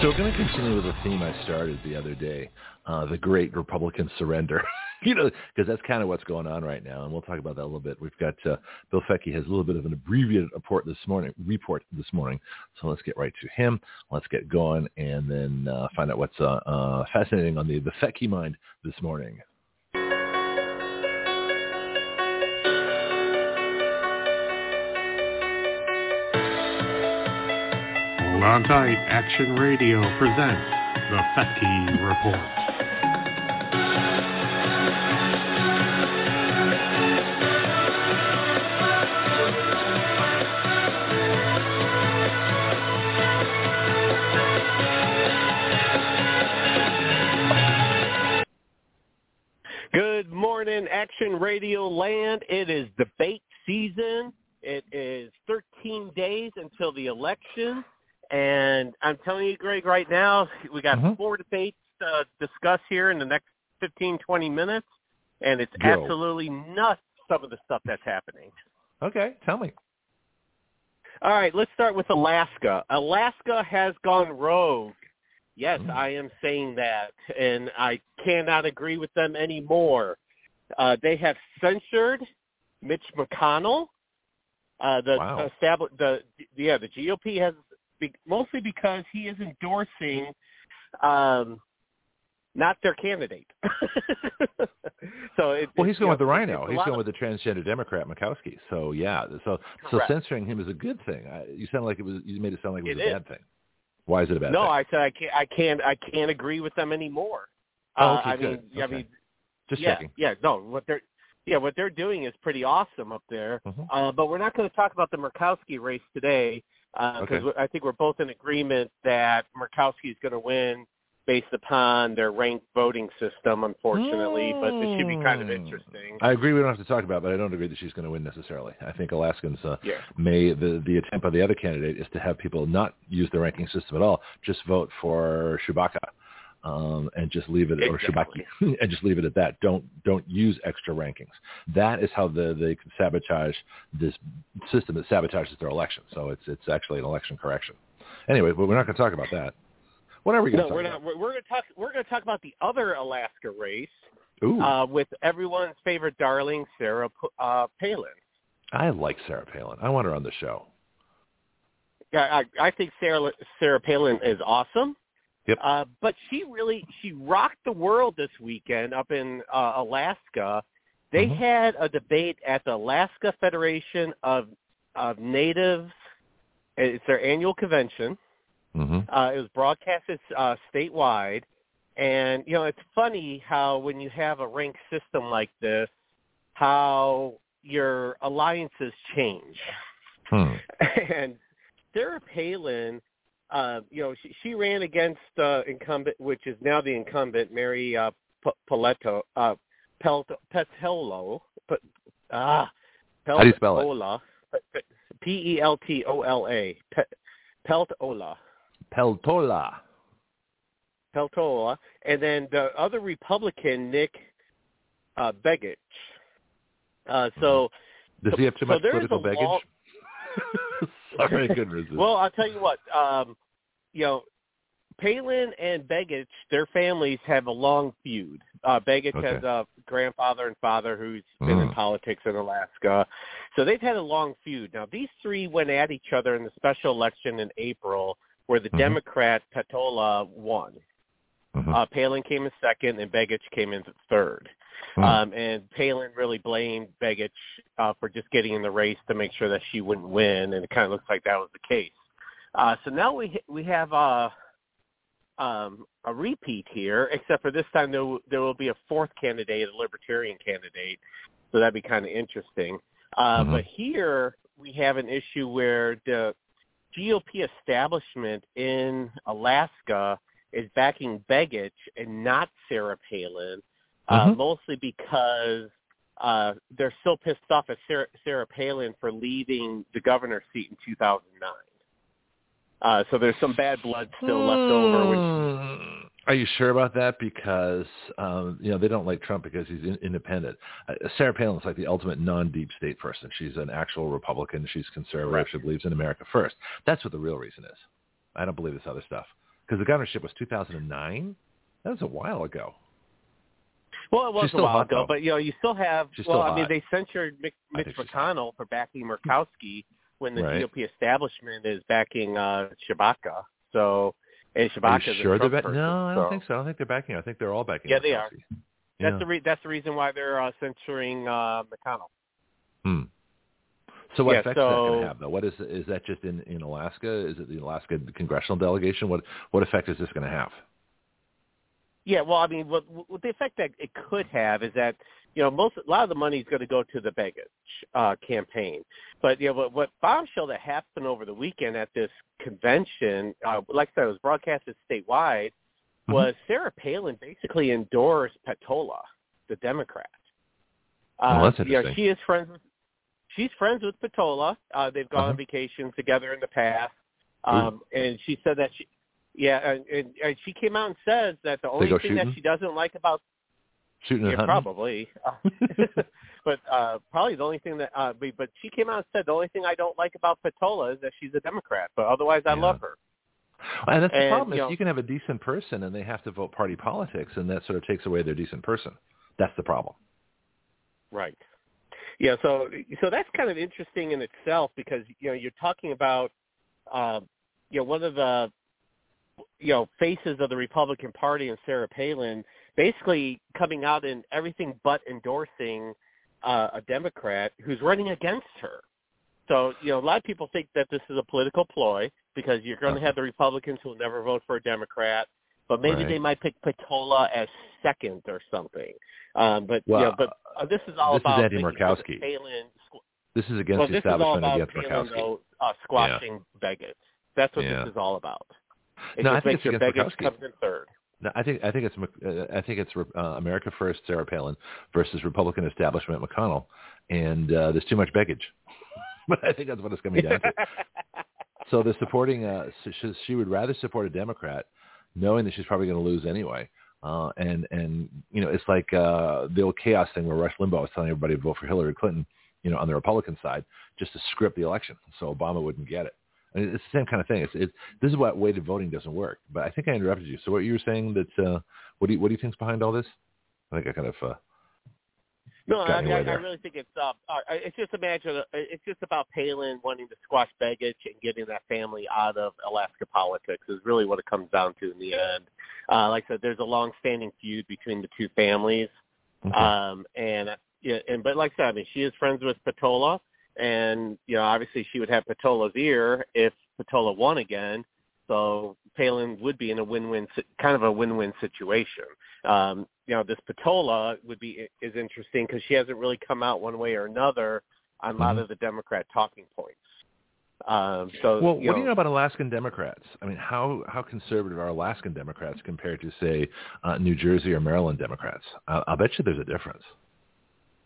So we're going to continue with a theme I started the other day, uh, the Great Republican Surrender. you know, because that's kind of what's going on right now, and we'll talk about that a little bit. We've got uh, Bill Fetke has a little bit of an abbreviated report this morning. Report this morning, so let's get right to him. Let's get going, and then uh, find out what's uh, uh, fascinating on the the Fetke mind this morning. Hold. Action Radio presents the Fetke Report. Good morning, Action Radio Land. It is debate season. It is 13 days until the election. And I'm telling you, Greg, right now, we got Mhm. four debates to discuss here in the next 15, 20 minutes. And it's absolutely nuts, some of the stuff that's happening. Okay, tell me. All right, let's start with Alaska. Alaska has gone rogue. Yes, Mm. I am saying that, and I cannot agree with them anymore. Uh, they have censured Mitch McConnell. Uh, the Wow. the yeah the GOP has be, mostly because he is endorsing um, not their candidate. so it, Well, he's going with the Rhino. He's going of- with the transgender Democrat Murkowski. So yeah, so so censoring him is a good thing. I, you sound like it was. You made it sound like it was It a is. bad thing. Why is it a bad no, thing? I said I can't. I can't. I can't agree with them anymore. Oh, Uh, I good. mean, I mean, Just yeah, checking. yeah. No, what they're yeah, what they're doing is pretty awesome up there. Mhm. Uh, but we're not going to talk about the Murkowski race today because Okay. I think we're both in agreement that Murkowski is going to win based upon their ranked voting system, unfortunately. But it should be kind of Mm. interesting. I agree. We don't have to talk about, it, but I don't agree that she's going to win necessarily. I think Alaskans uh, Yeah. may the the attempt by the other candidate is to have people not use the ranking system at all, just vote for Chewbacca, um, and just leave it Exactly. or Chewbacca, and just leave it at that. Don't don't use extra rankings. That is how the they can sabotage this system that sabotages their election. So it's it's actually an election correction. Anyway, but we're not going to talk about that. What are we going to No, we're about? not. We're, we're going to talk. We're going to talk about the other Alaska race uh, with everyone's favorite darling, Sarah uh, Palin. I like Sarah Palin. I want her on the show. Yeah, I, I think Sarah Sarah Palin is awesome. Yep. Uh, but she really she rocked the world this weekend up in uh, Alaska. They Mhm. had a debate at the Alaska Federation of of Natives. It's their annual convention. hmm Uh, it was broadcasted uh, statewide, and you know it's funny how when you have a rank system like this, how your alliances change. Hmm. and Sarah Palin, uh, you know, she, she ran against uh, incumbent, which is now the incumbent, Mary uh, P- Paleto, uh, Pelt, Petolo, P- ah, How do you spell it? Peltola, P E L T O L A, Pe- Peltola, Peltola. Peltola, and then the other Republican, Nick uh, Begich. Uh, so, Does he have too so much political baggage? long- Sorry, I couldn't resist. Well, I'll tell you what. Um, you know, Palin and Begich, their families have a long feud. Uh, Begich Okay. has a grandfather and father who's been in Mm. politics in Alaska, so they've had a long feud. Now, these three went at each other in the special election in April, where the Mhm. Democrat Petola won. Mhm. Uh, Palin came in second, and Begich came in third. Um, and Palin really blamed Begich uh, for just getting in the race to make sure that she wouldn't win, and it kind of looks like that was the case. Uh, so now we we have uh, um, a repeat here, except for this time there will, there will be a fourth candidate, a Libertarian candidate. So that'd be kind of interesting. Uh, Mhm. But here we have an issue where the GOP establishment in Alaska is backing Begich and not Sarah Palin. Uh, Mhm. mostly because uh, they're so pissed off at Sarah, Sarah Palin for leaving the governor's seat in 2009. Uh, so there's some bad blood still left over. When Hmm. Are you sure about that? Because um, you know they don't like Trump because he's in, independent. Uh, Sarah Palin's like the ultimate non-deep state person. She's an actual Republican. She's conservative. Correct. She believes in America first. That's what the real reason is. I don't believe this other stuff because the governorship was 2009. That was a while ago. Well, it was a while hot, ago, though. but you know, you still have. She's well, still I mean, they censured Mitch, Mitch. McConnell for backing Murkowski when the Right. GOP establishment is backing uh Tshibaka. So, and Are Tshibaka you is a sure they're back? person, No, I don't so think so. I don't think they're backing. I think they're all backing. Yeah, they are. That's Yeah. the re- that's the reason why they're uh, censuring uh McConnell. Hmm. So what Yeah, effect is that going to have, though? What is is that just in in Alaska? Is it the Alaska congressional delegation? What what effect is this going to have? Yeah, well, I mean, what, what the effect that it could have is that you know most a lot of the money is going to go to the Begich uh, campaign, but you know what, what bombshell that happened over the weekend at this convention, uh, like I said, it was broadcasted statewide, Mhm. was Sarah Palin basically endorsed Petola, the Democrat. Oh, that's Uh, you know, she is friends with she's friends with Petola. Uh, they've gone Uh-huh. on vacation together in the past, um, and she said that she. Yeah, and, and, and she came out and says that the only thing that she doesn't like about Shooting yeah, probably. but uh probably the only thing that uh but, but she came out and said the only thing I don't like about Patola is that she's a Democrat, but otherwise I Yeah. love her. And that's the And, problem. you Is know- you can have a decent person and they have to vote party politics, and that sort of takes away their decent person. That's the problem. Right. Yeah, so so that's kind of interesting in itself because you know you're talking about uh, you know one of the you know faces of the Republican Party and Sarah Palin basically coming out in everything but endorsing uh, a Democrat who's running against her. So you know a lot of people think that this is a political ploy because you're going to have the Republicans who will never vote for a Democrat, but maybe Right. they might pick Patola as second or something. Um, but Well, you know, but uh, this is all this is about sure that Murkowski. Palin, This is against well, the this is all establishment about against Palin, Murkowski. though, uh, squashing Begich. That's what Yeah. this is all about. It No, I think makes it's sure against Begich Murkowski. comes in third. No, I think I think it's uh, I think it's uh, America First, Sarah Palin versus Republican establishment McConnell, and uh, there's too much baggage. but I think that's what it's coming down to. So they're supporting. Uh, so she, she would rather support a Democrat, knowing that she's probably going to lose anyway. Uh, and and you know, it's like uh, the old chaos thing where Rush Limbaugh was telling everybody to vote for Hillary Clinton, you know, on the Republican side, just to script the election so Obama wouldn't get it. I mean, it's the same kind of thing. It's, it's this is what weighted voting doesn't work. But I think I interrupted you. So what you were saying that uh, what do you what do you think's behind all this? I think I kind of uh, No, I, mean, I, I really think it's uh, uh, it's just imagine it's just about Palin wanting to squash Begich and getting that family out of Alaska politics is really what it comes down to in the end. Uh, like I said, there's a long-standing feud between the two families, okay. um, and yeah, and but like I said, I mean, she is friends with Patola, and you know, obviously she would have Patola's ear if Patola won again. So Palin would be in a win-win, kind of a win-win situation. Um, you know, this Patola would be is interesting because she hasn't really come out one way or another on a lot Mhm. of the Democrat talking points. Um, so, Well, what know, do you know about Alaskan Democrats? I mean, how how conservative are Alaskan Democrats compared to, say, uh, New Jersey or Maryland Democrats? I, I'll bet you there's a difference.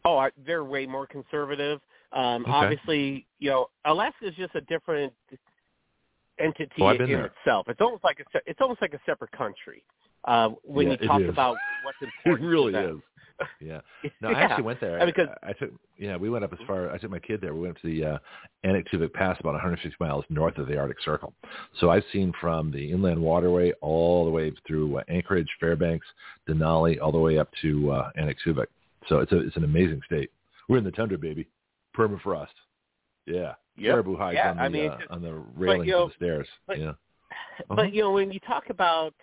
Oh, I- they're way more conservative. Um, Okay. Obviously, you know, Alaska is just a different entity Oh, in there. itself. It's almost like a it's almost like a separate country. Uh, when Yeah, you talk about what's important, it really is. Yeah. No, I actually went there. I mean, I, I took yeah, we went up as far. I took my kid there. We went up to the uh, Anaktuvuk Pass, about 150 miles north of the Arctic Circle. So I've seen from the inland waterway all the way through uh, Anchorage, Fairbanks, Denali, all the way up to uh, Anaktuvuk. So it's a it's an amazing state. We're in the tundra, baby, permafrost. Yeah, Yep. caribou hides Yeah, on the I mean, uh, just- on the railings you know, of the stairs. but- yeah. Uh-huh. But you know, when you talk about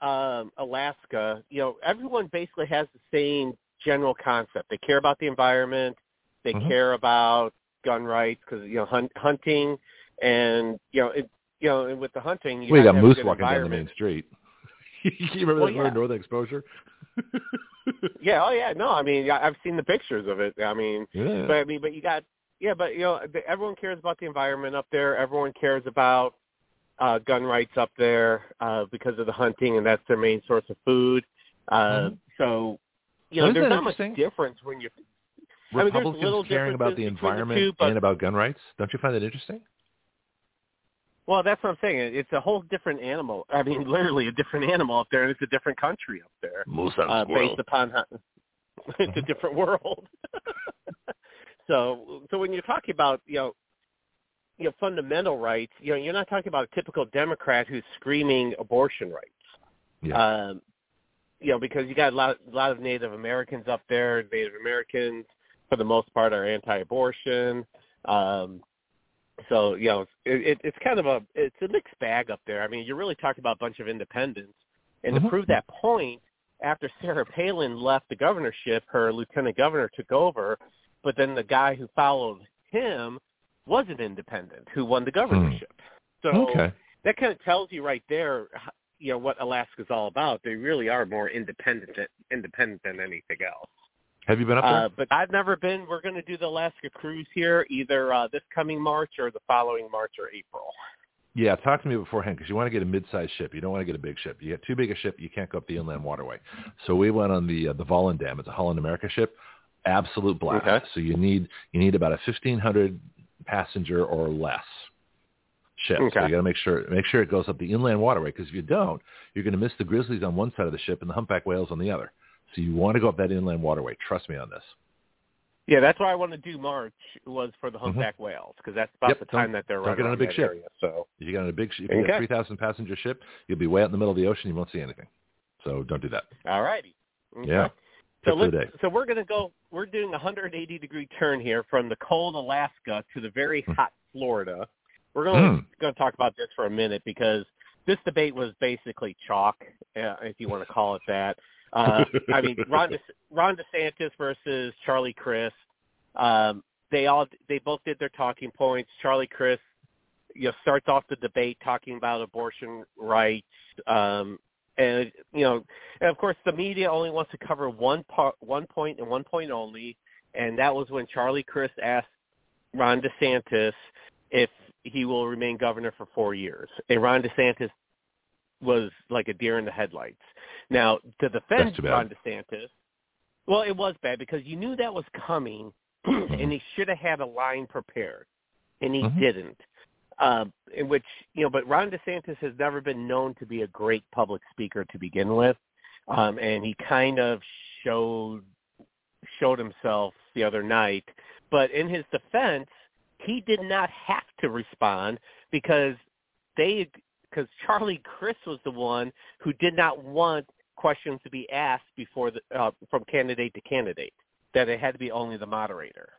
um, Alaska, you know, everyone basically has the same general concept. They care about the environment. They Mhm. care about gun rights because you know hunt, hunting, and you know, it, you know, and with the hunting, you, well, you got to have a moose walking down the main street. you remember Well, that yeah. Northern Exposure? Yeah, oh yeah, no, I mean, I've seen the pictures of it. I mean, yeah. but I mean, but you got, yeah, but you know, the- everyone cares about the environment up there. Everyone cares about uh, gun rights up there uh, because of the hunting, and that's their main source of food. Uh, Mhm. So, you know, Isn't there's not much difference when you. I mean, Republicans caring about the between the environment two, and about gun rights. Don't you find that interesting? Well, that's what I'm saying. It's a whole different animal. I mean, literally a different animal up there, and it's a different country up there, Moose and uh, squirrel. based upon how it's a Mhm. different world. so, so when you're talking about you know, you know, fundamental rights, you know, you're not talking about a typical Democrat who's screaming abortion rights. Yeah. Um, you know, because you got a lot, a lot of Native Americans up there. Native Americans, for the most part, are anti-abortion. Um, so you know, it, it, it's kind of a it's a mixed bag up there. I mean, you're really talking about a bunch of independents, and Mhm. to prove that point, after Sarah Palin left the governorship, her lieutenant governor took over, but then the guy who followed him was an independent who won the governorship. So okay. that kind of tells you right there, you know, what Alaska's all about. They really are more independent independent than anything else. Have you been up there? Uh, but I've never been. We're going to do the Alaska cruise here, either uh, this coming March or the following March or April. Yeah, talk to me beforehand because you want to get a mid-sized ship. You don't want to get a big ship. You get too big a ship, you can't go up the inland waterway. So we went on the uh, the Volendam. It's a Holland America ship. Absolute blast. Okay. So you need you need about a fifteen hundred passenger or less ship. Okay. So you got to make sure make sure it goes up the inland waterway because if you don't, you're going to miss the grizzlies on one side of the ship and the humpback whales on the other. So you want to go up that inland waterway. Trust me on this. Yeah, that's why I want to do March was for the humpback whales because that's about Mm-hmm. Yep, the time that they're don't get on a big ship. area. So If you get on a big ship, get a Okay. 3,000 passenger ship, you'll be way out in the middle of the ocean. You won't see anything. So don't do that. all righty. Okay. Yeah. So Tip of the let's, so we're going to go. We're doing a 180 degree turn here from the cold Alaska to the very Hmm. hot Florida. We're going Mm. to talk about this for a minute because this debate was basically chalk, uh, if you want to call it that. Uh, I mean, Ron, De, Ron DeSantis versus Charlie Crist. Um, they all they both did their talking points. Charlie Crist, you know, starts off the debate talking about abortion rights. Um, and you know, and of course, the media only wants to cover one part, one point, and one point only. And that was when Charlie Crist asked Ron DeSantis if he will remain governor for four years, and Ron DeSantis was like a deer in the headlights. Now, to defend That's too bad. Ron DeSantis, well, it was bad because you knew that was coming, and he should have had a line prepared, and he Mhm. didn't. Uh, in which you know, but Ron DeSantis has never been known to be a great public speaker to begin with, um, and he kind of showed showed himself the other night. But in his defense, he did not have to respond because they because Charlie Crist was the one who did not want questions to be asked before the uh, from candidate to candidate. That it had to be only the moderator.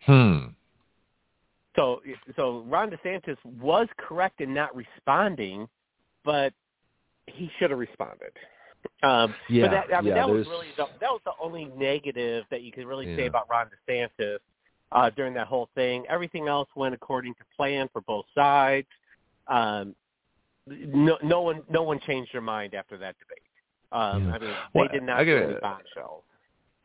Hmm. So so Ron DeSantis was correct in not responding, but he should have responded. Um, Yeah, but that, I mean, yeah, that was really the, that was the only negative that you could really say about Ron DeSantis uh, during that whole thing. Everything else went according to plan for both sides. Um, no, no one no one changed their mind after that debate. Um, Yeah. I mean, Well, they did not I do gotta-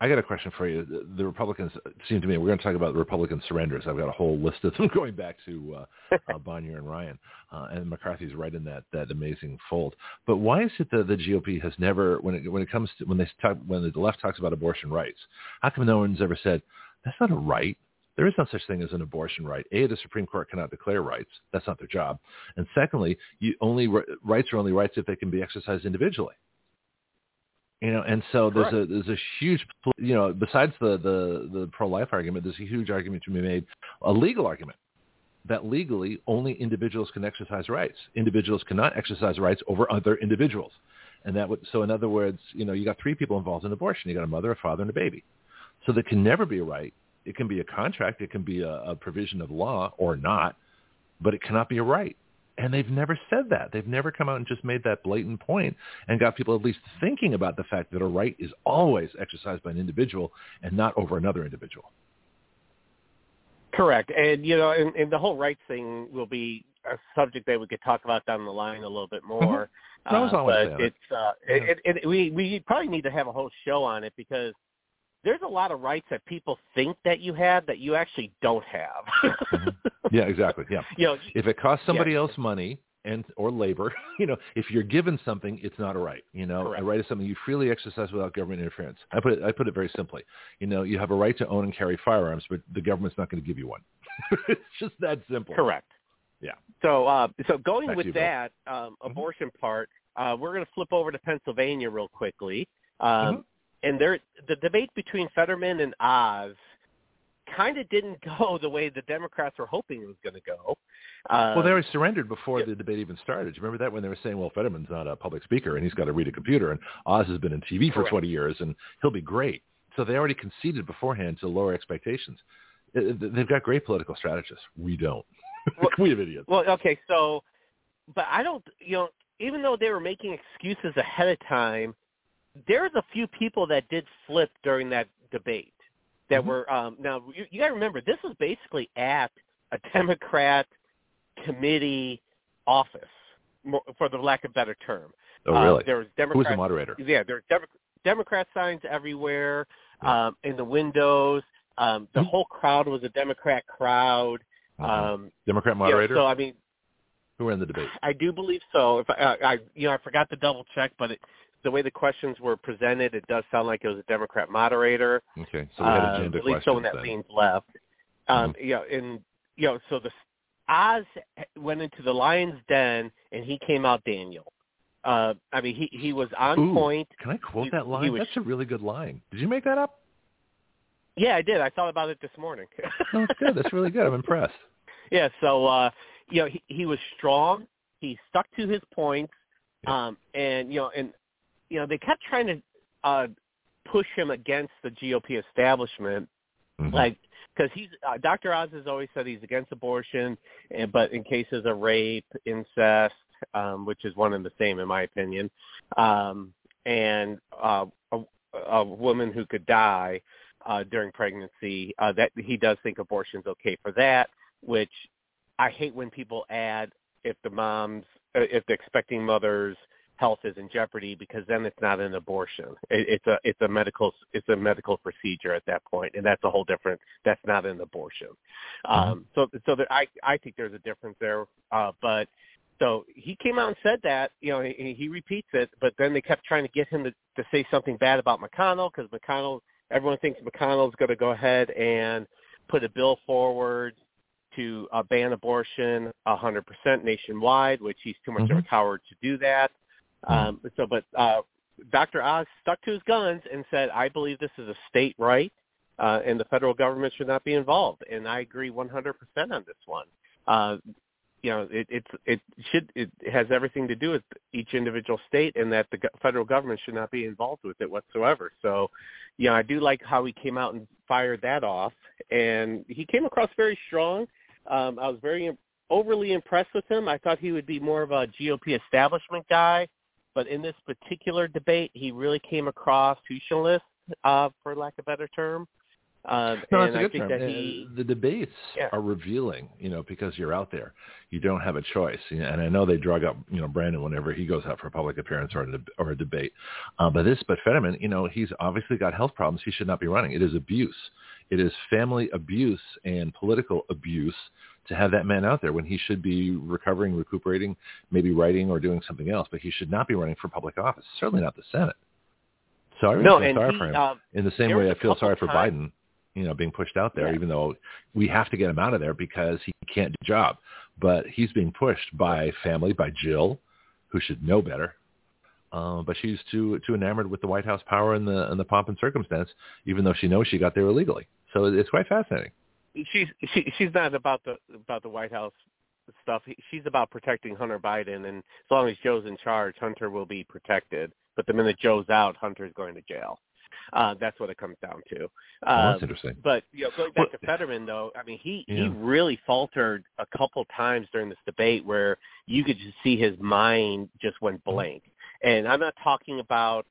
I got a question for you. The, the Republicans seem to me we're going to talk about the Republican surrenders. I've got a whole list of them going back to uh, uh, Boehner and Ryan, uh, and McCarthy's right in that that amazing fold. But why is it that the GOP has never, when it when it comes to when they talk when the left talks about abortion rights, how come no one's ever said that's not a right? There is no such thing as an abortion right. A, the Supreme Court cannot declare rights. That's not their job. And secondly, you only rights are only rights if they can be exercised individually. You know, and so there's a there's a huge you know besides the the the pro life argument, there's a huge argument to be made, a legal argument that legally only individuals can exercise rights. Individuals cannot exercise rights over other individuals, and that would so in other words, you know, you got three people involved in abortion. You got a mother, a father, and a baby. So there can never be a right. It can be a contract. It can be a, a provision of law or not, but it cannot be a right. And they've never said that. They've never come out and just made that blatant point and got people at least thinking about the fact that a right is always exercised by an individual and not over another individual. Correct, and you know, and, and the whole rights thing will be a subject that we could talk about down the line a little bit more. Mm-hmm. Was Uh, always but it's uh, Yeah. it, it, it, we we probably need to have a whole show on it because there's a lot of rights that people think that you have that you actually don't have. Yeah, exactly. Yeah. you know, If it costs somebody else money, and or labor. You know, if you're given something, it's not a right. You know, Correct. a right is something you freely exercise without government interference. I put it, I put it very simply. You know, you have a right to own and carry firearms, but the government's not going to give you one. it's just that simple. Correct. Yeah. So, uh, so going Back with you, that um, Mhm. abortion part, uh, we're going to flip over to Pennsylvania real quickly. Um, Mhm. And there, the debate between Fetterman and Oz kind of didn't go the way the Democrats were hoping it was going to go. Um, Well, they already surrendered before yeah. the debate even started. Do you remember that when they were saying, "Well, Fetterman's not a public speaker and he's got to read a computer, and Oz has been in TV for Correct. 20 years and he'll be great." So they already conceded beforehand to lower expectations. Uh, They've got great political strategists. We don't. Well- we have idiots. Well, okay, so, but I don't, you know, even though they were making excuses ahead of time, there's a few people that did flip during that debate that Mhm. were, um, now, you, you got to remember, this was basically at a Democrat committee office, for the lack of a better term. oh, Uh, really? there was Who's the moderator? yeah, there were Demo- Democrat signs everywhere, Yeah. um, in the windows. Um, the Mhm. whole crowd was a Democrat crowd. Mhm. Um, Democrat moderator? so I mean, Who were in the debate? I do believe so. If I, I, I you know, I forgot to double check, but it, the way the questions were presented, it does sound like it was a Democrat moderator. Okay, so we had uh, agenda at least someone that then. leans left. Um, Mm-hmm. You know, and you know, so the Oz went into the lion's den, and he came out Daniel. Uh, I mean, he he was on Ooh. point. Can I quote He- that line? was- That's a really good line. Did you make that up? Yeah, I did. I thought about it this morning. Oh, that's good. That's really good. I'm impressed. Yeah, so uh you know, he he was strong. He stuck to his points. Yeah. Um and you know, and you know, they kept trying to uh push him against the GOP establishment Mhm. like cuz he's uh, Dr. Oz has always said he's against abortion and but in cases of rape, incest, um which is one and the same in my opinion. Um and uh a, a woman who could die uh during pregnancy, uh that he does think abortion's okay for that which I hate when people add if the mom's uh, if the expecting mother's health is in jeopardy because then it's not an abortion. It, it's a it's a medical it's a medical procedure at that point, and that's a whole different. That's not an abortion. Um, so so there, I I think there's a difference there. Uh, but so he came out and said that you know he, he repeats it, but then they kept trying to get him to, to say something bad about McConnell because McConnell everyone thinks McConnell's going to go ahead and put a bill forward to uh, ban abortion 100% nationwide, which he's too much of a coward to do that. Um, so, but uh, Dr. Oz stuck to his guns and said, "I believe this is a state right, uh, and the federal government should not be involved." And I agree 100% on this one. Uh, you know, it, it's it should it has everything to do with each individual state, and that the federal government should not be involved with it whatsoever. So, you know, I do like how he came out and fired that off, and he came across very strong. Um, I was very overly impressed with him. I thought he would be more of a GOP establishment guy, but in this particular debate, he really came across institutionalist, uh, for lack of a better term. Um, No, and that's a I good think term. that Uh, he, the debates Yeah. are revealing, you know, because you're out there. You don't have a choice. And I know they drug up, you know, Brandon whenever he goes out for a public appearance or a, or a debate. Uh, but this, but Fetterman, you know, he's obviously got health problems. He should not be running. It is abuse. It is family abuse and political abuse to have that man out there when he should be recovering, recuperating, maybe writing or doing something else. But he should not be running for public office. Certainly not the Senate. So I really no, feel sorry he, for him. uh, In the same way, I feel sorry for times- Biden, you know, being pushed out there, Yeah. even though we have to get him out of there because he can't do the job. But he's being pushed by family, by Jill, who should know better. Uh, but she's too too enamored with the White House power and the and the pomp and circumstance, even though she knows she got there illegally. So it's quite fascinating. She's she, she's not about the about the White House stuff. She's about protecting Hunter Biden, and as long as Joe's in charge, Hunter will be protected. But the minute Joe's out, Hunter's going to jail. Uh, that's what it comes down to. Oh, Um, that's interesting. But you know, going back Well- to Fetterman, though, I mean, he he really faltered a couple times during this debate where you could just see his mind just went Mm-hmm. blank. And I'm not talking about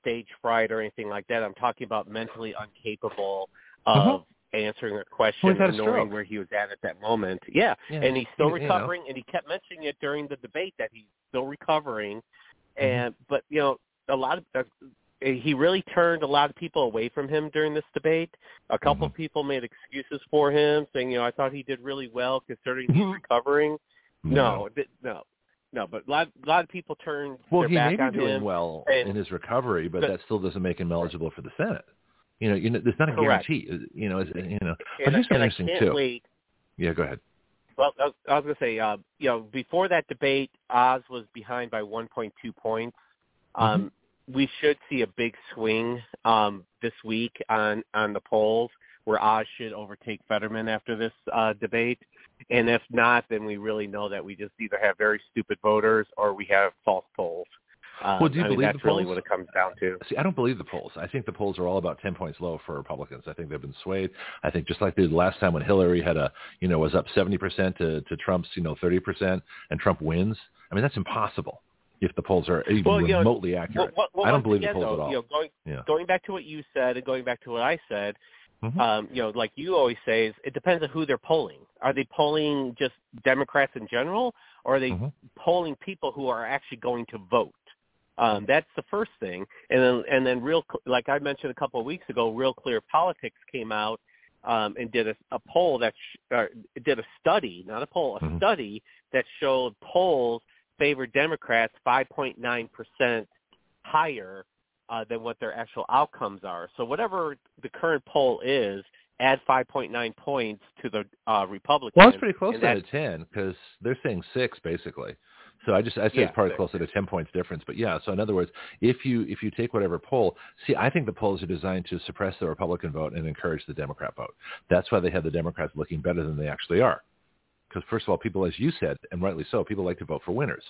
stage fright or anything like that. I'm talking about mentally incapable of answering a question Well, he's had and knowing stroke. where he was at at that moment. Yeah, Yeah, and he's still you- you know. recovering, and he kept mentioning it during the debate that he's still recovering. Mm-hmm. And but you know, a lot of uh, he really turned a lot of people away from him during this debate. A couple Mhm. people made excuses for him, saying, you know, I thought he did really well considering he's Mhm. recovering. No, th- no. no, but a lot, a lot of people turn well, their he back may on be doing him. well in his recovery, but but- that still doesn't make him eligible for the Senate. You know, you know, there's not a Correct. guarantee. uh, You know, you know. But here's and something I interesting too. wait. Yeah, go ahead. Well, I was, I was going to say, uh, you know, before that debate, Oz was behind by 1.2 points. Um, Mm-hmm. We should see a big swing um, this week on on the polls, where Oz should overtake Fetterman after this uh, debate. And if not, then we really know that we just either have very stupid voters or we have false polls. Um, Well, do you I mean, believe that's the really polls? what it comes down to. See, I don't believe the polls. I think the polls are all about ten points low for Republicans. I think they've been swayed. I think just like they did last time when Hillary had a, you know, was up seventy percent to to Trump's, you know, thirty percent, and Trump wins. I mean, that's impossible if the polls are even Well, you know, remotely accurate. Well, well, I don't believe again, the polls though, at all. You know, going yeah. going back to what you said and going back to what I said, Mhm. um, you know, like you always say, is it depends on who they're polling. Are they polling just Democrats in general, or are they Mhm. polling people who are actually going to vote? Um, that's the first thing, and then and then real, like I mentioned a couple of weeks ago, Real Clear Politics came out um, and did a, a poll that sh- uh, did a study, not a poll, a Mhm. study that showed polls favored Democrats 5.9 percent higher uh, than what their actual outcomes are. So whatever the current poll is, add 5.9 points to the uh, Republican. Well, it's pretty close to a ten because they're saying six basically. So I just I say Yeah, it's probably six. closer to ten points difference. But yeah, so in other words, if you if you take whatever poll, see, I think the polls are designed to suppress the Republican vote and encourage the Democrat vote. That's why they have the Democrats looking better than they actually are. Because first of all, people, as you said, and rightly so, people like to vote for winners.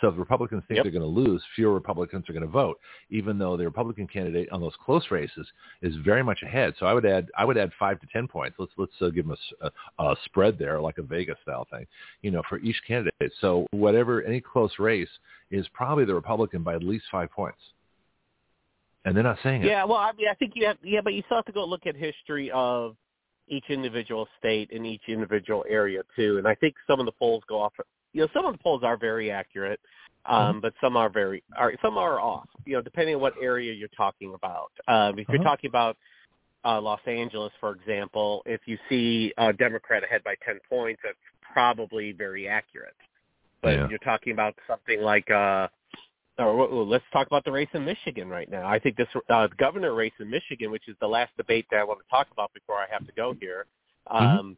So if Republicans think Yep. they're going to lose, fewer Republicans are going to vote, even though the Republican candidate on those close races is very much ahead. So I would add I would add five to ten points. Let's let's uh, give them a a spread there, like a Vegas style thing, you know, for each candidate. So whatever any close race is probably the Republican by at least five points. And they're not saying it. Yeah, well, I mean, I think you have, yeah, but you still have to go look at history of each individual state and each individual area too. And I think some of the polls go off. You know, some of the polls are very accurate, um, but some are very, are some are off. You know, depending on what area you're talking about. Um, if you're Uh-huh. talking about uh, Los Angeles, for example, if you see a Democrat ahead by ten points, that's probably very accurate. But Yeah. you're talking about something like uh, or well, let's talk about the race in Michigan right now. I think this uh, governor race in Michigan, which is the last debate that I want to talk about before I have to go here. Mm-hmm. Um,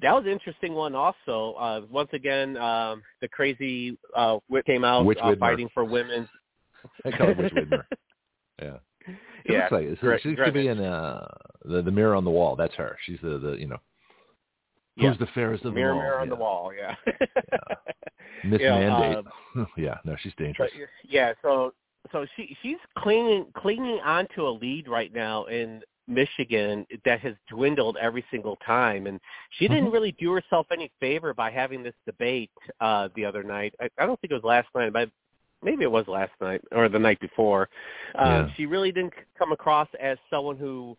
That was an interesting one. Also, uh, once again, um, the crazy uh, came out uh, fighting for women's. I call it Witch Whitmer. Yeah. It Yeah, looks like it. She could be in uh, the the mirror on the wall. That's her. She's the the you know Yeah. who's the fairest of mirror, them all. mirror on yeah. the wall. Yeah. Miss Yeah, Mandate. um, yeah, no, she's dangerous. yeah, so so she she's clinging clinging onto a lead right now in Michigan that has dwindled every single time, and she didn't Mhm. really do herself any favor by having this debate uh the other night. I, I don't think it was last night, but maybe it was last night or the night before. Um, Yeah. She really didn't come across as someone who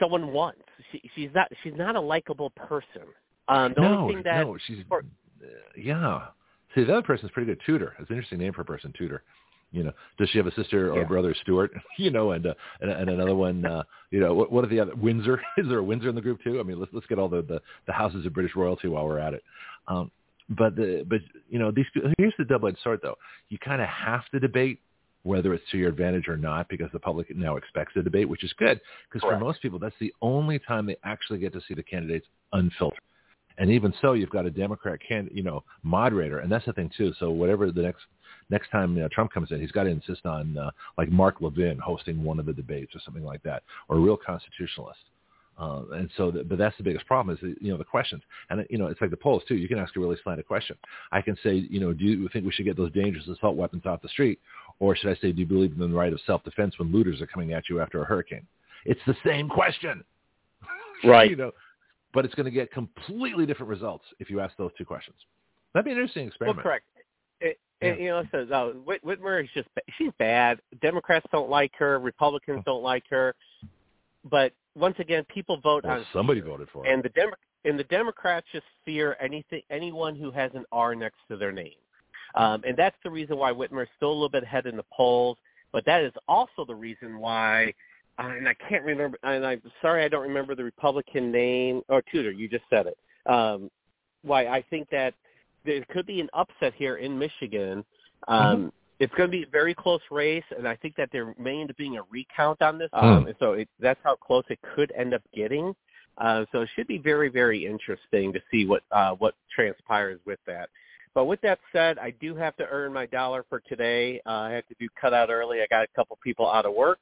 someone wants. She, she's not she's not a likable person. Um, the no, only thing that no, she's for- uh, yeah. See, the other person's pretty good. Tudor. It's an interesting name for a person. Tudor. You know, does she have a sister or Yeah. brother, Stuart? You know, and uh, and, and another one. Uh, you know, what, what are the other? Windsor. Is there a Windsor in the group too? I mean, let's let's get all the the, the houses of British royalty while we're at it. Um, but the but you know these here's the double edged sword though. You kind of have to debate whether it's to your advantage or not because the public now expects the debate, which is good because for most people that's the only time they actually get to see the candidates unfiltered. And even so, you've got a Democrat can you know moderator, and that's the thing too. So whatever the next next time you know, Trump comes in, he's got to insist on uh, like Mark Levin hosting one of the debates or something like that, or a real constitutionalist. Uh, and so, the, but that's the biggest problem is the, you know the questions, and you know it's like the polls too. You can ask a really slanted question. I can say, you know, do you think we should get those dangerous assault weapons off the street, or should I say, do you believe in the right of self-defense when looters are coming at you after a hurricane? It's the same question, Right. you know, but it's going to get completely different results if you ask those two questions. That'd be an interesting experiment. Well, experiment. correct. It, and, you know, it says uh, Whit- Whitmer is just she's bad. Democrats don't like her. Republicans don't like her. But once again, people vote Well, on somebody fear. voted for it. and the Demo- and the Democrats just fear anything anyone who has an R next to their name, um, and that's the reason why Whitmer is still a little bit ahead in the polls. But that is also the reason why, uh, and I can't remember. And I'm sorry, I don't remember the Republican name. Or Tudor, you just said it. Um, why I think that there could be an upset here in Michigan. Um, mm-hmm. It's going to be a very close race, and I think that there may end up being a recount on this. Um, mm. And so it, that's how close it could end up getting. Uh, so it should be very, very interesting to see what uh, what transpires with that. But with that said, I do have to earn my dollar for today. Uh, I have to do cut out early. I got a couple people out of work,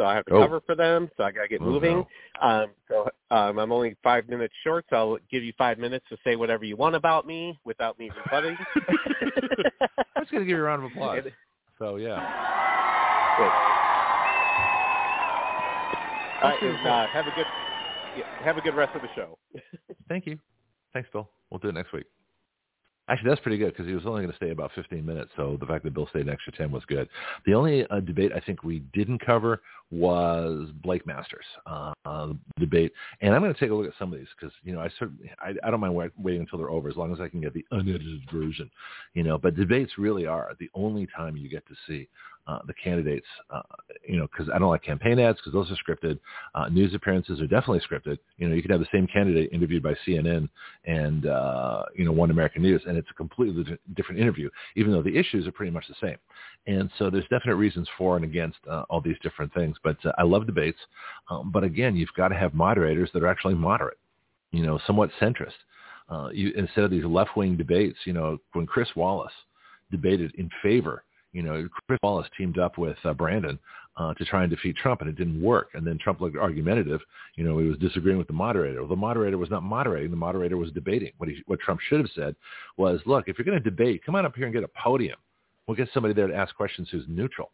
so I have to oh. cover for them. So I got to get oh, moving. No. Um, so um, I'm only five minutes short, so I'll give you five minutes to say whatever you want about me without me rebutting. I'm just gonna give you a round of applause. So yeah. Good. Uh, uh, have a good yeah, have a good rest of the show. Thank you. Thanks, Bill. We'll do it next week. Actually, that's pretty good because he was only going to stay about 15 minutes. So the fact that Bill stayed an extra 10 was good. The only uh, debate I think we didn't cover was Blake Masters uh, uh, debate, and I'm going to take a look at some of these because you know I certainly I, I don't mind wait, waiting until they're over as long as I can get the unedited version, you know. But debates really are the only time you get to see uh, the candidates, uh, you know, because I don't like campaign ads because those are scripted. Uh, news appearances are definitely scripted. You know, you could have the same candidate interviewed by CNN and uh, you know One American News, and it's a completely different interview, even though the issues are pretty much the same. And so there's definite reasons for and against uh, all these different things. But uh, I love debates, um, but again, you've got to have moderators that are actually moderate, you know, somewhat centrist. Uh, you, instead of these left-wing debates, you know, when Chris Wallace debated in favor you know, Chris Wallace teamed up with uh, Brandon uh, to try and defeat Trump, and it didn't work. And then Trump looked argumentative. You know, he was disagreeing with the moderator. Well, the moderator was not moderating. The moderator was debating. What he, what Trump should have said was, look, if you're going to debate, come on up here and get a podium. We'll get somebody there to ask questions who's neutral.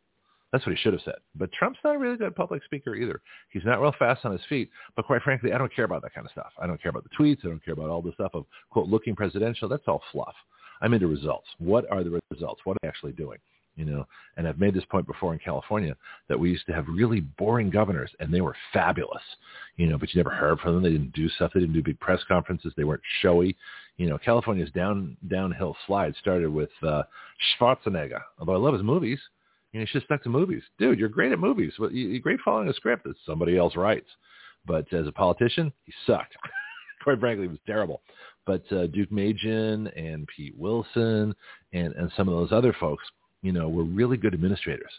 That's what he should have said. But Trump's not a really good public speaker either. He's not real fast on his feet. But quite frankly, I don't care about that kind of stuff. I don't care about the tweets. I don't care about all the stuff of, quote, looking presidential. That's all fluff. I'm into results. What are the results? What are they actually doing? You know, and I've made this point before in California that we used to have really boring governors and they were fabulous, you know, but you never heard from them. They didn't do stuff. They didn't do big press conferences. They weren't showy. You know, California's down downhill slide started with uh, Schwarzenegger. Although I love his movies, you know, he should stuck to movies. Dude, you're great at movies. But you're great following a script that somebody else writes. But as a politician, he sucked. Quite frankly, he was terrible. But uh, Deukmejian and Pete Wilson and, and some of those other folks – you know, were really good administrators.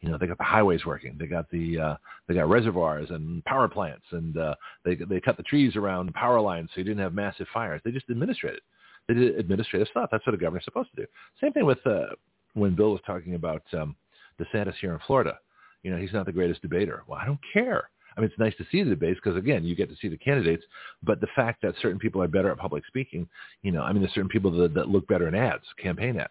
You know, they got the highways working. They got the uh, they got reservoirs and power plants, and uh, they they cut the trees around power lines so you didn't have massive fires. They just administrated. They did administrative stuff. That's what a governor's supposed to do. Same thing with uh, when Bill was talking about um, DeSantis here in Florida. You know, he's not the greatest debater. Well, I don't care. I mean, it's nice to see the debates because again, you get to see the candidates. But the fact that certain people are better at public speaking, you know, I mean, there's certain people that, that look better in ads, campaign ads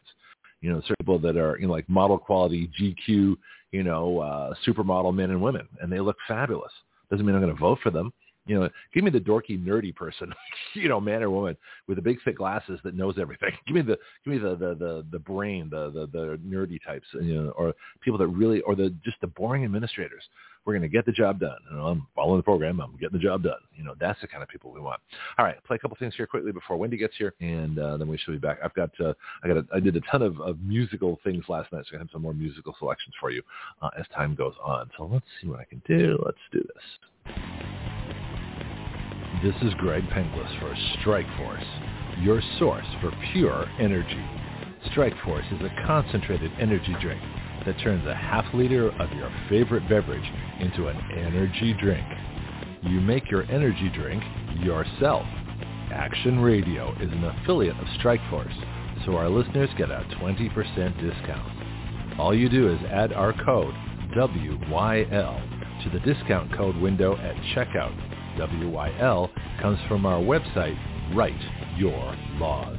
you know, certain people that are, you know, like model quality GQ, you know, uh, supermodel men and women, and they look fabulous. Doesn't mean I'm going to vote for them. You know, give me the dorky, nerdy person, you know, man or woman with the big thick glasses that knows everything. Give me the, give me the, the, the, the brain, the, the, the nerdy types, you know, or people that really, or the, just the boring administrators we're going to get the job done. You know, I'm following the program. I'm getting the job done. You know, that's the kind of people we want. All right, play a couple things here quickly before Wendy gets here, and uh, then we should be back. I've got, uh, I got, a, I did a ton of, of musical things last night, so I have some more musical selections for you uh, as time goes on. So let's see what I can do. Let's do this. This is Greg Penglis for Strike Force, your source for pure energy. Strike Force is a concentrated energy drink that turns a half liter of your favorite beverage into an energy drink. You make your energy drink yourself. Action Radio is an affiliate of Strikeforce, so our listeners get a 20% discount. All you do is add our code WYL to the discount code window at checkout. WYL comes from our website, Write Your Laws.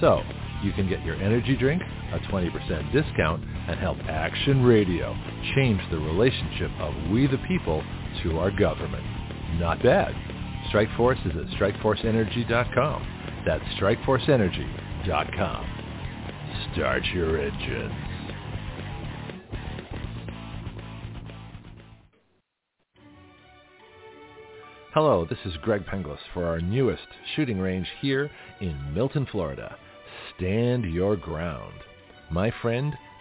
So you can get your energy drink, a 20% discount, and help Action Radio change the relationship of we the people to our government. Not bad. Strikeforce is at strikeforceenergy.com. That's strikeforceenergy.com. Start your engines. Hello, this is Greg Penglis for our newest shooting range here in Milton, Florida. Stand your ground. My friend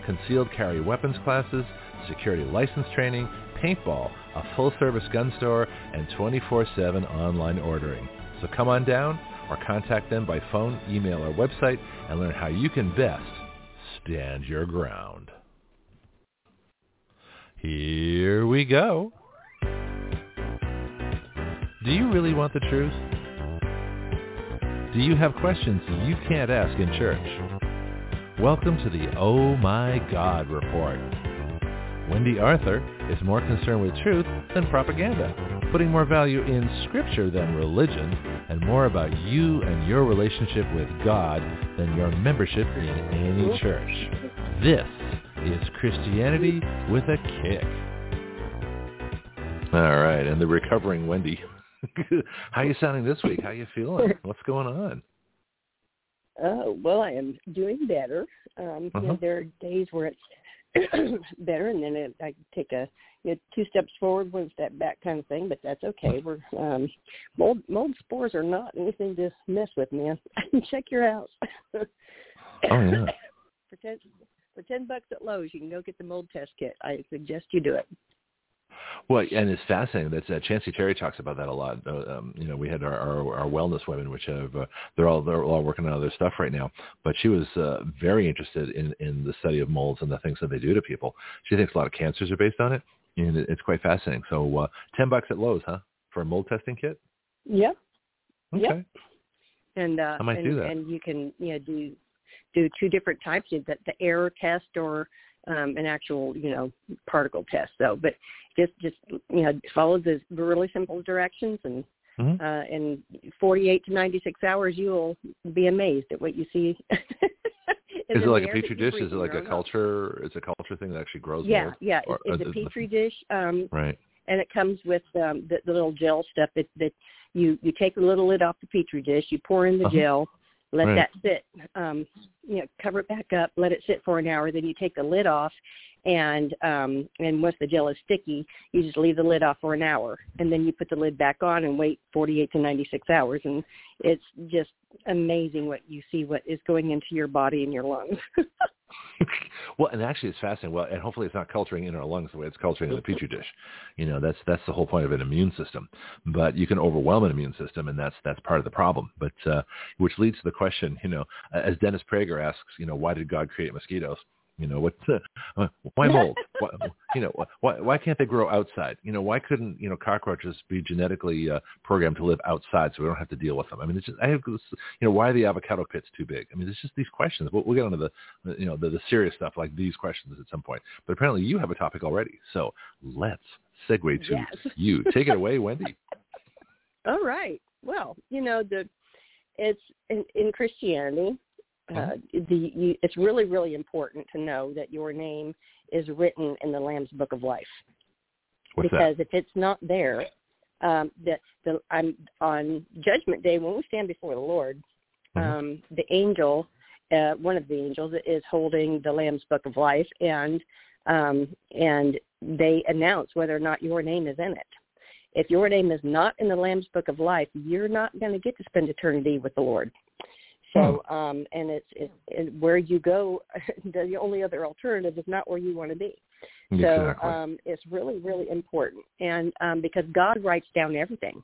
concealed carry weapons classes, security license training, paintball, a full-service gun store, and 24-7 online ordering. So come on down or contact them by phone, email, or website and learn how you can best stand your ground. Here we go. Do you really want the truth? Do you have questions you can't ask in church? Welcome to the Oh My God Report. Wendy Arthur is more concerned with truth than propaganda, putting more value in scripture than religion, and more about you and your relationship with God than your membership in any church. This is Christianity with a kick. All right, and the recovering Wendy. How are you sounding this week? How are you feeling? What's going on? Oh, well, I am doing better. Um, uh-huh. you know, there are days where it's better, and then it, I take a you know, two steps forward, one step back kind of thing. But that's okay. We're um, mold mold spores are not anything to mess with, man. Check your house. oh yeah. for ten for ten bucks at Lowe's, you can go get the mold test kit. I suggest you do it. Well, and it's fascinating. That's uh, Chancey Terry talks about that a lot. Uh, um, you know, we had our, our, our wellness women, which have uh, they're all they're all working on other stuff right now. But she was uh, very interested in in the study of molds and the things that they do to people. She thinks a lot of cancers are based on it, and it, it's quite fascinating. So, uh, ten bucks at Lowe's, huh, for a mold testing kit? Yep. Okay. Yep. And uh, I might and, do that. And you can you know do do two different types, You the, the air test or um, an actual, you know, particle test. though. but just just you know, follow the really simple directions, and mm-hmm. uh, in 48 to 96 hours, you'll be amazed at what you see. is it like a petri dish? Is it like a culture? It's a culture thing that actually grows? Yeah, mold? yeah. Or, it's, it's a petri dish. Um, right. And it comes with um, the, the little gel stuff that that you you take the little lid off the petri dish, you pour in the uh-huh. gel, let right. that sit, um, you know, cover it back up, let it sit for an hour. Then you take the lid off, and um, and once the gel is sticky, you just leave the lid off for an hour, and then you put the lid back on and wait 48 to 96 hours, and it's just amazing what you see what is going into your body and your lungs. well, and actually, it's fascinating. Well, and hopefully, it's not culturing in our lungs the way it's culturing in the petri dish. You know, that's that's the whole point of an immune system. But you can overwhelm an immune system, and that's that's part of the problem. But uh, which leads to the question, you know, as Dennis Prager asks, you know, why did God create mosquitoes? You know, what? Uh, why mold? why, you know, why why can't they grow outside? You know, why couldn't you know cockroaches be genetically uh, programmed to live outside so we don't have to deal with them? I mean, it's just I have this, you know, why are the avocado pits too big? I mean, it's just these questions. We'll, we'll get onto the you know the, the serious stuff like these questions at some point. But apparently, you have a topic already, so let's segue to yes. you. Take it away, Wendy. All right. Well, you know the it's in, in Christianity uh, the you, it's really really important to know that your name is written in the Lamb's Book of Life. What's because that? if it's not there, um, the the I'm on Judgment Day when we stand before the Lord, Mhm. um, the angel, uh, one of the angels, is holding the Lamb's Book of Life, and um, and they announce whether or not your name is in it. If your name is not in the Lamb's Book of Life, you're not going to get to spend eternity with the Lord. So, um, and it's, it's and where you go, the only other alternative is not where you want to be. Exactly. So um, it's really, really important. And um, because God writes down everything,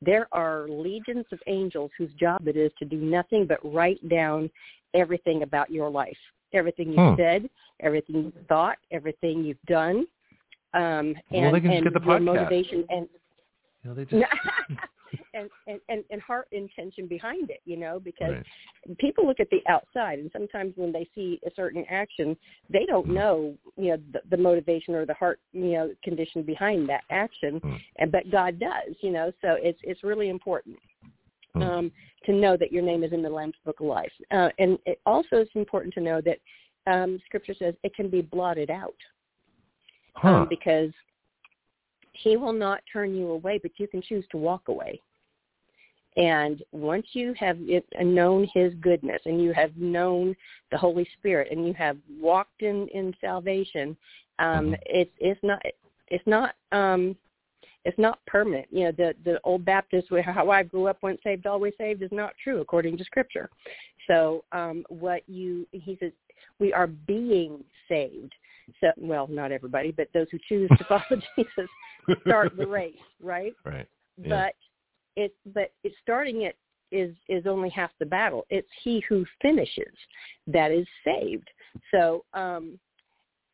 there are legions of angels whose job it is to do nothing but write down everything about your life, everything you've Hmm. said, everything you've thought, everything you've done, um, and, Well, they can just and get the podcast. motivation and you know, they just and, and and and heart intention behind it, you know, because right. people look at the outside and sometimes when they see a certain action they don't Mm. know you know the, the motivation or the heart you know condition behind that action Mm. and but god does you know so it's it's really important Mm. um to know that your name is in the lamb's book of life uh, and it also is important to know that um scripture says it can be blotted out Huh. um because he will not turn you away but you can choose to walk away And once you have known his goodness and you have known the Holy Spirit and you have walked in, in salvation, um, Mhm. it's it's not it's not um, it's not permanent. You know, the the old Baptist how I grew up once saved always saved is not true according to Scripture. So um, what you he says we are being saved. So well, not everybody, but those who choose to follow Jesus start the race, right? Right. Yeah. but it but it starting it is is only half the battle. It's he who finishes that is saved. So um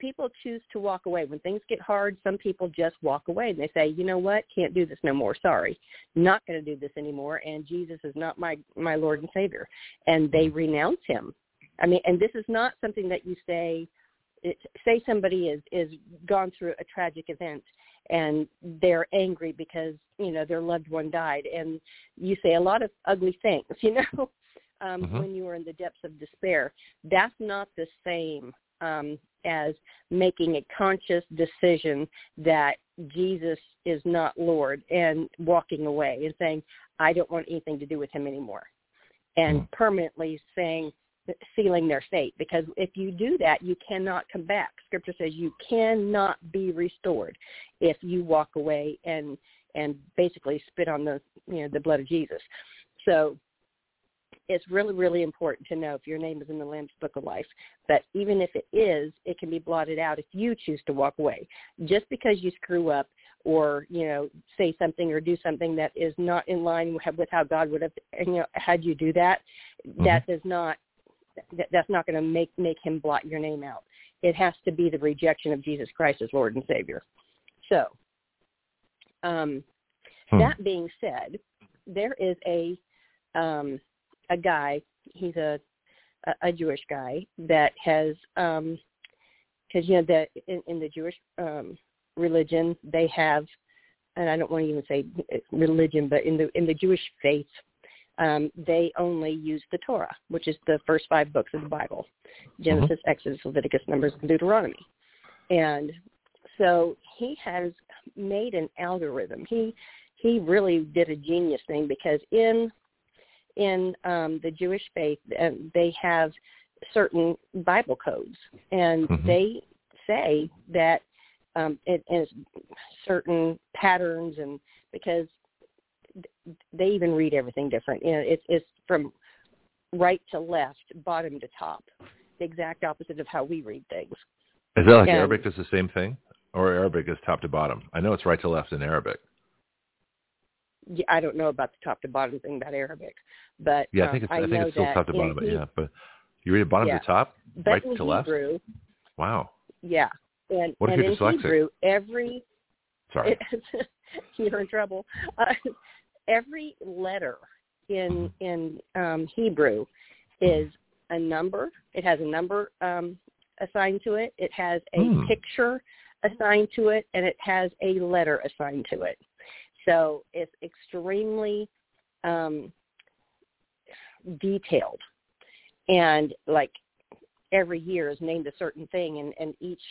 people choose to walk away. When things get hard some people just walk away and they say you know what? Can't do this no more. Sorry. Not going to do this anymore. And jesus is not my my lord and savior. And they renounce him. I mean and this is not something that you say it, say somebody is is gone through a tragic event and they're angry because you know their loved one died and you say a lot of ugly things you know um Mhm. when you are in the depths of despair that's not the same um as making a conscious decision that Jesus is not Lord and walking away and saying I don't want anything to do with him anymore and Hmm. permanently saying sealing their fate because if you do that you cannot come back. Scripture says you cannot be restored if you walk away and and basically spit on the you know the blood of Jesus. So it's really really important to know if your name is in the lamb's book of life but even if it is it can be blotted out if you choose to walk away. Just because you screw up or you know say something or do something that is not in line with how God would have you know had you do that that mm-hmm. does not that, that's not going to make make him blot your name out. It has to be the rejection of Jesus Christ as Lord and Savior. So, um, Hmm. that being said, there is a um, a guy. He's a a, a Jewish guy that has because you know that in, in the Jewish um, religion they have, and I don't want to even say religion, but in the in the Jewish faith um, they only use the Torah, which is the first five books of the Bible, Genesis, Exodus, Leviticus, Numbers, and Deuteronomy. And so he has made an algorithm. He he really did a genius thing because in in um, the Jewish faith uh, they have certain Bible codes, and Mhm. they say that um, it is certain patterns and because they even read everything different. You know, it's it's from right to left, bottom to top, the exact opposite of how we read things. Is that like And- Arabic is the same thing? Or Arabic is top to bottom? I know it's right to left in Arabic. Yeah, I don't know about the top to bottom thing about Arabic, but Yeah, I um, think it's I, I think it's still top to bottom, but yeah. But you read it bottom Yeah. to top, right to left? Wow. yeah, and What if and you're in dyslexic? Hebrew, every Sorry. it, you're in trouble. Uh, every letter in in um, Hebrew is a number. It has a number um, assigned to it. It has a Hmm. picture assigned to it, and it has a letter assigned to it. So it's extremely um, detailed, and like every year is named a certain thing, and, and each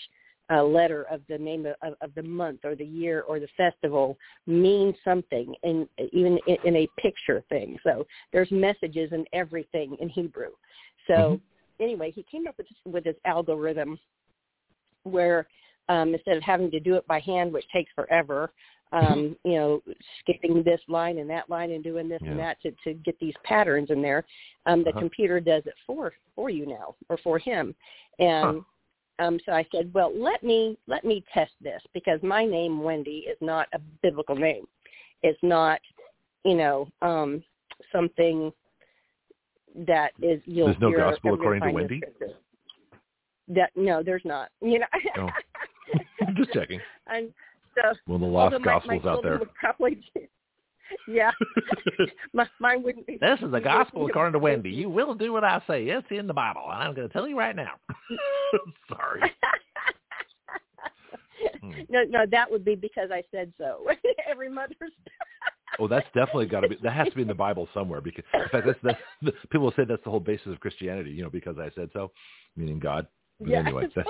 uh, letter of the name of, of, the month or the year or the festival means something, and even in, in a picture thing. So there's messages in everything in Hebrew. So Mhm. anyway, he came up with this, with this algorithm where um, instead of having to do it by hand, which takes forever, um, you know, skipping this line and that line and doing this and that to, to get these patterns in there, um, the Uh-huh. computer does it for for you now or for him. And um, so I said, well, let me let me test this because my name Wendy is not a biblical name. It's not, you know, um, something that is you'll There's no you're gospel according to Wendy? That no, there's not. You know. Oh. Just checking. and so Well, the lost my, gospels my out there. Would probably, yeah, my, mine wouldn't be. This is the gospel according to Wendy. You will do what I say. It's in the Bible, and I'm going to tell you right now. Sorry. Hmm. no, no, that would be because I said so. Every mother's. Oh, that's definitely got to be. That has to be in the Bible somewhere. Because in fact, that's that's the, people say that's the whole basis of Christianity. You know, because I said so, meaning God. But yeah. anyway, that,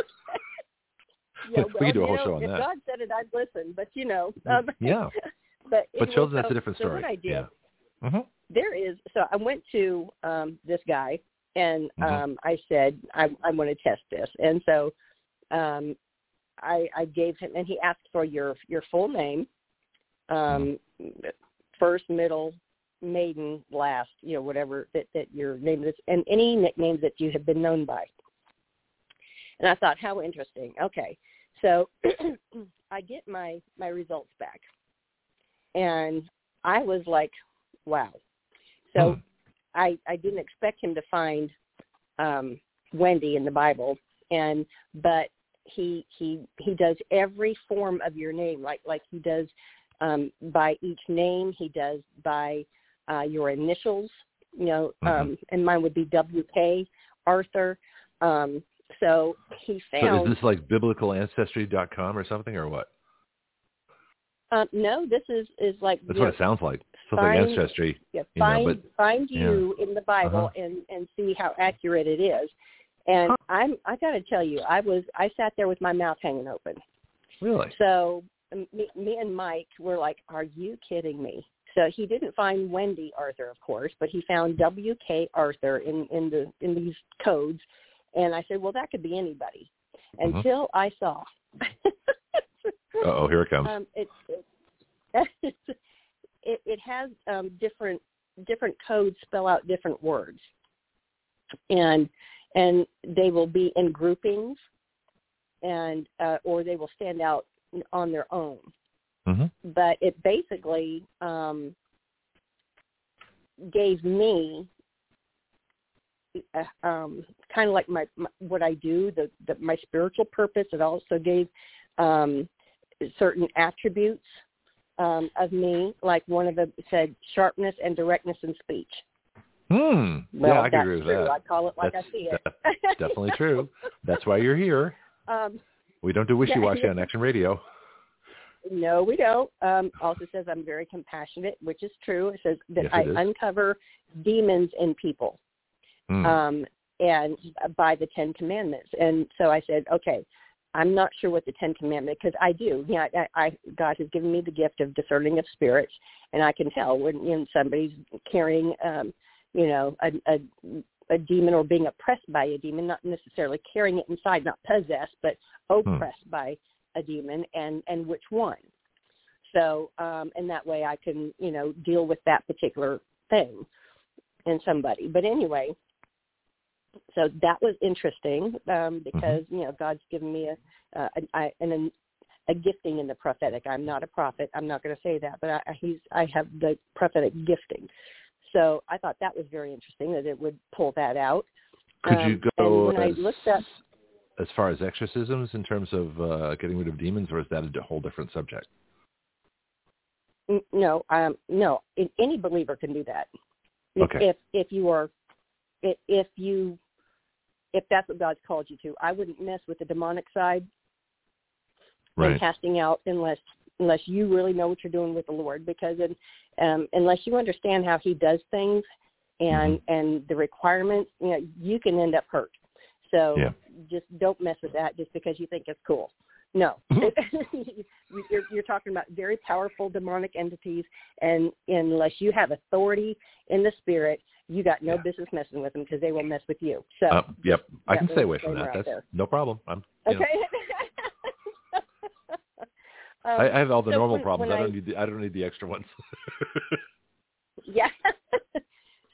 yeah, we could do a you whole know, show on if that. God said it, I'd listen. But you know, um, yeah. But But children, that's so- a different so story. what I did, Yeah. hmm there is. So I went to um, this guy and Mhm. um, I said I, I want to test this, and so um, I, I gave him, and he asked for your your full name, um, first, middle, maiden, last, you know, whatever that that your name is, and any nicknames that you have been known by. And I thought, how interesting. Okay, so I get my my results back, and I was like, wow. So Hmm. I I didn't expect him to find um Wendy in the Bible and but he he he does every form of your name like like he does um by each name he does by uh your initials you know Mhm. um and mine would be WK Arthur um so he So found is this like biblicalancestry.com or something or what? Um no this is is like That's what it sounds like. Sounds like Find- ancestry. yeah, you know, find but- find yeah. you in the Bible Uh-huh. and and see how accurate it is. And Huh. I'm I got to tell you, I was I sat there with my mouth hanging open. Really? So me, me and Mike were like, "Are you kidding me?" So he didn't find Wendy Arthur, of course, but he found W.K. Arthur in in the in these codes. And I said, "Well, that could be anybody." Mhm. Until I saw. Uh-oh, here it comes. um, it, it, it it has um, different different codes spell out different words, and and they will be in groupings, and uh, or they will stand out on their own. hmm But it basically um, gave me uh, um, kind of like my, my what I do, the, the my spiritual purpose. It also gave um, certain attributes um, of me, like one of them said sharpness and directness in speech. Hmm. Well, yeah, I that's agree with true. that. I call it like That's I see it. de- definitely true. That's why you're here. um, We don't do wishy-washy on Action Radio. no, we don't. Um, also says I'm very compassionate, which is true. It says that Yes, I uncover demons in people. Hmm. um, and by the Ten Commandments. And so I said, okay, I'm not sure what the Ten Commandments because I do. Yeah, I, I God has given me the gift of discerning of spirits, and I can tell when you know, somebody's carrying, um, you know, a, a a demon or being oppressed by a demon, not necessarily carrying it inside, not possessed, but oppressed by a demon, and and which one. So, um, and that way I can, you know, deal with that particular thing in somebody. But anyway, so that was interesting um, because you know God's given me a uh, an, I, an a gifting in the prophetic. I'm not a prophet. I'm not going to say that, but I, he's I have the prophetic gifting. So I thought that was very interesting that it would pull that out. Could Um, you go and when as, I looked up, as far as exorcisms in terms of uh, getting rid of demons, or is that a whole different subject? No, um, no, any believer can do that. Okay. if if you are, if, if you, if that's what God's called you to, I wouldn't mess with the demonic side and casting out unless unless you really know what you're doing with the Lord, because in, um, unless you understand how He does things and Mm-hmm. and the requirements, you know, you can end up hurt. So Yeah. just don't mess with that just because you think it's cool. No, you're, you're talking about very powerful demonic entities, and unless you have authority in the spirit, you got no Yeah. business messing with them because they will mess with you. So Uh, yep. I can stay away from that. That's there. no problem. I'm. Okay. Um, I, I have all the so normal when- problems. when I don't need. The, I don't need the extra ones. yeah.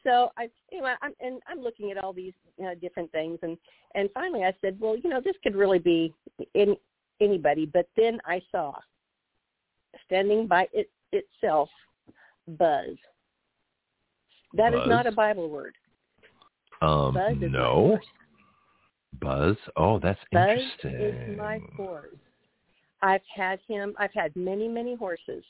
so I, anyway, I'm and I'm looking at all these uh, different things, and and finally I said, well, you know, this could really be in anybody. But then I saw standing by it itself, buzz. That is not a Bible word. um. Buzz is my no. horse. Buzz. Oh, that's Buzz interesting. is my horse. I've had him. I've had many, many horses,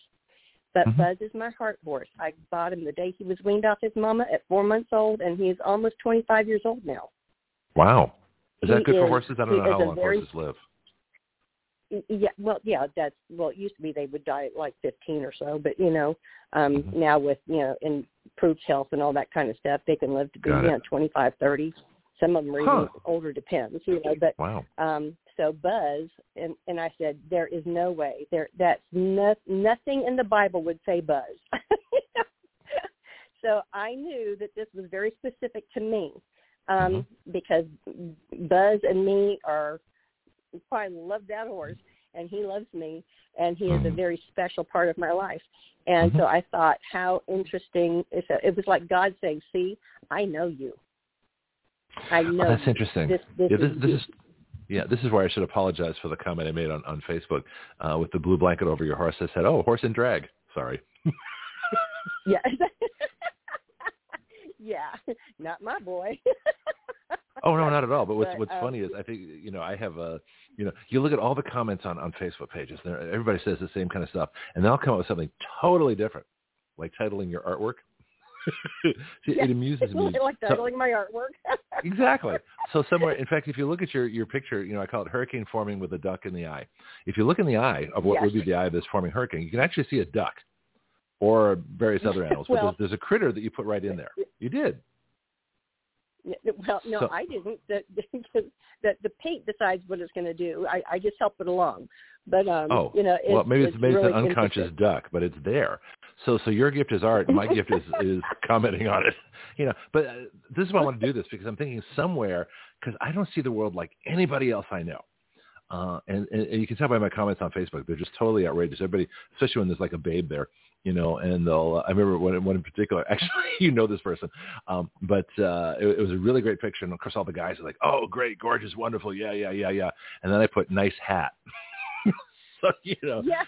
but Mhm. Buzz is my heart horse. I bought him the day he was weaned off his mama at four months old, and he is almost 25 years old now. Wow. Is that He good for horses? I don't know how long very- horses live. Yeah, well, yeah, that's well. It used to be they would die at like 15 or so, but you know, um Mhm. now with you know improved health and all that kind of stuff, they can live to be Got you it. know 25, 30. Some of them are Huh. even older, depends, you know. But Wow. um so buzz and and i said there is no way there that's no, nothing in the bible would say buzz so so I knew that this was very specific to me um, Mm-hmm. because Buzz and me are I love that horse, and he loves me, and he is a very special part of my life. And so I thought, how interesting! It's a, it was like God saying, "See, I know you. I know." Oh, that's interesting. This, this, yeah, this, is this is yeah, this is where I should apologize for the comment I made on on Facebook uh, with the blue blanket over your horse. I said, "Oh, horse and drag." Sorry. yeah, yeah, not my boy. Oh no, not at all. But what's But, what's um, funny is I think you know I have a you know you look at all the comments on on Facebook pages. There, everybody says the same kind of stuff, and they'll come up with something totally different, like titling your artwork. See, Yeah. It amuses me. like So- titling my artwork. exactly. So somewhere, in fact, if you look at your your picture, you know I call it hurricane forming with a duck in the eye. If you look in the eye of what Yes. would be the eye of this forming hurricane, you can actually see a duck or various other animals. but there's, there's a critter that you put right in there. You did. Well, no, So- I didn't. The, the, the the paint decides what it's going to do. I, I just help it along. But um, Oh, you know, it's, well, maybe it's, maybe really it's an unconscious duck, but it's there. So, so your gift is art, and my gift is is commenting on it. You know, but uh, this is why I want to do this because I'm thinking somewhere because I don't see the world like anybody else I know. Uh, and, and, and you can tell by my comments on Facebook, they're just totally outrageous. Everybody, especially when there's like a babe there, you know, and they'll, I remember one, one in particular, actually, you know this person, um, but uh, it, it was a really great picture. And of course, all the guys are like, oh, great, gorgeous, wonderful. Yeah, yeah, yeah, yeah. And then I put nice hat. so, you know, Yeah,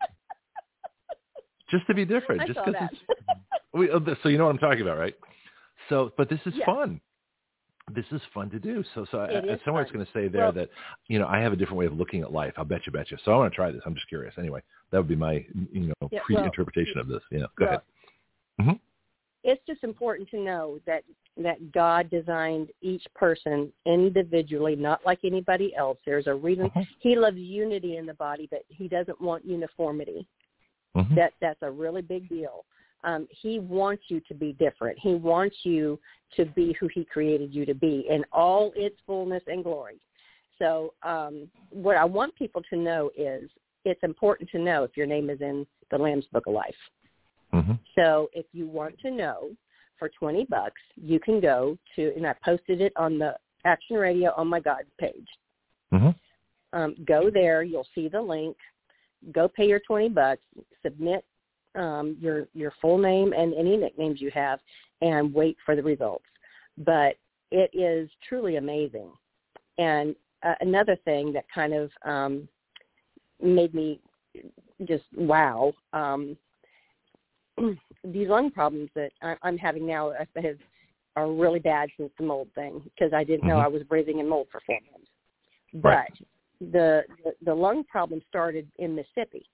just to be different, I just saw because we, uh, so you know what I'm talking about, right? So, but this is Yes. fun. This is fun to do. So, so I, it's going to say there Well- that, you know, I have a different way of looking at life. I'll bet you, bet you. So I want to try this. I'm just curious. Anyway, that would be my, you know, Yeah, pre-interpretation of this. Yeah, go well, ahead. it's just important to know that that God designed each person individually, not like anybody else. There's a reason Mhm. He loves unity in the body, but He doesn't want uniformity. Mhm. That that's a really big deal. Um, he wants you to be different. He wants you to be who He created you to be in all its fullness and glory. So, um, what I want people to know is it's important to know if your name is in the Lamb's Book of Life. Mhm. So if you want to know for 20 bucks, you can go to, and I posted it on the Action Radio on my God page. Mhm. Um, go there, you'll see the link. Go pay your 20 bucks, submit um, your your full name and any nicknames you have, and wait for the results. But it is truly amazing. And uh, another thing that kind of um, made me just wow. Um, these lung problems that I, I'm having now I have, are really bad since the mold thing because I didn't know Mhm. I was breathing in mold for four months. But Right. the, the the lung problem started in Mississippi,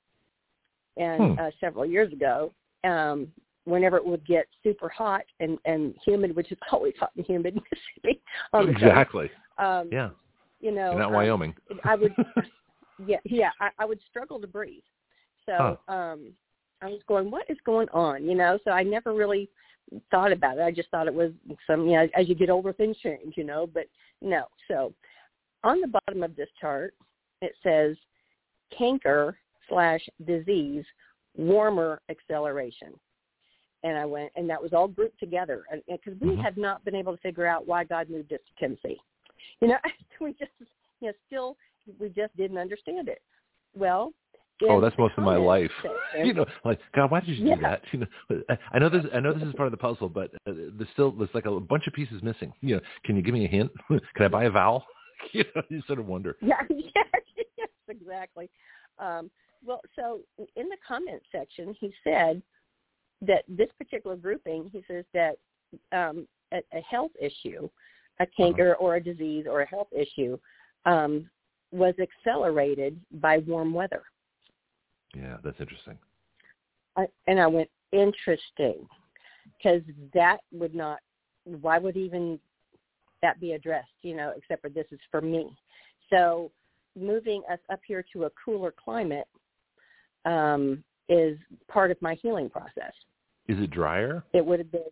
and Hmm. uh, several years ago, um, whenever it would get super hot and and humid, which is always hot and humid in Mississippi, on the coast, Exactly. um, Yeah. you know, not um, Wyoming. I would, yeah, yeah, I, I would struggle to breathe. So Huh. um, I was going, what is going on? You know, so I never really thought about it. I just thought it was some, you know, as you get older, things change, you know, but no. So on the bottom of this chart, it says canker slash disease, warmer acceleration. And I went, and that was all grouped together because we Mhm. had not been able to figure out why God moved us to Tennessee. You know, we just, you know, still, we just didn't understand it. Well, Oh, that's most of my life. section- you know, like God, why did you Yeah. do that? You know, I- know this. I know this is part of the puzzle, but uh, there's still there's like a bunch of pieces missing. You know, can you give me a hint? can I buy a vowel? you know, you sort of wonder. Yeah, yes, yes, exactly. Um, well, so in the comment section, he said that this particular grouping, he says that um, a, a health issue, a canker or a disease or a health issue, um, was accelerated by warm weather. Yeah, that's interesting. I, and I went, interesting, because that would not, why would even that be addressed, you know, except for this is for me. So moving us up here to a cooler climate um, is part of my healing process. Is it drier? It would have been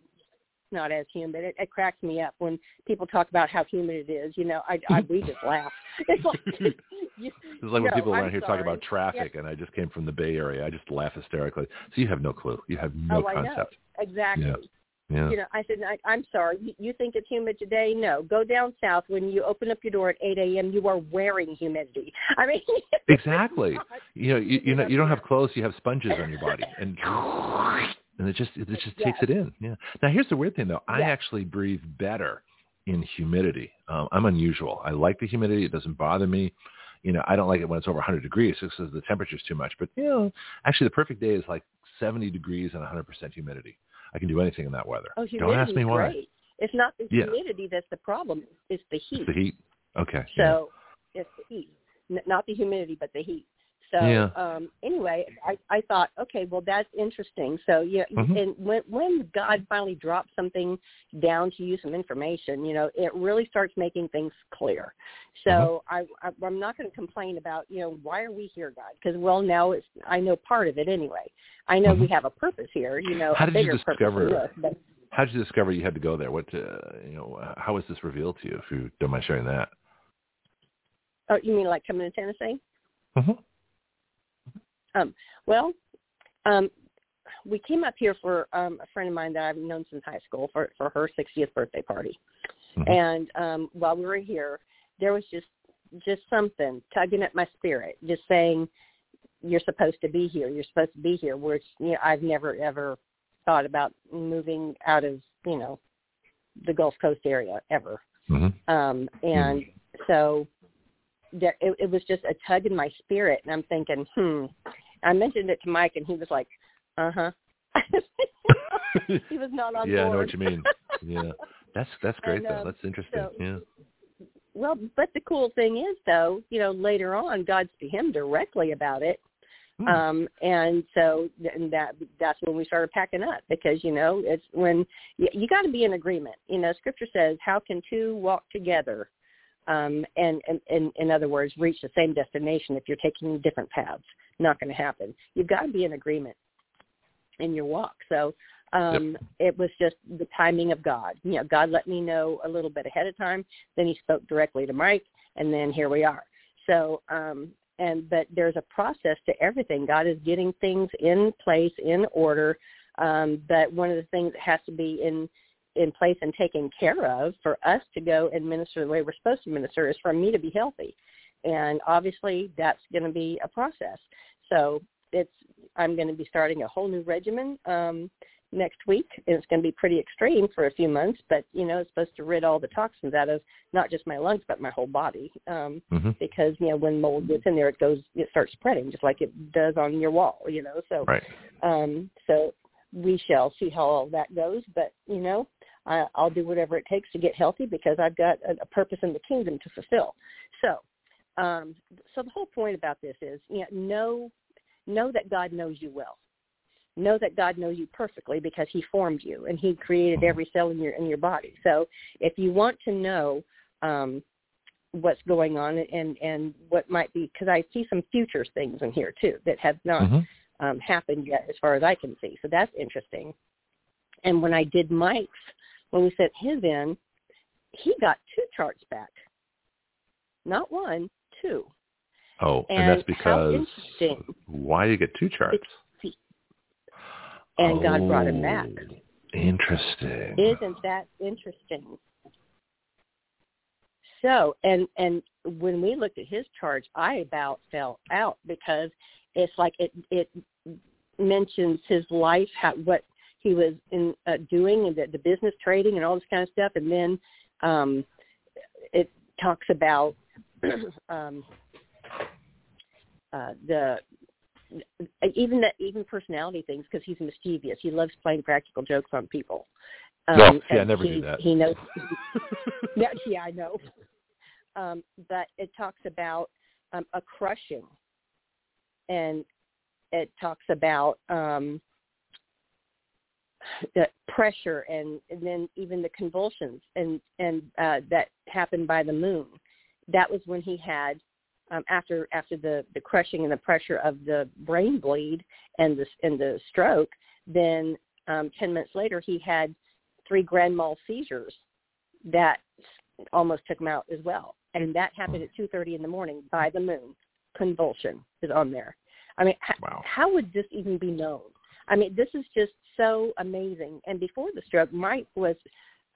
not as humid. It, it cracks me up when people talk about how humid it is. You know, I, I we just laugh. It's like, you, It's like when no, people I'm around here talk about traffic, and I just came from the Bay Area. I just laugh hysterically. So you have no clue. You have no oh, I know concept. exactly. Yeah. Yeah. You know, I said, I, I'm sorry. You, you think it's humid today? No. Go down south. When you open up your door at 8 a.m., you are wearing humidity. I mean, exactly. You know, you, you know, you don't have clothes. You have sponges on your body, and and it just it just takes it in. Yeah. Now here's the weird thing though. I Yes. actually breathe better in humidity. Um, I'm unusual. I like the humidity. It doesn't bother me. You know, I don't like it when it's over 100 degrees because the temperature's too much. But you know, actually, the perfect day is like 70 degrees and 100% humidity. I can do anything in that weather. oh, don't ask me why. great. It's not the Yeah. humidity that's the problem. It's the heat. It's the heat. Okay. yeah. So it's the heat, N- not the humidity, but the heat. So Yeah. um, anyway, I, I thought, okay, well that's interesting. So yeah, Mhm. and when when God finally drops something down to you, some information, you know, it really starts making things clear. So Uh-huh. I, I I'm not going to complain about you know why are we here, God? Because well now it's I know part of it anyway. I know we Mhm. have a purpose here. You know, How a did you bigger discover- purpose this, but How did you discover you had to go there? What, uh, you know, how was this revealed to you? If you don't mind sharing that. oh, you mean like coming to Tennessee? hmm Um, well, um, we came up here for um, a friend of mine that I've known since high school for for her 60th birthday party, Mhm. and um, while we were here, there was just just something tugging at my spirit, just saying, "You're supposed to be here. You're supposed to be here." Which you know, I've never ever thought about moving out of you know the Gulf Coast area ever. hmm Um, and so there, it, it was just a tug in my spirit, and I'm thinking, hmm. I mentioned it to Mike, and he was like, uh huh. he was not on yeah, I know what you mean. Yeah, that's that's great And, though. um, That's interesting. so- yeah. Well, but the cool thing is, though, you know, later on, God spoke to him directly about it, Hmm. um, and so and that that's when we started packing up because you know it's when you, you got to be in agreement. You know, Scripture says, "How can two walk together?" Um, and, and, and in other words, reach the same destination if you're taking different paths. Not going to happen. You've got to be in agreement in your walk. So um, it was just the timing of God. You know, God let me know a little bit ahead of time. Then He spoke directly to Mike, and then here we are. So, um, and but there's a process to everything. God is getting things in place, in order. Um, but one of the things that has to be in in place and taken care of for us to go and minister the way we're supposed to minister is for me to be healthy. And obviously that's going to be a process. So it's I'm going to be starting a whole new regimen um, next week, and it's going to be pretty extreme for a few months. But you know, it's supposed to rid all the toxins out of not just my lungs but my whole body. Um, hmm because you know when mold gets in there, it goes it starts spreading just like it does on your wall. You know, so Right. um, so we shall see how all that goes. But you know, I, I'll do whatever it takes to get healthy because I've got a, a purpose in the kingdom to fulfill. So, um, so the whole point about this is, you know, know know that God knows you well. Know that God knows you perfectly because He formed you and He created every cell in your in your body. So, if you want to know um, what's going on and and what might be, because I see some future things in here too that have not hmm um, happened yet, as far as I can see. So that's interesting. And when I did Mike's, when we sent his in, he got two charts back, not one, two. Oh, and, And that's because why why you get two charts? And God brought him back. Oh, Interesting. Isn't that interesting? So, and and when we looked at his charts, I about fell out because it's like it it mentions his life, how, what he was in uh, doing, and the, the business trading and all this kind of stuff, and then um, it talks about um, uh, the even that even personality things because he's mischievous. He loves playing practical jokes on people. Um, No, see, I never he, do that. He knows. yeah, yeah, I know. Um, but it talks about um, a crushing, and it talks about um, the pressure, and, and then even the convulsions, and and uh, that happened by the moon. That was when he had um, after after the the crushing and the pressure of the brain bleed and the and the stroke. Then um, ten minutes later, he had three grand mal seizures that almost took him out as well. And that happened at 2.30 in the morning by the moon. Convulsion is on there. I mean, Wow. how would this even be known? I mean, this is just so amazing. And before the stroke, Mike was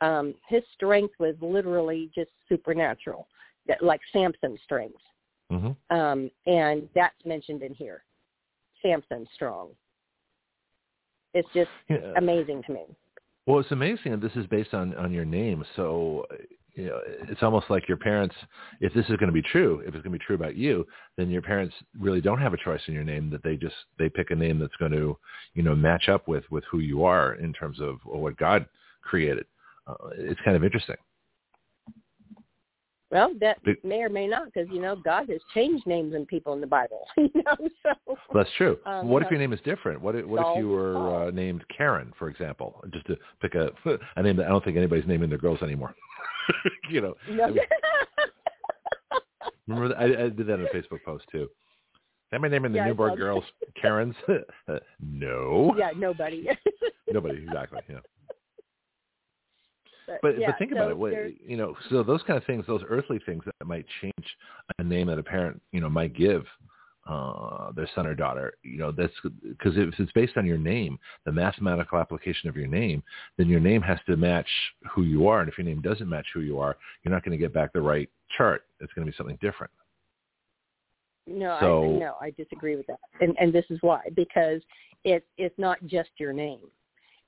um, his strength was literally just supernatural, like Samson's strength. Mm-hmm. Um, and that's mentioned in here. Samson strong. It's just Yeah. amazing to me. Well, it's amazing that this is based on on your name. So, you know, it's almost like your parents. If this is going to be true, if it's going to be true about you, then your parents really don't have a choice in your name. That they just they pick a name that's going to, you know, match up with with who you are in terms of what God created. Uh, it's kind of interesting. Well, that may or may not, because you know God has changed names and people in the Bible. You know, so that's true. Um, what if uh, your name is different? What if, what if you were uh, named Karen, for example? Just to pick a a name that I don't think anybody's naming their girls anymore. you know, No. I mean, remember that? I, I did that in a Facebook post too. Am I naming the Yeah, newborn girls Karens? Uh, no, yeah, nobody. nobody exactly. Yeah. But, But yeah, but think about it. What, you know, so those kind of things, those earthly things that might change a name that a parent, you know, might give uh, their son or daughter. You know, that's because if it's based on your name, the mathematical application of your name, then your name has to match who you are. And if your name doesn't match who you are, you're not going to get back the right chart. It's going to be something different. No, So- I no, I disagree with that, and and this is why because it's it's not just your name,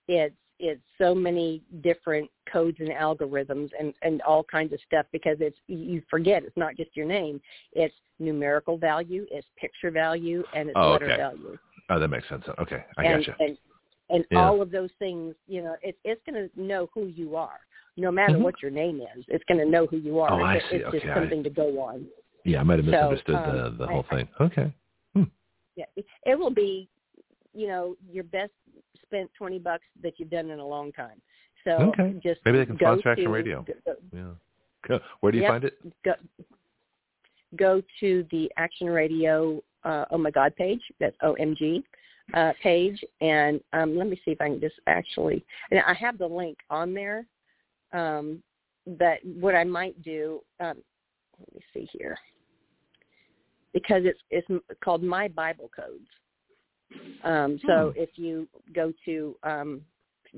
it's it's so many different codes and algorithms and and all kinds of stuff because it's you forget it's not just your name, it's numerical value, it's picture value, and it's Oh, letter okay. value, Oh, that makes sense. Okay, I and gotcha. and and Yeah. all of those things, you know, it's it's going to know who you are. No matter Mhm. what your name is, it's going to know who you are. Oh, I it's, see. it's just Okay, I- something to go on. Yeah, I might have So, misunderstood um, the the I- whole thing. Okay. yeah, it- it will be, you know, your best spent twenty bucks that you've done in a long time. So Okay. just Maybe they can go sponsor Action to, Radio. Go, Yeah. Where do you Yep. find it? go, go to the Action Radio uh, Oh My God page. That's OMG uh, page, and um, let me see if I can just actually. And I have the link on there. Um, but what I might do, um, let me see here, because it's it's called My Bible Codes. Um, so if you go to um,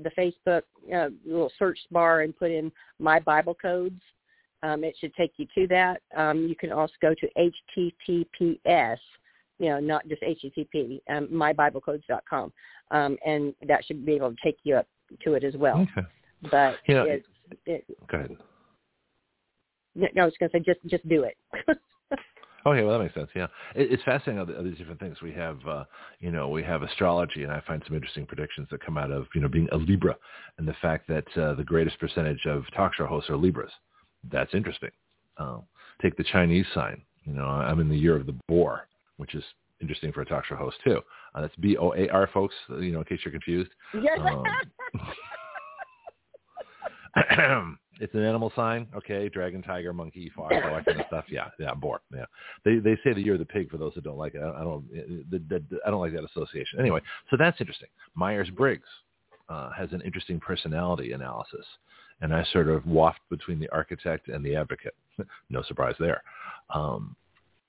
the Facebook uh, little search bar and put in My Bible Codes, um, it should take you to that. Um, you can also go to HTTPS, you know, not just HTTP, um, mybiblecodes.com, um, and that should be able to take you up to it as well. Okay. But You know, it's, it, Go ahead. no, I was going to say just just do it. Okay, well that makes sense. Yeah, it, it's fascinating all, the, all these different things. We have, uh, you know, we have astrology, and I find some interesting predictions that come out of, you know, being a Libra, and the fact that uh, the greatest percentage of talk show hosts are Libras. That's interesting. Uh, take the Chinese sign. You know, I'm in the year of the boar, which is interesting for a talk show host too. Uh, that's B O A R, folks. You know, in case you're confused. yes. Um, it's an animal sign, okay? Dragon, tiger, monkey, fox, all that kind of stuff. Yeah, yeah, boar. Yeah, they they say the year of the pig for those that don't like it. I, I don't the, the, the, I don't like that association. Anyway, so that's interesting. Myers Briggs uh, has an interesting personality analysis, and I sort of waft between the architect and the advocate. no surprise there. Um,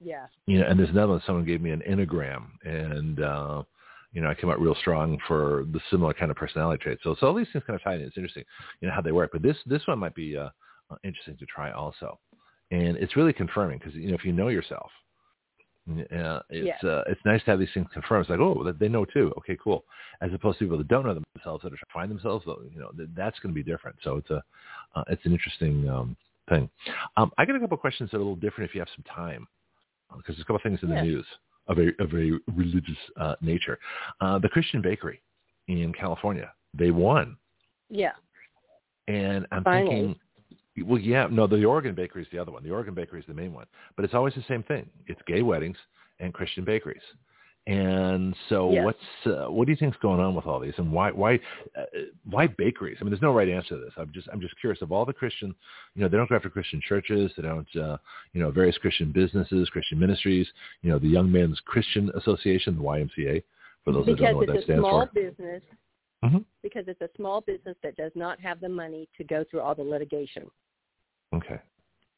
yeah. you know, and there's another one. Someone gave me an enneagram, and uh, you know, I came out real strong for the similar kind of personality traits. So, so all these things kind of tie in. It's interesting, you know, how they work. But this this one might be uh, uh, interesting to try also, and it's really confirming because you know if you know yourself, uh, it's uh, it's nice to have these things confirmed. It's like, oh, they know too. Okay, cool. As opposed to people that don't know themselves that are trying to find themselves, though, you know, that's going to be different. So it's a uh, it's an interesting um, thing. Um, I got a couple of questions that are a little different if you have some time because there's a couple of things in Yes. the news of a of a religious uh, nature. Uh, the Christian Bakery in California, they won, Yeah. and I'm Finally. thinking, well, yeah, no, the Oregon Bakery is the other one. The Oregon Bakery is the main one, but it's always the same thing. It's gay weddings and Christian bakeries. And so, Yes. what's uh, what do you think's going on with all these, and why why uh, why bakeries? I mean, there's no right answer to this. I'm just I'm just curious. Of all the Christian, you know, they don't go after Christian churches. They don't, uh, you know, various Christian businesses, Christian ministries. You know, the Young Men's Christian Association, the YMCA, for those that because don't know what it's a small for. business. Mhm. Because it's a small business that does not have the money to go through all the litigation. Okay.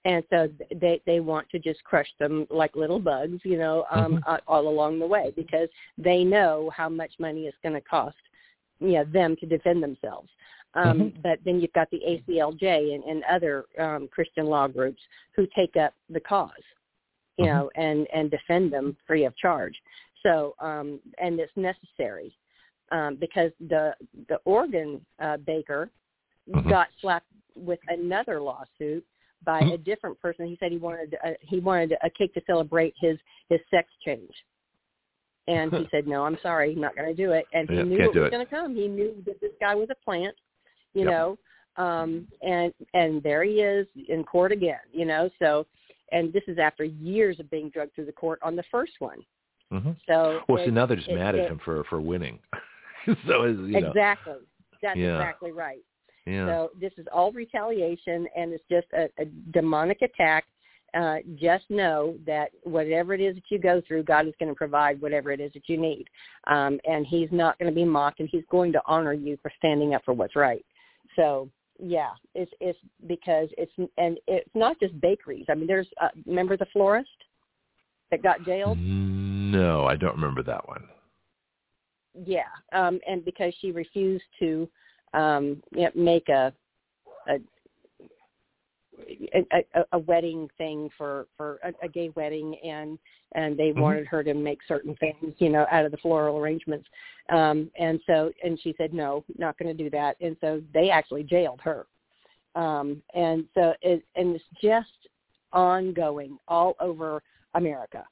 And so they they want to just crush them like little bugs, you know, um, Mhm. uh, all along the way because they know how much money it's going to cost you know them to defend themselves. Um, Mhm. But then you've got the ACLJ and, and other um, Christian law groups who take up the cause, you Mhm. know, and and defend them free of charge. So um, and it's necessary um, because the the Oregon uh, baker Mhm. got slapped with another lawsuit by Mhm. a different person. He said he wanted uh, he wanted a cake to celebrate his his sex change, and he said no, I'm sorry, I'm not going to do it. And he knew do was going to come. He knew that this guy was a plant, you Yep. know, um, and and there he is in court again, you know. So, and this is after years of being drugged through the court on the first one. hmm So Well, it- see, now they're just it- mad it- at him for for winning. so is you know, exactly. That's Yeah. exactly right. Yeah. So this is all retaliation, and it's just a, a demonic attack. Uh, just know that whatever it is that you go through, God is going to provide whatever it is that you need, um, and He's not going to be mocked, and He's going to honor you for standing up for what's right. So yeah, it's it's because it's and it's not just bakeries. I mean, there's uh, remember the florist that got jailed. No, I don't remember that one. Yeah, um, and because she refused to um, you know, make a a, a a wedding thing for for a, a gay wedding, and and they Mhm. wanted her to make certain things, you know, out of the floral arrangements, um, and so and she said no, not going to do that, and so they actually jailed her, um, and so it and it's just ongoing all over America.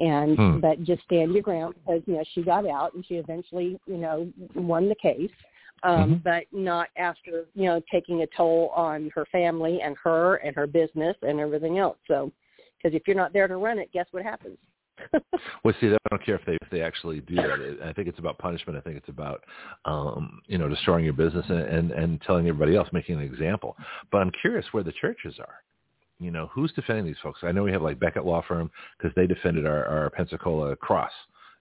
And Hmm. but just stand your ground because you know she got out and she eventually you know won the case, um, Mhm. but not after you know taking a toll on her family and her and her business and everything else. So because if you're not there to run it, guess what happens? Well, see, I don't care if they if they actually do that. It- I think it's about punishment. I think it's about um, you know destroying your business and, and and telling everybody else, making an example. But I'm curious where the churches are. You know, who's defending these folks? I know we have like Becket Law Firm because they defended our, our Pensacola cross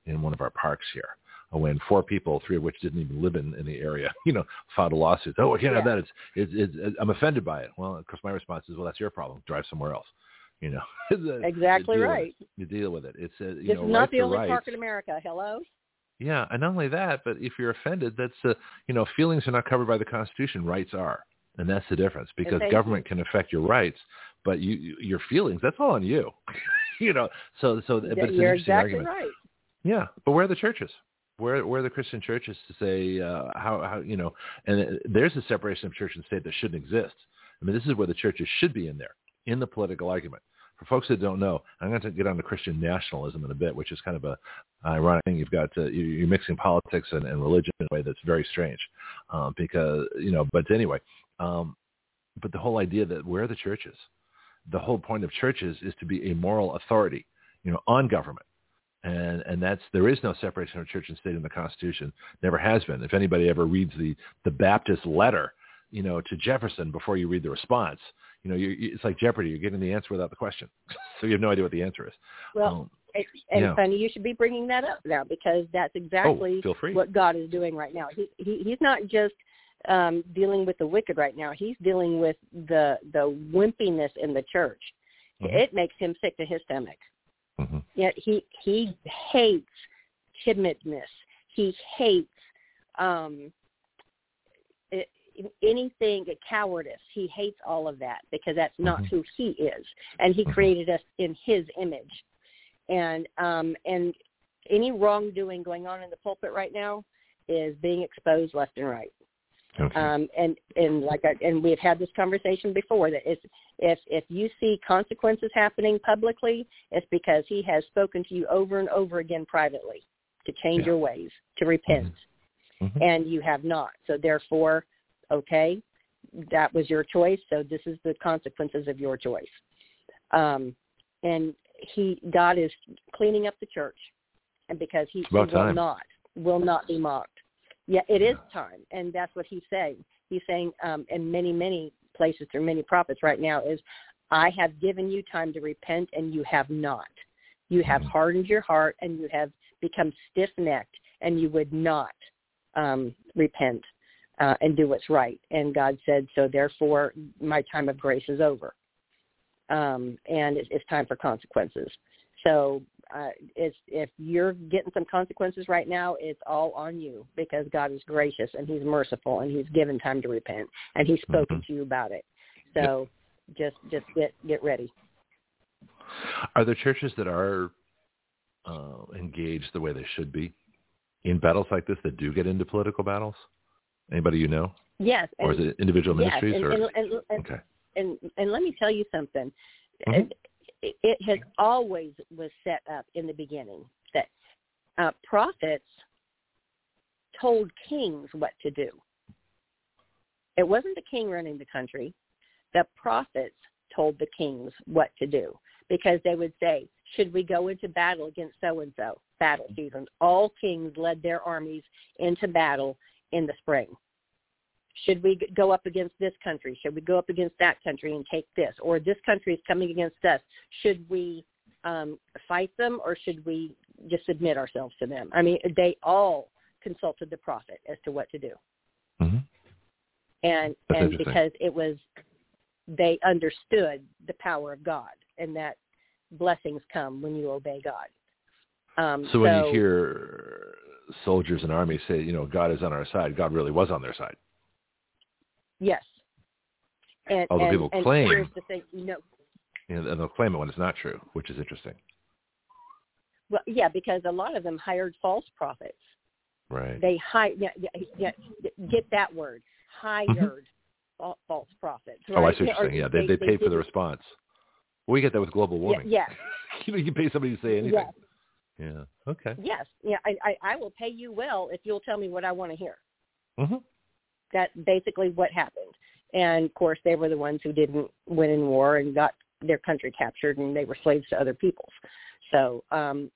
in one of our parks here. When four people, three of which didn't even live in, in the area, you know, filed a lawsuit. Oh, I can't have Yeah. that. It's, it's, it's, I'm offended by it. Well, of course, my response is, well, that's your problem. Drive somewhere else. You know, The- exactly right. it. You deal with it. It's a, you This know, is not rights the only rights. park in America. Hello. Yeah, and not only that, but if you're offended, that's uh, you know, feelings are not covered by the Constitution. Rights are, and that's the difference. Because government can affect your rights, but you, you your feelings, that's all on you. you know, so so, but it's an you're interesting exactly argument. right. Yeah, but where are the churches? Where where the Christian churches to say uh, how how you know? And uh, there's a separation of church and state that shouldn't exist. I mean, this is where the churches should be in there in the political argument. For folks that don't know, I'm going to get on to Christian nationalism in a bit, which is kind of a ironic thing. You've got uh, you- you're mixing politics and, and religion in a way that's very strange, um, because you know. But anyway, um, but the whole idea that where are the churches? The whole point of churches is to be a moral authority, you know, on government and and that's there is no separation of church and state in the Constitution. Never has been. If anybody ever reads the the Baptist letter, you know, to Jefferson before you read the response, you know, you, it's like Jeopardy. You're getting the answer without the question, so you have no idea what the answer is. Well, Um, and, and yeah. funny, you should be bringing that up now because that's oh, exactly free. what God is doing right now. He, he he's not just um dealing with the wicked right now. He's dealing with the the wimpiness in the church. Mhm. It makes him sick to his stomach. Mhm. Yet he he hates timidness. He hates um it, anything cowardice. He hates all of that because that's not Mhm. who he is, and he Mhm. created us in his image. And um and any wrongdoing going on in the pulpit right now is being exposed left and right. Okay. Um, and and like I, and we've had this conversation before that if if if you see consequences happening publicly, it's because he has spoken to you over and over again privately to change Yeah. your ways, to repent, Mhm. and you have not. So therefore, okay, that was your choice. So this is the consequences of your choice. Um, and he God is cleaning up the church, and because he, he will not will not be mocked. Yeah, it is time, and that's what he's saying. He's saying um, in many, many places through many prophets right now is, I have given you time to repent, and you have not. You have Mhm. hardened your heart, and you have become stiff-necked, and you would not um, repent uh, and do what's right. And God said, so therefore, my time of grace is over, um, and it's, it's time for consequences. So uh, it's, if you're getting some consequences right now, it's all on you because God is gracious and He's merciful and He's given time to repent and He's spoken Mhm. to you about it. So just just get get ready. Are there churches that are uh, engaged the way they should be in battles like this that do get into political battles? Anybody you know, Yes, or and, is it individual yes, ministries? and, or and, okay, and and let me tell you something. Mhm. It, has always was set up in the beginning that uh, prophets told kings what to do. It wasn't the king running the country. The prophets told the kings what to do because they would say, should we go into battle against so-and-so? Battle season. All kings led their armies into battle in the spring. Should we go up against this country? Should we go up against that country and take this? Or this country is coming against us. Should we um, fight them or should we just submit ourselves to them? I mean, they all consulted the prophet as to what to do. hmm And That's and because it was they understood the power of God and that blessings come when you obey God. Um, so when you hear soldiers and armies say, you know, God is on our side, God really was on their side. Yes, and, Although and, people and claim- thing, you know, and they'll claim it when it's not true, which is interesting. well, yeah, because a lot of them hired false prophets. Right. They hired, yeah, yeah, yeah, get that word, hired fa- false prophets. Mm-hmm. Oh, I see what you're saying. Yeah, they, they, pay for the response. We get that with global Yeah, warming. yeah, you know, you pay somebody to say anything. yes, Yeah. Okay. yes, yeah. I, I, I will pay you well if you'll tell me what I want to hear. hmm That's basically what happened. And of course, they were the ones who didn't win in war and got their country captured, and they were slaves to other peoples. So um,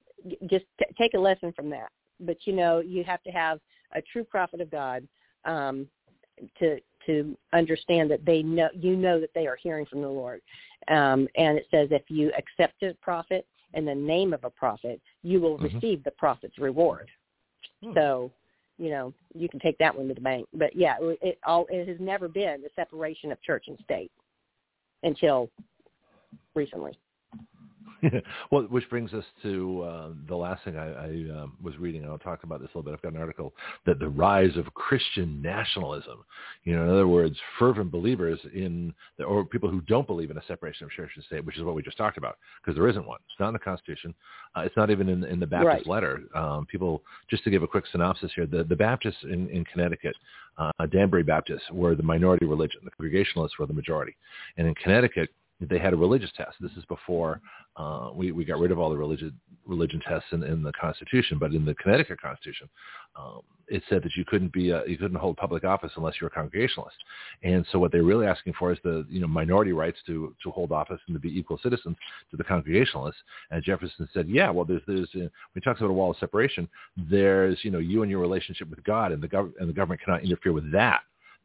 just t- take a lesson from that. But you know, you have to have a true prophet of God um, to to understand that they know you know that they are hearing from the Lord. Um, and it says if you accept a prophet in the name of a prophet, you will Mhm. receive the prophet's reward. Hmm. So, you know, you can take that one to the bank. But yeah, it, it all it has never been the separation of church and state until recently. well, which brings us to uh, the last thing I, I um, was reading, and I'll talk about this a little bit. I've got an article that the rise of Christian nationalism. You know, in other words, fervent believers in, the, or people who don't believe in a separation of church and state, which is what we just talked about, because there isn't one. It's not in the Constitution. Uh, it's not even in, in the Baptist Right. letter. Um, people, just to give a quick synopsis here, the, the Baptists in, in Connecticut, uh, Danbury Baptists, were the minority religion. The Congregationalists were the majority. And in Connecticut, they had a religious test. This is before uh, we, we got rid of all the religion religion tests in, in the Constitution, but in the Connecticut Constitution, um, it said that you couldn't be a, you couldn't hold public office unless you're a Congregationalist. And so what they're really asking for is the you know minority rights to to hold office and to be equal citizens to the Congregationalists. And Jefferson said, yeah, well, there's there's uh, when he talks about a wall of separation, there's you know you and your relationship with God, and the gov- and the government cannot interfere with that.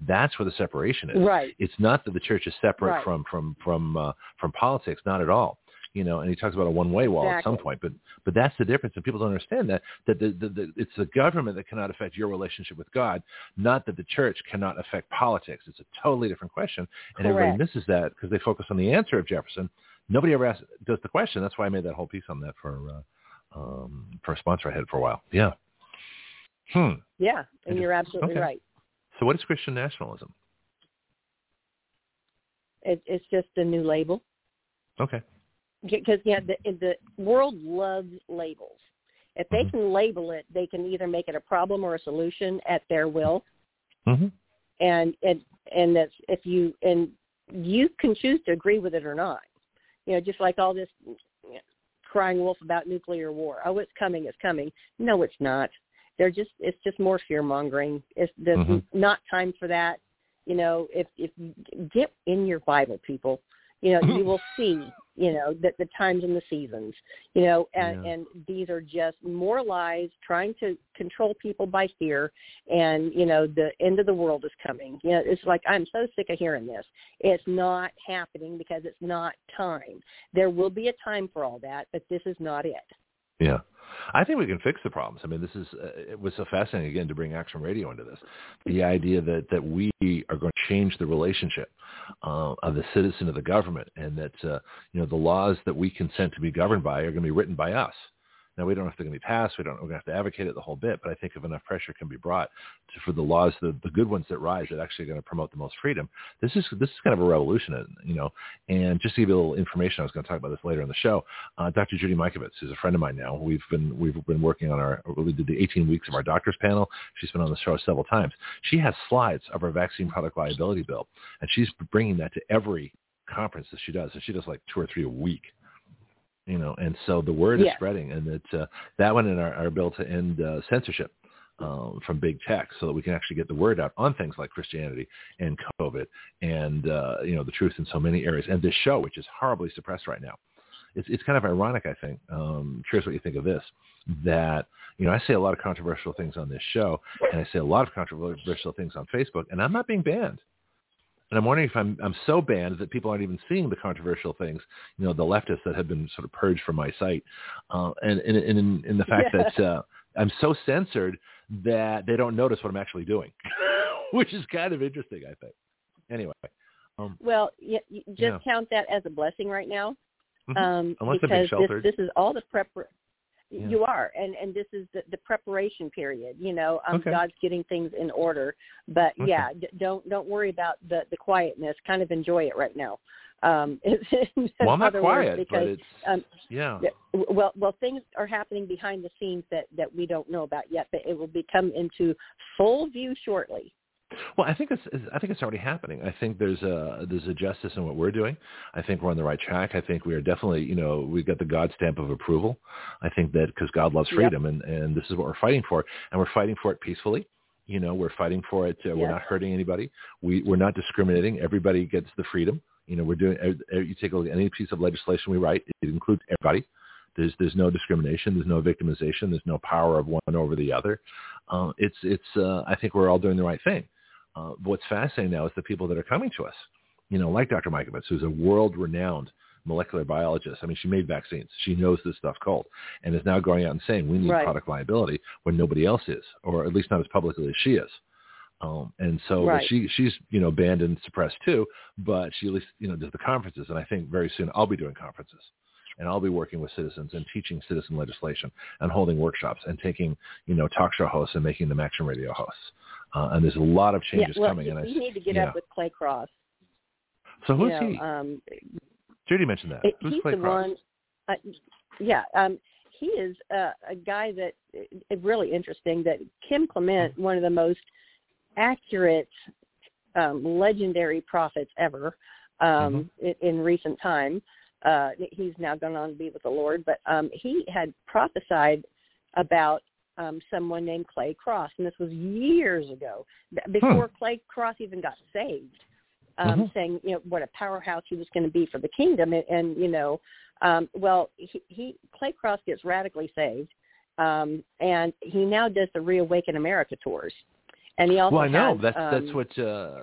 That's where the separation is. Right. It's not that the church is separate Right. from from from uh, from politics, not at all. You know, and he talks about a one-way wall at some point, but but that's the difference, and people don't understand that that the, the, the, it's the government that cannot affect your relationship with God, not that the church cannot affect politics. It's a totally different question, and everybody misses that because they focus on the answer of Jefferson. Nobody ever asks, does the question. That's why I made that whole piece on that for uh, um, for a sponsor I had for a while. Yeah. Hmm. Yeah, and you're absolutely Okay. right. So what is Christian nationalism? It, it's just a new label Okay. because yeah, the the world loves labels. If they Mhm. can label it, they can either make it a problem or a solution at their will. hmm and and and that's if you and you can choose to agree with it or not you know just like all this crying wolf about nuclear war oh it's coming it's coming no it's not they're just it's just more fear mongering it's there's Mhm. not time for that. You know if if get in your bible people. You know you will see you know that the times and the seasons you know and Yeah. and these are just more lies trying to control people by fear. And you know the end of the world is coming. You know it's like i'm so sick of hearing this. It's not happening because it's not time. There will be a time for all that but this is not it Yeah. I think we can fix the problems. I mean, this is uh, it was so fascinating again to bring Action Radio into this. The idea that that we are going to change the relationship uh, of the citizen to the government, and that uh, you know the laws that we consent to be governed by are going to be written by us. Now we don't know if they're going to be passed. We don't. We're going to have to advocate it the whole bit. But I think if enough pressure can be brought to, for the laws, the, the good ones that rise, that actually are going to promote the most freedom. This is this is kind of a revolution, you know. And just to give you a little information, I was going to talk about this later in the show. Uh, Dr. Judy Mikovits is a friend of mine now. We've been we've been working on our we did the 18 weeks of our doctors panel. She's been on the show several times. She has slides of our vaccine product liability bill, and she's bringing that to every conference that she does, and she does like two or three a week. You know, and so the word Yes. is spreading, and it's uh, that one and our, our bill to end uh, censorship um, from big tech, so that we can actually get the word out on things like Christianity and COVID, and uh, you know the truth in so many areas, and this show, which is horribly suppressed right now. It's it's kind of ironic, I think. Um, curious what you think of this. That you know, I say a lot of controversial things on this show, and I say a lot of controversial things on Facebook, and I'm not being banned. And I'm wondering if I'm I'm so banned that people aren't even seeing the controversial things, you know, the leftists that have been sort of purged from my site, uh, and, and, and in, in the fact Yeah. that uh, I'm so censored that they don't notice what I'm actually doing, which is kind of interesting, I think. Anyway, um, Well, you, you just Yeah. count that as a blessing right now, Mhm. um, Unless because this, this is all the prep. Yeah. You are, and and this is the, the preparation period. You know, um, Okay. God's getting things in order. But Okay. yeah, d- don't don't worry about the the quietness. Kind of enjoy it right now. Um, well, I'm not quiet, but because it's um, yeah. yeah, well, well, things are happening behind the scenes that that we don't know about yet, but it will become into full view shortly. Well, I think it's I think it's already happening. I think there's a there's a justice in what we're doing. I think we're on the right track. I think we are definitely you know we've got the God stamp of approval. I think that because God loves Yep. freedom and and this is what we're fighting for, and we're fighting for it peacefully. You know, we're fighting for it. Uh, We're not hurting anybody. We we're not discriminating. Everybody gets the freedom. You know, we're doing. You take a look at any piece of legislation we write. It includes everybody. There's there's no discrimination. There's no victimization. There's no power of one over the other. Uh, it's it's. Uh, I think we're all doing the right thing. Uh, what's fascinating now is the people that are coming to us, you know, like Dr. Mikovits, who's a world-renowned molecular biologist. I mean, she made vaccines. She knows this stuff cold and is now going out and saying we need Right. product liability when nobody else is, or at least not as publicly as she is. Um, and so Right. she she's you know banned and suppressed too, but she at least you know does the conferences, and I think very soon I'll be doing conferences, and I'll be working with citizens and teaching citizen legislation and holding workshops and taking you know talk show hosts and making them action radio hosts. Uh, and there's a lot of changes yeah, well, coming. you, And I, you need to get yeah. up with Clay Cross. so who's you know, he? Um, Judy mentioned that. it- who's he's Clay the Cross? one. Uh, yeah, um, he is uh, a guy that uh, really interesting. That Kim Clement, Mm-hmm. one of the most accurate, um, legendary prophets ever um, Mm-hmm. in, in recent time. Uh, he's now gone on to be with the Lord, but um, he had prophesied about um, someone named Clay Cross, and this was years ago, before Clay Cross even got saved. Um, Mhm. Saying, you know, what a powerhouse he was going to be for the kingdom, and, and you know, um, well, he, he Clay Cross gets radically saved, um, and he now does the Reawaken America tours, and he also Well, I know has, that's um, that's what uh,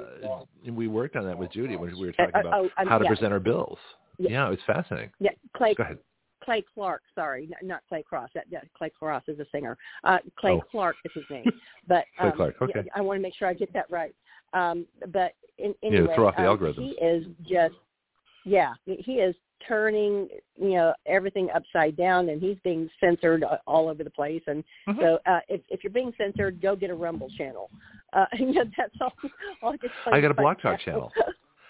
we worked on that with Judy when we were talking uh, about oh, um, how to yeah. present our bills. Yeah. Yeah, it's fascinating. yeah, Clay Go ahead. Clay Clark, sorry, not, not Clay Cross. That, that Clay Cross is a singer. Uh, Clay Oh. Clark is his name. But Clay um, Clark, yeah, okay. I want to make sure I get that right. Um, but in, Yeah, anyway, throw off the um, algorithms. he is just, yeah, he is turning, you know, everything upside down, and he's being censored all over the place. And Mhm. so, uh, if, if you're being censored, go get a Rumble channel. Uh, you know, that's all. all I, can I got a right Blog Talk now. channel.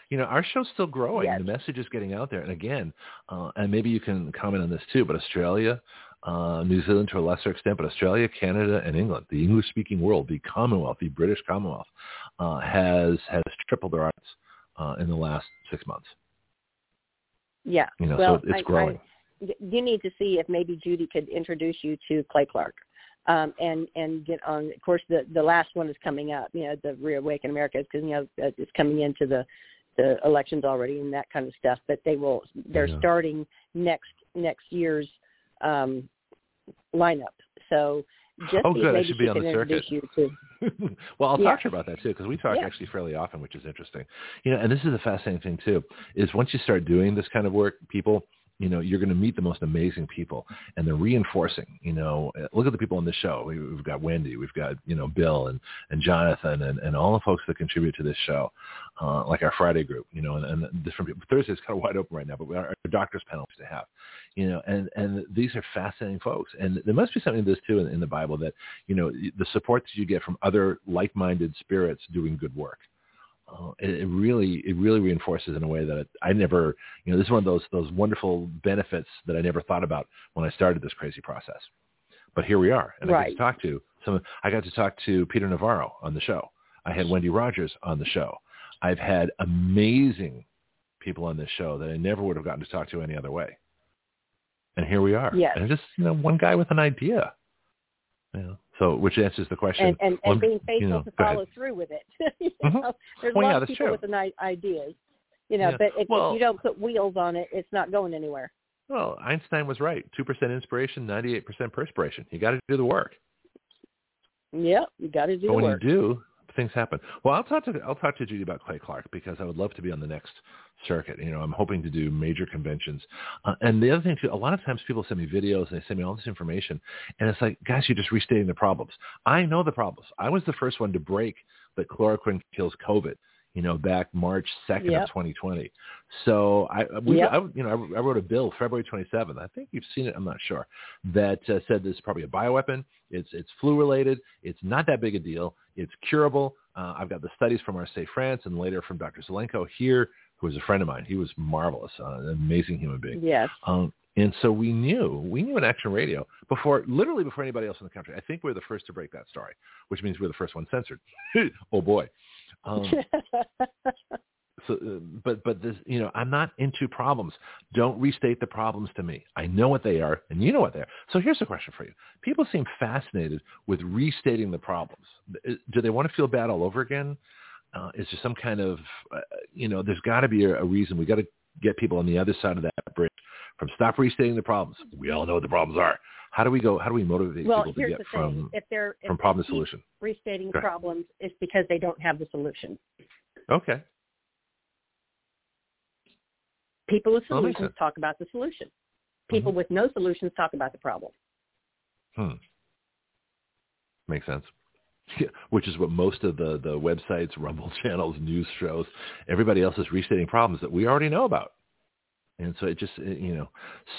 You know, our show's still growing. Yes. The message is getting out there. And again, uh, and maybe you can comment on this too, but Australia, uh, New Zealand to a lesser extent, but Australia, Canada, and England, the English-speaking world, the Commonwealth, the British Commonwealth, uh, has has tripled their audience uh, in the last six months. yeah. You know, well, so it's I- growing. y- you need to see if maybe Judy could introduce you to Clay Clark. Um, and and get on. Of course, the the last one is coming up. You know, the Reawaken America, is because you know it's coming into the the elections already and that kind of stuff. But they will. They're Yeah. starting next next year's um, lineup. So just Oh, good. I should be on the to. well, I'll Yeah. talk to her about that too because we talk Yeah. actually fairly often, which is interesting. You know, and this is a fascinating thing too. Is once you start doing this kind of work, people you know, you're going to meet the most amazing people, and they're reinforcing. You know, look at the people on the show. We, we've got Wendy, we've got you know Bill and and Jonathan, and and all the folks that contribute to this show, uh, like our Friday group. You know, and, and different people. Thursday Thursday's kind of wide open right now, but our, our doctors panel to have. You know, and and these are fascinating folks, and there must be something to this too in, in the Bible that you know the support that you get from other like-minded spirits doing good work uh, it, it really it really reinforces in a way that I never you know this is one of those those wonderful benefits that I never thought about when I started this crazy process. But here we are, and right. I got to talk to some. I got to talk to Peter Navarro on the show. I had Wendy Rogers on the show. I've had amazing people on this show that I never would have gotten to talk to any other way. And here we are. Yes. And just you know one guy with an idea. You know, so, which answers the question. And, and, and well, being faithful you know, to follow through with it. you mm-hmm. know, there's well, a lot yeah, of people true. with an ideas, you know, yeah. but if, well, if you don't put wheels on it, it's not going anywhere. Well, Einstein was right. 2% inspiration, 98% perspiration. You got to do the work. Yep, you got to do but the when work. you do, things happen. Well, I'll talk to I'll talk to Judy about Clay Clark because I would love to be on the next circuit. You know, I'm hoping to do major conventions. Uh, and the other thing too, a lot of times people send me videos and they send me all this information, and it's like, guys, you're just restating the problems. I know the problems. I was the first one to break that chloroquine kills COVID. You know, back March 2nd Yep. of 2020. So I, we, Yep. I, you know, I, I wrote a bill February 27th. I think you've seen it. I'm not sure. That uh, said this is probably a bioweapon. It's it's flu related. It's not that big a deal. It's curable. Uh, I've got the studies from our Say France and later from Dr. Zelenko here, who was a friend of mine. He was marvelous, uh, an amazing human being. Yes. Um, and so we knew, we knew in Action Radio before, literally before anybody else in the country. I think we're the first to break that story, which means we're the first one censored. oh boy. Um, so, uh, but but this, you know, I'm not into problems. Don't restate the problems to me. I know what they are, and you know what they are. So here's a question for you: People seem fascinated with restating the problems. Uh, Do they want to feel bad all over again? Uh, is there some kind of, uh, you know, there's got to be a, a reason. We got to get people on the other side of that bridge from stop restating the problems. We all know what the problems are. How do we go? How do we motivate well, people to get the from if they're if from problem to solution? restating problems, is because they don't have the solution. Okay. People with Well, that makes solutions talk about the solution. People Mm-hmm. with no solutions talk about the problem. Hmm. Makes sense. Yeah, which is what most of the, the websites, Rumble channels, news shows, everybody else is restating problems that we already know about. And so it just, it- you know,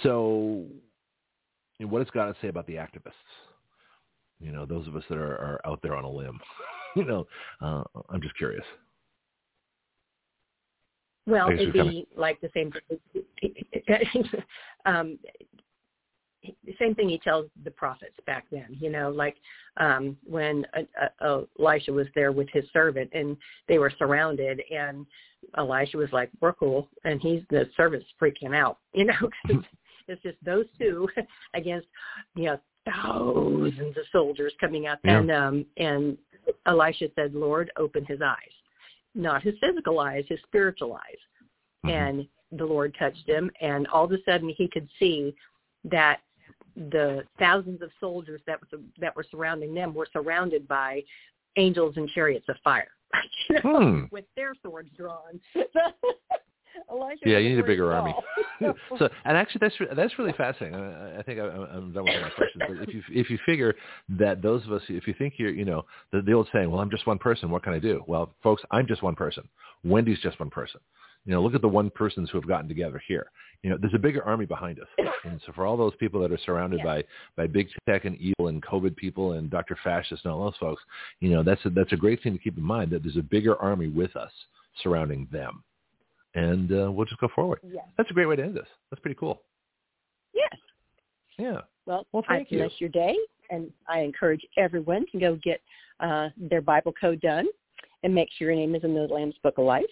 so you know, what does God to say about the activists? You know, those of us that are, are out there on a limb. you know, uh, I'm just curious. Well, it'd be like the same. um, the same thing he tells the prophets back then. You know, like um, when uh, uh, Elisha was there with his servant, and they were surrounded, and Elisha was like, "We're cool," and he's the servant's freaking out. You know, it's, just those two against you know thousands of soldiers coming out, Yeah. and um, and Elisha said, "Lord, open his eyes." Not his physical eyes, his spiritual eyes. Mhm. And the Lord touched him, and all of a sudden he could see that the thousands of soldiers that were, that were surrounding them were surrounded by angels and chariots of fire, you know, Hmm. with their swords drawn. Elijah Yeah, you need a bigger army. so, and actually, that's re- that's really fascinating. I, I think I, I'm done with my questions. But if you if you figure that those of us, if you think you're, you know, the, the old saying, "Well, I'm just one person. What can I do?" Well, folks, I'm just one person. Wendy's just one person. You know, look at the one persons who have gotten together here. You know, there's a bigger army behind us. And so, for all those people that are surrounded Yeah. by by big tech and evil and COVID people and Dr. Fascist and all those folks, you know, that's a, that's a great thing to keep in mind that there's a bigger army with us surrounding them. And uh, we'll just go forward. yes. That's a great way to end this. That's pretty cool. Yes. Yeah. Well, Well, thank you. bless your day, and I encourage everyone to go get uh, their Bible code done and make sure your name is in the Lamb's Book of Life.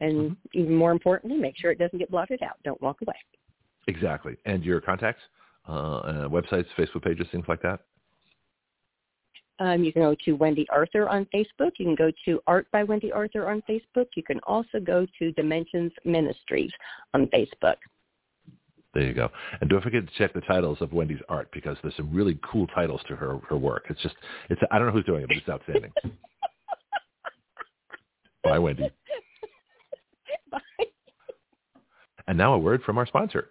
And Mhm. even more importantly, make sure it doesn't get blotted out. Don't walk away. Exactly. And your contacts, uh, uh, websites, Facebook pages, things like that. Um, you can go to Wendy Arthur on Facebook. You can go to Art by Wendy Arthur on Facebook. You can also go to Dimensions Ministries on Facebook. There you go. And don't forget to check the titles of Wendy's art because there's some really cool titles to her her work. It's just it's I don't know who's doing it, but it's outstanding. Bye, Wendy. Bye. And now a word from our sponsor.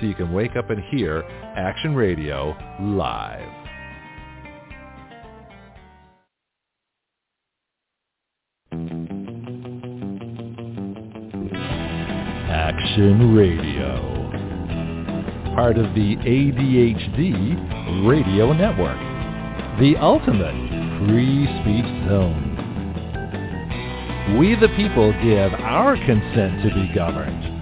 so you can wake up and hear Action Radio live. Action Radio part of the ADHD radio network, the ultimate free speech zone. We the people give our consent to be governed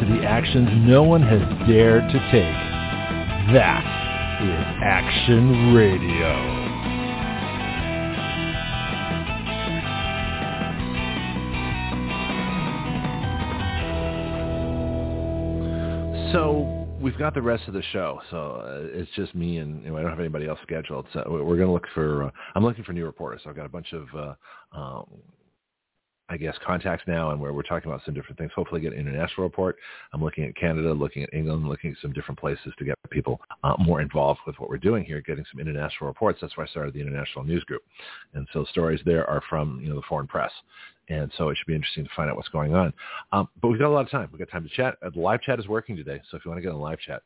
to the actions no one has dared to take. That is Action Radio. So we've got the rest of the show, so uh, it's just me and you know, I don't have anybody else scheduled. So we're going to look for. Uh, I'm looking for new reporters. So I've got a bunch of, uh, um, I guess, contacts now, and where we're talking about some different things. Hopefully, get an international report. I'm looking at Canada, looking at England, looking at some different places to get people uh, more involved with what we're doing here, getting some international reports. That's why I started the international news group, and so stories there are from you know the foreign press and so it should be interesting to find out what's going on. Um, but we've got a lot of time. We've got time to chat. Uh, the live chat is working today, so if you want to get on live chat,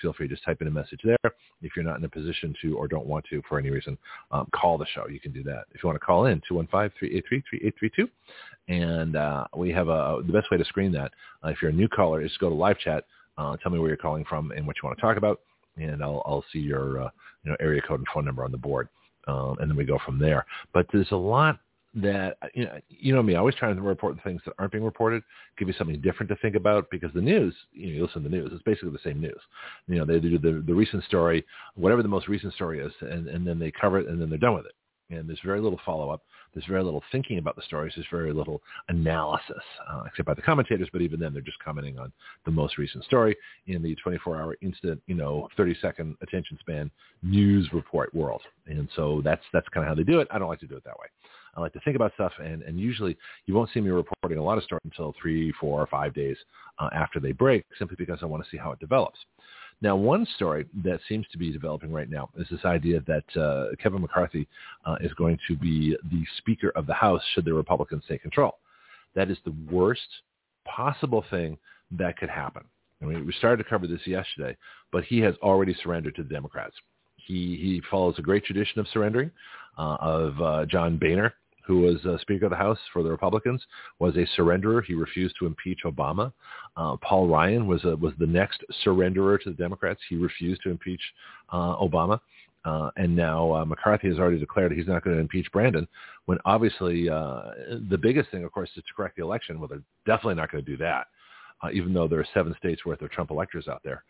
feel free to just type in a message there. If you're not in a position to or don't want to for any reason, um, call the show. You can do that. If you want to call in, 215-383-3832. And uh, we have a, the best way to screen that, uh, if you're a new caller, is go to live chat, uh, tell me where you're calling from and what you want to talk about, and I'll, I'll see your uh, you know, area code and phone number on the board. Um, and then we go from there. But there's a lot that you know, you know me, I always try to report the things that aren't being reported, give you something different to think about because the news, you know, you listen to the news, it's basically the same news. You know, they do the the recent story, whatever the most recent story is, and and then they cover it and then they're done with it. And there's very little follow up. There's very little thinking about the stories. There's very little analysis, uh, except by the commentators. But even then, they're just commenting on the most recent story in the 24-hour instant, you know, 30-second attention span news report world. And so that's that's kind of how they do it. I don't like to do it that way. I like to think about stuff, and, and usually you won't see me reporting a lot of stories until three, four, or five days uh, after they break, simply because I want to see how it develops. Now, one story that seems to be developing right now is this idea that uh, Kevin McCarthy uh, is going to be the Speaker of the House should the Republicans take control. That is the worst possible thing that could happen. I mean, we started to cover this yesterday, but he has already surrendered to the Democrats. He he follows a great tradition of surrendering of uh, John Boehner, who was uh, Speaker of the House for the Republicans, was a surrenderer. He refused to impeach Obama. Uh, Paul Ryan was a, was the next surrenderer to the Democrats. He refused to impeach uh, Obama. Uh, and now uh, McCarthy has already declared he's not going to impeach Brandon, when obviously uh, the biggest thing, of course, is to correct the election. Well, they're definitely not going to do that. uh, even though there are seven states worth of Trump electors out there.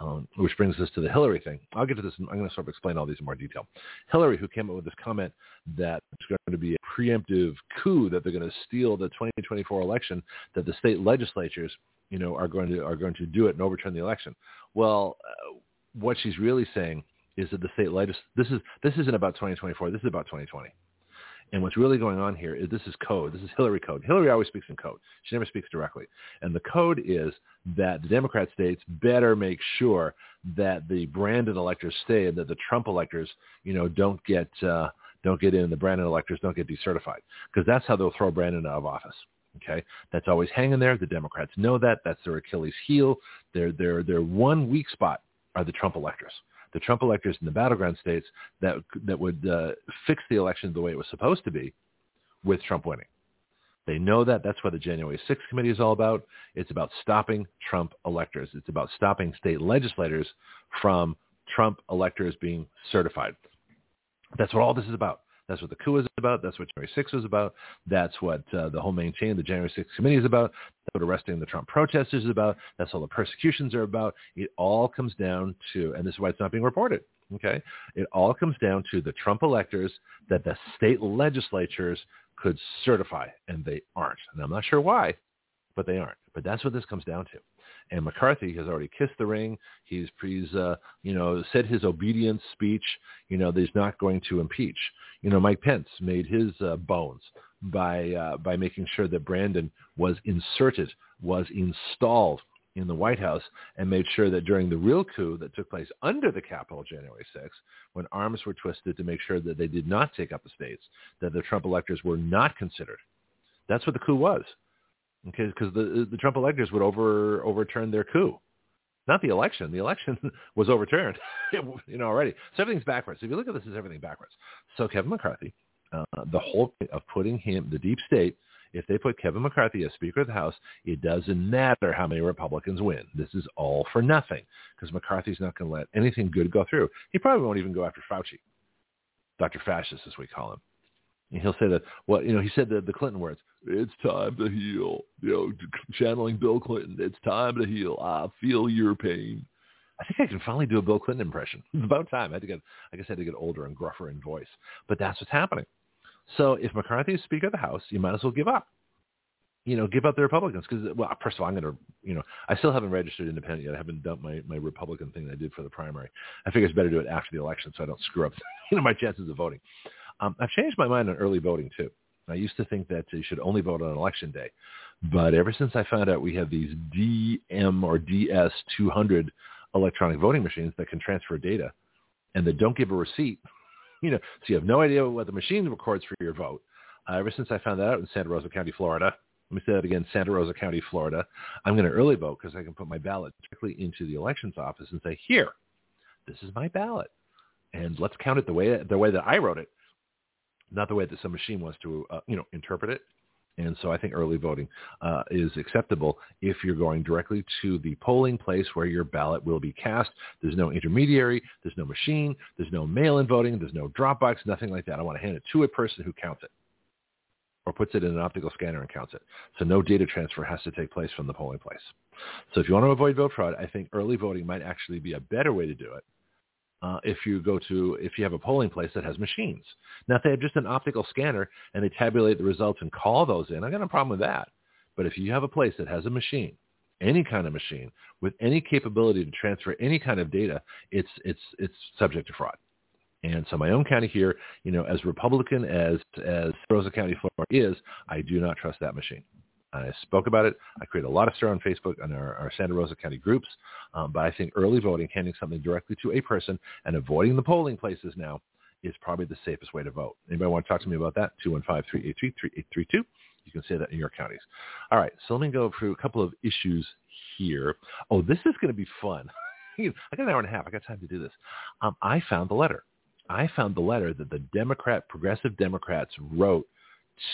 Um, which brings us to the Hillary thing. I'll get to this. I'm going to sort of explain all these in more detail. Hillary, who came up with this comment that it's going to be a preemptive coup, that they're going to steal the 2024 election, that the state legislatures, you know, are going to are going to do it and overturn the election. Well, uh, what she's really saying is that the state legis this is this isn't about 2024. This is about 2020. And what's really going on here is this is code. This is Hillary code. Hillary always speaks in code. She never speaks directly. And the code is that the Democrat states better make sure that the Brandon electors stay and that the Trump electors, you know, don't get uh, don't get in. The Brandon electors don't get decertified because that's how they'll throw Brandon out of office. Okay, that's always hanging there. The Democrats know that. That's their Achilles heel. Their their their one weak spot are the Trump electors the Trump electors in the battleground states that that would uh, fix the election the way it was supposed to be with Trump winning. They know that. That's what the January 6th committee is all about. It's about stopping Trump electors. It's about stopping state legislators from Trump electors being certified. That's what all this is about. That's what the coup is about. That's what January 6th was about. That's what uh, the whole main chain, the January 6th committee is about. That's what arresting the Trump protesters is about. That's all the persecutions are about. It all comes down to, and this is why it's not being reported, okay? It all comes down to the Trump electors that the state legislatures could certify, and they aren't. And I'm not sure why, but they aren't. But that's what this comes down to. And McCarthy has already kissed the ring. He's, he's uh, you know, said his obedience speech, you know, that he's not going to impeach. You know, Mike Pence made his uh, bones by, uh, by making sure that Brandon was inserted, was installed in the White House and made sure that during the real coup that took place under the Capitol January 6th, when arms were twisted to make sure that they did not take up the states, that the Trump electors were not considered. That's what the coup was. Okay, because the the Trump electors would over overturn their coup, not the election. The election was overturned, you know, already. So everything's backwards. If you look at this, is everything backwards. So Kevin McCarthy, uh, the whole of putting him, the deep state, if they put Kevin McCarthy as Speaker of the House, it doesn't matter how many Republicans win. This is all for nothing because McCarthy's not going to let anything good go through. He probably won't even go after Fauci, Dr. Fascist, as we call him. And he'll say that, well, you know, he said the, the Clinton words, it's time to heal. You know, channeling Bill Clinton, it's time to heal. I feel your pain. I think I can finally do a Bill Clinton impression. It's about time. I had to get, I guess I had to get older and gruffer in voice. But that's what's happening. So if McCarthy is Speaker of the House, you might as well give up. You know, give up the Republicans because, well, first of all, I'm going to, you know, I still haven't registered independent yet. I haven't done my, my Republican thing that I did for the primary. I figure it's better to do it after the election so I don't screw up, you know, my chances of voting. Um, I've changed my mind on early voting too. I used to think that you should only vote on election day, but ever since I found out we have these DM or DS200 electronic voting machines that can transfer data and that don't give a receipt, you know, so you have no idea what the machine records for your vote. Uh, ever since I found that out in Santa Rosa County, Florida, let me say that again, Santa Rosa County, Florida, I'm going to early vote because I can put my ballot directly into the elections office and say, here, this is my ballot. And let's count it the way the way that I wrote it not the way that some machine wants to, uh, you know, interpret it. And so I think early voting uh, is acceptable if you're going directly to the polling place where your ballot will be cast. There's no intermediary. There's no machine. There's no mail-in voting. There's no drop box, nothing like that. I want to hand it to a person who counts it or puts it in an optical scanner and counts it. So no data transfer has to take place from the polling place. So if you want to avoid vote fraud, I think early voting might actually be a better way to do it uh, if you go to if you have a polling place that has machines. Now, if they have just an optical scanner and they tabulate the results and call those in, I got no problem with that. But if you have a place that has a machine, any kind of machine with any capability to transfer any kind of data, it's it's it's subject to fraud. And so my own county here, you know, as Republican as as Rosa County, Florida is, I do not trust that machine. I spoke about it. I create a lot of stir on Facebook and our, our Santa Rosa County groups. Um, but I think early voting, handing something directly to a person and avoiding the polling places now is probably the safest way to vote. Anybody want to talk to me about that? 215-383-3832. You can say that in your counties. All right, so let me go through a couple of issues here. Oh, this is going to be fun. I got an hour and a half. I got time to do this. Um, I found the letter. I found the letter that the Democrat, progressive Democrats wrote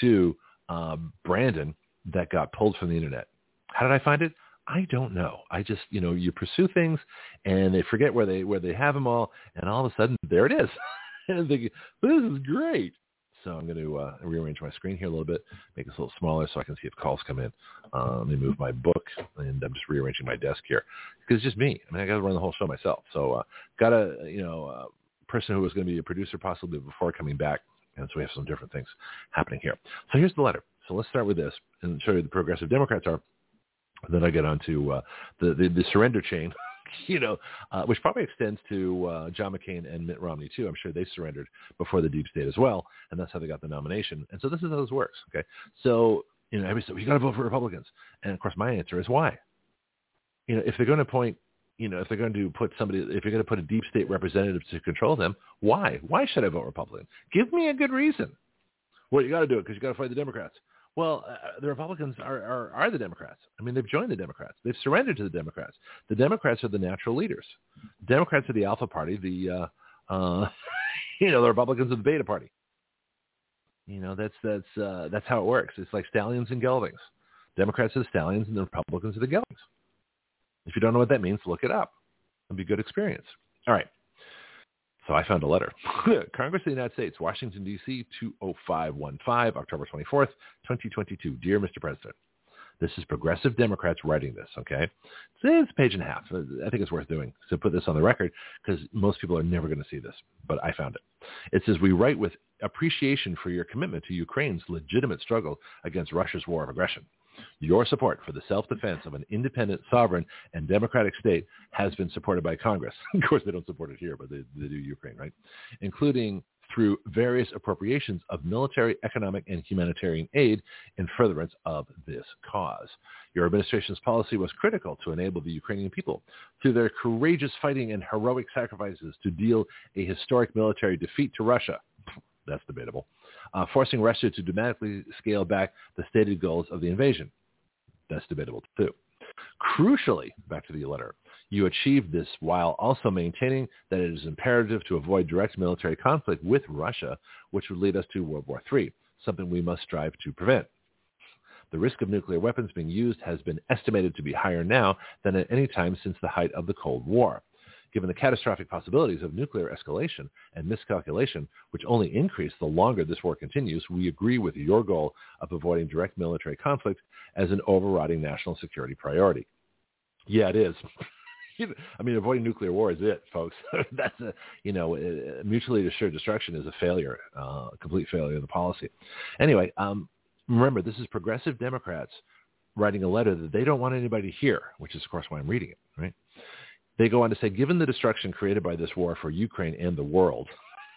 to uh, Brandon that got pulled from the internet. How did I find it? I don't know. I just, you know, you pursue things and they forget where they where they have them all, and all of a sudden there it is. and they, this is great. So I'm going to uh, rearrange my screen here a little bit, make this a little smaller so I can see if calls come in. Uh, let me move my book, and I'm just rearranging my desk here because it's just me. I mean, I got to run the whole show myself. So uh, got a you know a person who was going to be a producer possibly before coming back, and so we have some different things happening here. So here's the letter. So let's start with this and show you the progressive Democrats are. Then I get on to uh, the, the the surrender chain you know, uh, which probably extends to uh, John McCain and Mitt Romney too. I'm sure they surrendered before the deep state as well, and that's how they got the nomination. And so this is how this works. Okay, so you know, said well, you got to vote for Republicans, and of course my answer is why. You know, if they're going to point, you know, if they're going to put somebody, if you're going to put a deep state representative to control them, why? Why should I vote Republican? Give me a good reason. Well, you got to do it because you got to fight the Democrats. Well, uh, the Republicans are, are, are the Democrats. I mean, they've joined the Democrats. They've surrendered to the Democrats. The Democrats are the natural leaders. Democrats are the alpha party. The uh, uh, you know the Republicans are the beta party. You know that's that's uh, that's how it works. It's like stallions and geldings. Democrats are the stallions, and the Republicans are the geldings. If you don't know what that means, look it up. It'll be a good experience. All right. So I found a letter. Congress of the United States, Washington, D.C., 20515, October 24th, 2022. Dear Mr. President, this is progressive Democrats writing this, okay? It's a page and a half. I think it's worth doing to put this on the record because most people are never going to see this, but I found it. It says, we write with appreciation for your commitment to Ukraine's legitimate struggle against Russia's war of aggression. Your support for the self-defense of an independent, sovereign, and democratic state has been supported by Congress. of course, they don't support it here, but they, they do Ukraine, right? Including through various appropriations of military, economic, and humanitarian aid in furtherance of this cause. Your administration's policy was critical to enable the Ukrainian people, through their courageous fighting and heroic sacrifices, to deal a historic military defeat to Russia. That's debatable uh, forcing Russia to dramatically scale back the stated goals of the invasion. That's debatable too. Crucially, back to the letter, you achieved this while also maintaining that it is imperative to avoid direct military conflict with Russia, which would lead us to World War III, something we must strive to prevent. The risk of nuclear weapons being used has been estimated to be higher now than at any time since the height of the Cold War. Given the catastrophic possibilities of nuclear escalation and miscalculation, which only increase the longer this war continues, we agree with your goal of avoiding direct military conflict as an overriding national security priority. Yeah, it is. I mean, avoiding nuclear war is it, folks. That's a, you know, mutually assured destruction is a failure, uh, a complete failure of the policy. Anyway, um, remember, this is progressive Democrats writing a letter that they don't want anybody to hear, which is, of course, why I'm reading it, right? They go on to say, given the destruction created by this war for Ukraine and the world,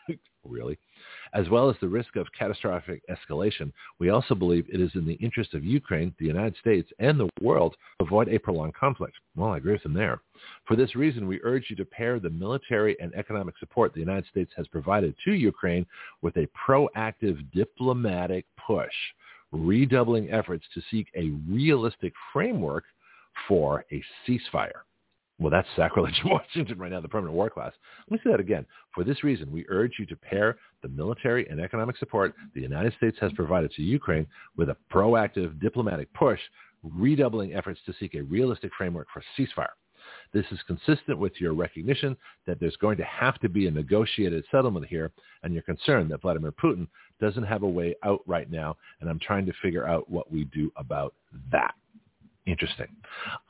really, as well as the risk of catastrophic escalation, we also believe it is in the interest of Ukraine, the United States, and the world to avoid a prolonged conflict. Well, I agree with them there. For this reason, we urge you to pair the military and economic support the United States has provided to Ukraine with a proactive diplomatic push, redoubling efforts to seek a realistic framework for a ceasefire. Well, that's sacrilege in Washington right now, the permanent war class. Let me say that again. For this reason, we urge you to pair the military and economic support the United States has provided to Ukraine with a proactive diplomatic push, redoubling efforts to seek a realistic framework for ceasefire. This is consistent with your recognition that there's going to have to be a negotiated settlement here and your concern that Vladimir Putin doesn't have a way out right now, and I'm trying to figure out what we do about that. Interesting.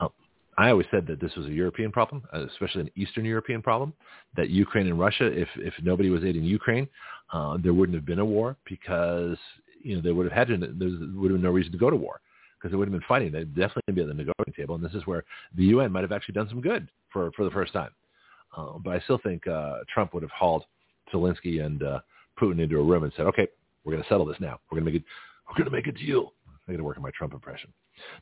Um, I always said that this was a European problem, uh, especially an Eastern European problem, that Ukraine and Russia, if, if nobody was aiding Ukraine, uh, there wouldn't have been a war because, you know, they would have had to, there would have been no reason to go to war because they would have been fighting. They'd definitely be at the negotiating table. And this is where the UN might have actually done some good for, for the first time. Uh, but I still think uh, Trump would have hauled Zelensky and uh, Putin into a room and said, okay, we're going to settle this now. We're going to make it, we're going to make a deal. I got to work on my Trump impression.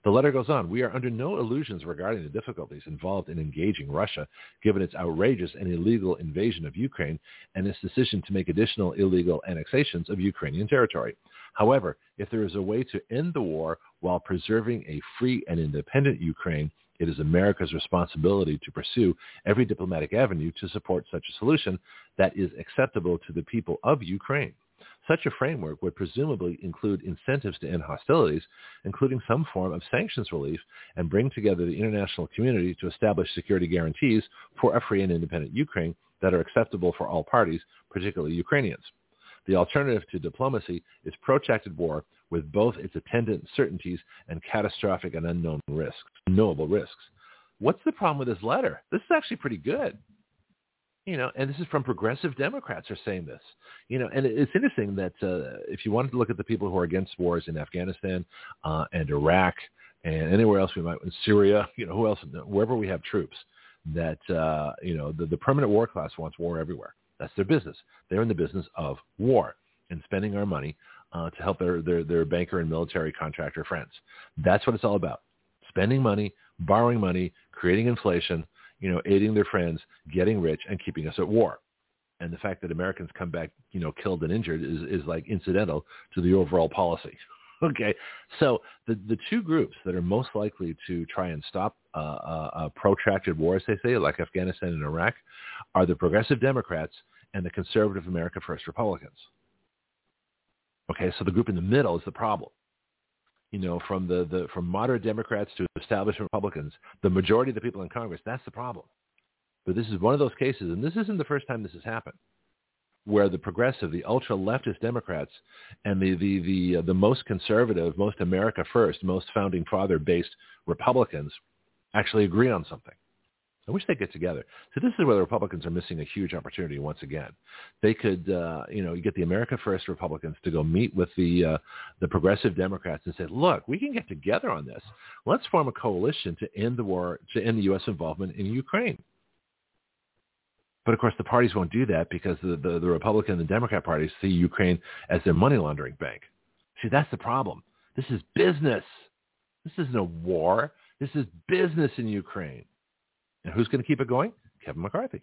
The letter goes on, we are under no illusions regarding the difficulties involved in engaging Russia, given its outrageous and illegal invasion of Ukraine and its decision to make additional illegal annexations of Ukrainian territory. However, if there is a way to end the war while preserving a free and independent Ukraine, it is America's responsibility to pursue every diplomatic avenue to support such a solution that is acceptable to the people of Ukraine. Such a framework would presumably include incentives to end hostilities, including some form of sanctions relief, and bring together the international community to establish security guarantees for a free and independent Ukraine that are acceptable for all parties, particularly Ukrainians. The alternative to diplomacy is protracted war with both its attendant certainties and catastrophic and unknown risks, knowable risks. What's the problem with this letter? This is actually pretty good. You know, and this is from progressive Democrats are saying this. You know, and it's interesting that uh, if you wanted to look at the people who are against wars in Afghanistan uh, and Iraq and anywhere else we might, in Syria, you know, who else, wherever we have troops, that uh, you know the, the permanent war class wants war everywhere. That's their business. They're in the business of war and spending our money uh, to help their, their their banker and military contractor friends. That's what it's all about: spending money, borrowing money, creating inflation, you know, aiding their friends, getting rich, and keeping us at war. And the fact that Americans come back, you know, killed and injured is, is like incidental to the overall policy. Okay, so the the two groups that are most likely to try and stop uh, uh, protracted war, as they say, like Afghanistan and Iraq, are the progressive Democrats and the conservative America First Republicans. Okay, so the group in the middle is the problem. You know, from the, the from moderate Democrats to establishment Republicans, the majority of the people in Congress, that's the problem. But this is one of those cases, and this isn't the first time this has happened where the progressive, the ultra leftist Democrats, and the the the uh, the most conservative, most America first, most founding father based Republicans actually agree on something. I wish they'd get together. So this is where the Republicans are missing a huge opportunity once again. They could, uh, you know, get the America First Republicans to go meet with the uh, the progressive Democrats and say, look, we can get together on this. Let's form a coalition to end the war, to end the U.S. involvement in Ukraine. But of course, the parties won't do that because the, the, the Republican and the Democrat parties see Ukraine as their money laundering bank. See, that's the problem. This is business. This isn't a war. This is business in Ukraine. And who's going to keep it going? Kevin McCarthy,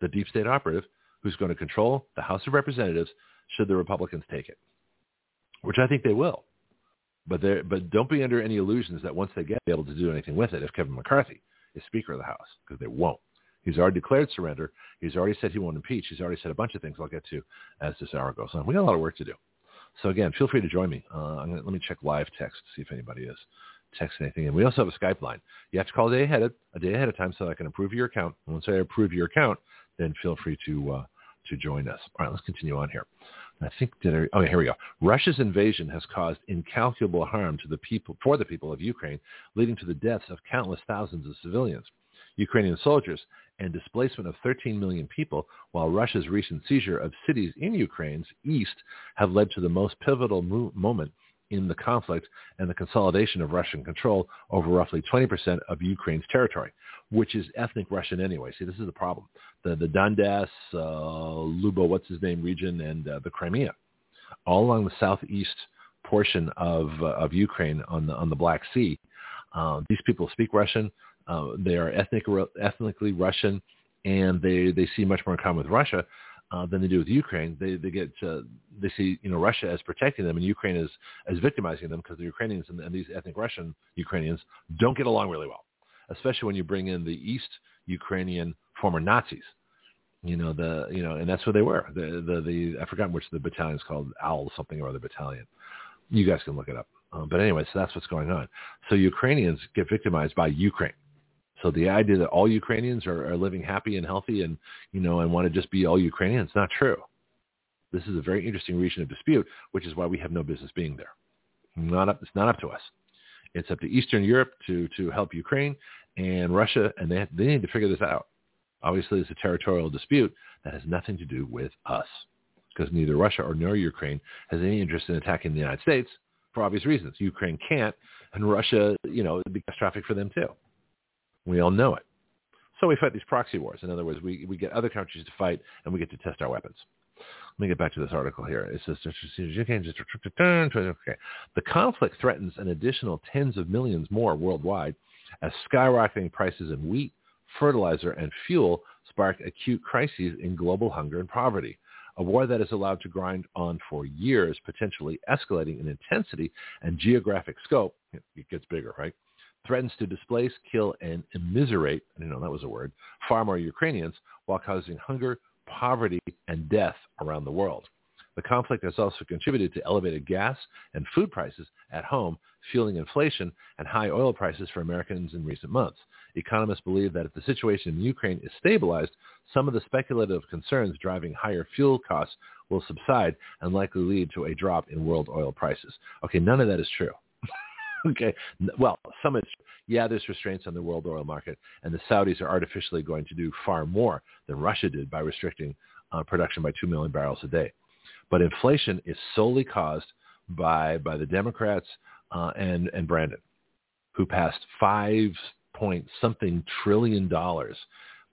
the deep state operative who's going to control the House of Representatives should the Republicans take it, which I think they will. But, but don't be under any illusions that once they get able to do anything with it, if Kevin McCarthy is Speaker of the House, because they won't. He's already declared surrender. He's already said he won't impeach. He's already said a bunch of things I'll get to as this hour goes on. We got a lot of work to do. So again, feel free to join me. Uh, gonna, let me check live text to see if anybody is texting anything. And we also have a Skype line. You have to call a day ahead of, a day ahead of time so I can approve your account. And once I approve your account, then feel free to uh, to join us. All right, let's continue on here. I think did I, oh here we go. Russia's invasion has caused incalculable harm to the people for the people of Ukraine, leading to the deaths of countless thousands of civilians. Ukrainian soldiers and displacement of 13 million people, while Russia's recent seizure of cities in Ukraine's east have led to the most pivotal mo- moment in the conflict and the consolidation of Russian control over roughly 20% of Ukraine's territory, which is ethnic Russian anyway. See, this is the problem. The, the Donbass, uh, Lubo, what's his name, region, and uh, the Crimea, all along the southeast portion of, uh, of Ukraine on the, on the Black Sea. Uh, these people speak Russian. Uh, they are ethnic, ethnically Russian, and they, they see much more in common with Russia uh, than they do with Ukraine. They they get uh, they see you know Russia as protecting them, and Ukraine as as victimizing them because the Ukrainians and, and these ethnic Russian Ukrainians don't get along really well, especially when you bring in the East Ukrainian former Nazis. You know the you know, and that's what they were. The the the I forgot which the battalion is called, Owl something or other battalion. You guys can look it up. Uh, but anyway, so that's what's going on. So Ukrainians get victimized by Ukraine. So the idea that all Ukrainians are, are living happy and healthy and, you know, and want to just be all Ukrainian, it's not true. This is a very interesting region of dispute, which is why we have no business being there. Not up, it's not up to us. It's up to Eastern Europe to, to help Ukraine and Russia, and they, have, they need to figure this out. Obviously, it's a territorial dispute that has nothing to do with us because neither Russia or nor Ukraine has any interest in attacking the United States for obvious reasons. Ukraine can't, and Russia, you know, it becomes traffic for them too. We all know it. So we fight these proxy wars. In other words, we, we get other countries to fight and we get to test our weapons. Let me get back to this article here. It says, okay. the conflict threatens an additional tens of millions more worldwide as skyrocketing prices in wheat, fertilizer, and fuel spark acute crises in global hunger and poverty. A war that is allowed to grind on for years, potentially escalating in intensity and geographic scope. It gets bigger, right? Threatens to displace, kill, and immiserate, I didn't know that was a word, far more Ukrainians while causing hunger, poverty, and death around the world. The conflict has also contributed to elevated gas and food prices at home, fueling inflation and high oil prices for Americans in recent months. Economists believe that if the situation in Ukraine is stabilized, some of the speculative concerns driving higher fuel costs will subside and likely lead to a drop in world oil prices. Okay, none of that is true. Okay, well, some it's yeah, there's restraints on the world oil market, and the Saudis are artificially going to do far more than Russia did by restricting uh, production by 2 million barrels a day. But inflation is solely caused by, by the Democrats uh, and, and Brandon, who passed five point something trillion dollars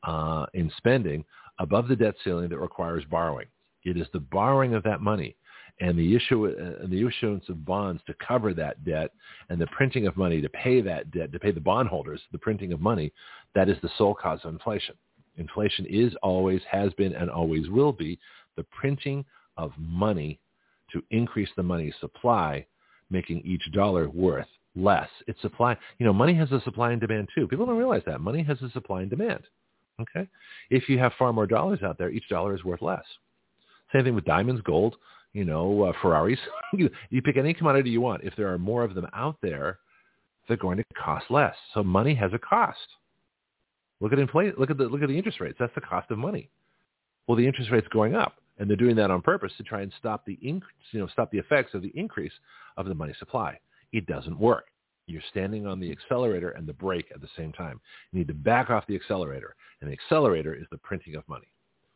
uh, in spending above the debt ceiling that requires borrowing. It is the borrowing of that money and the issue and the issuance of bonds to cover that debt and the printing of money to pay that debt to pay the bondholders the printing of money that is the sole cause of inflation. Inflation is always has been and always will be the printing of money to increase the money supply making each dollar worth less. It's supply you know money has a supply and demand too. People don't realize that. Money has a supply and demand okay? If you have far more dollars out there each dollar is worth less. Same thing with diamonds gold you know, uh, Ferraris. you, you pick any commodity you want. If there are more of them out there, they're going to cost less. So money has a cost. Look at inflation. Look at the look at the interest rates. That's the cost of money. Well, the interest rate's going up, and they're doing that on purpose to try and stop the inc- you know stop the effects of the increase of the money supply. It doesn't work. You're standing on the accelerator and the brake at the same time. You need to back off the accelerator, and the accelerator is the printing of money.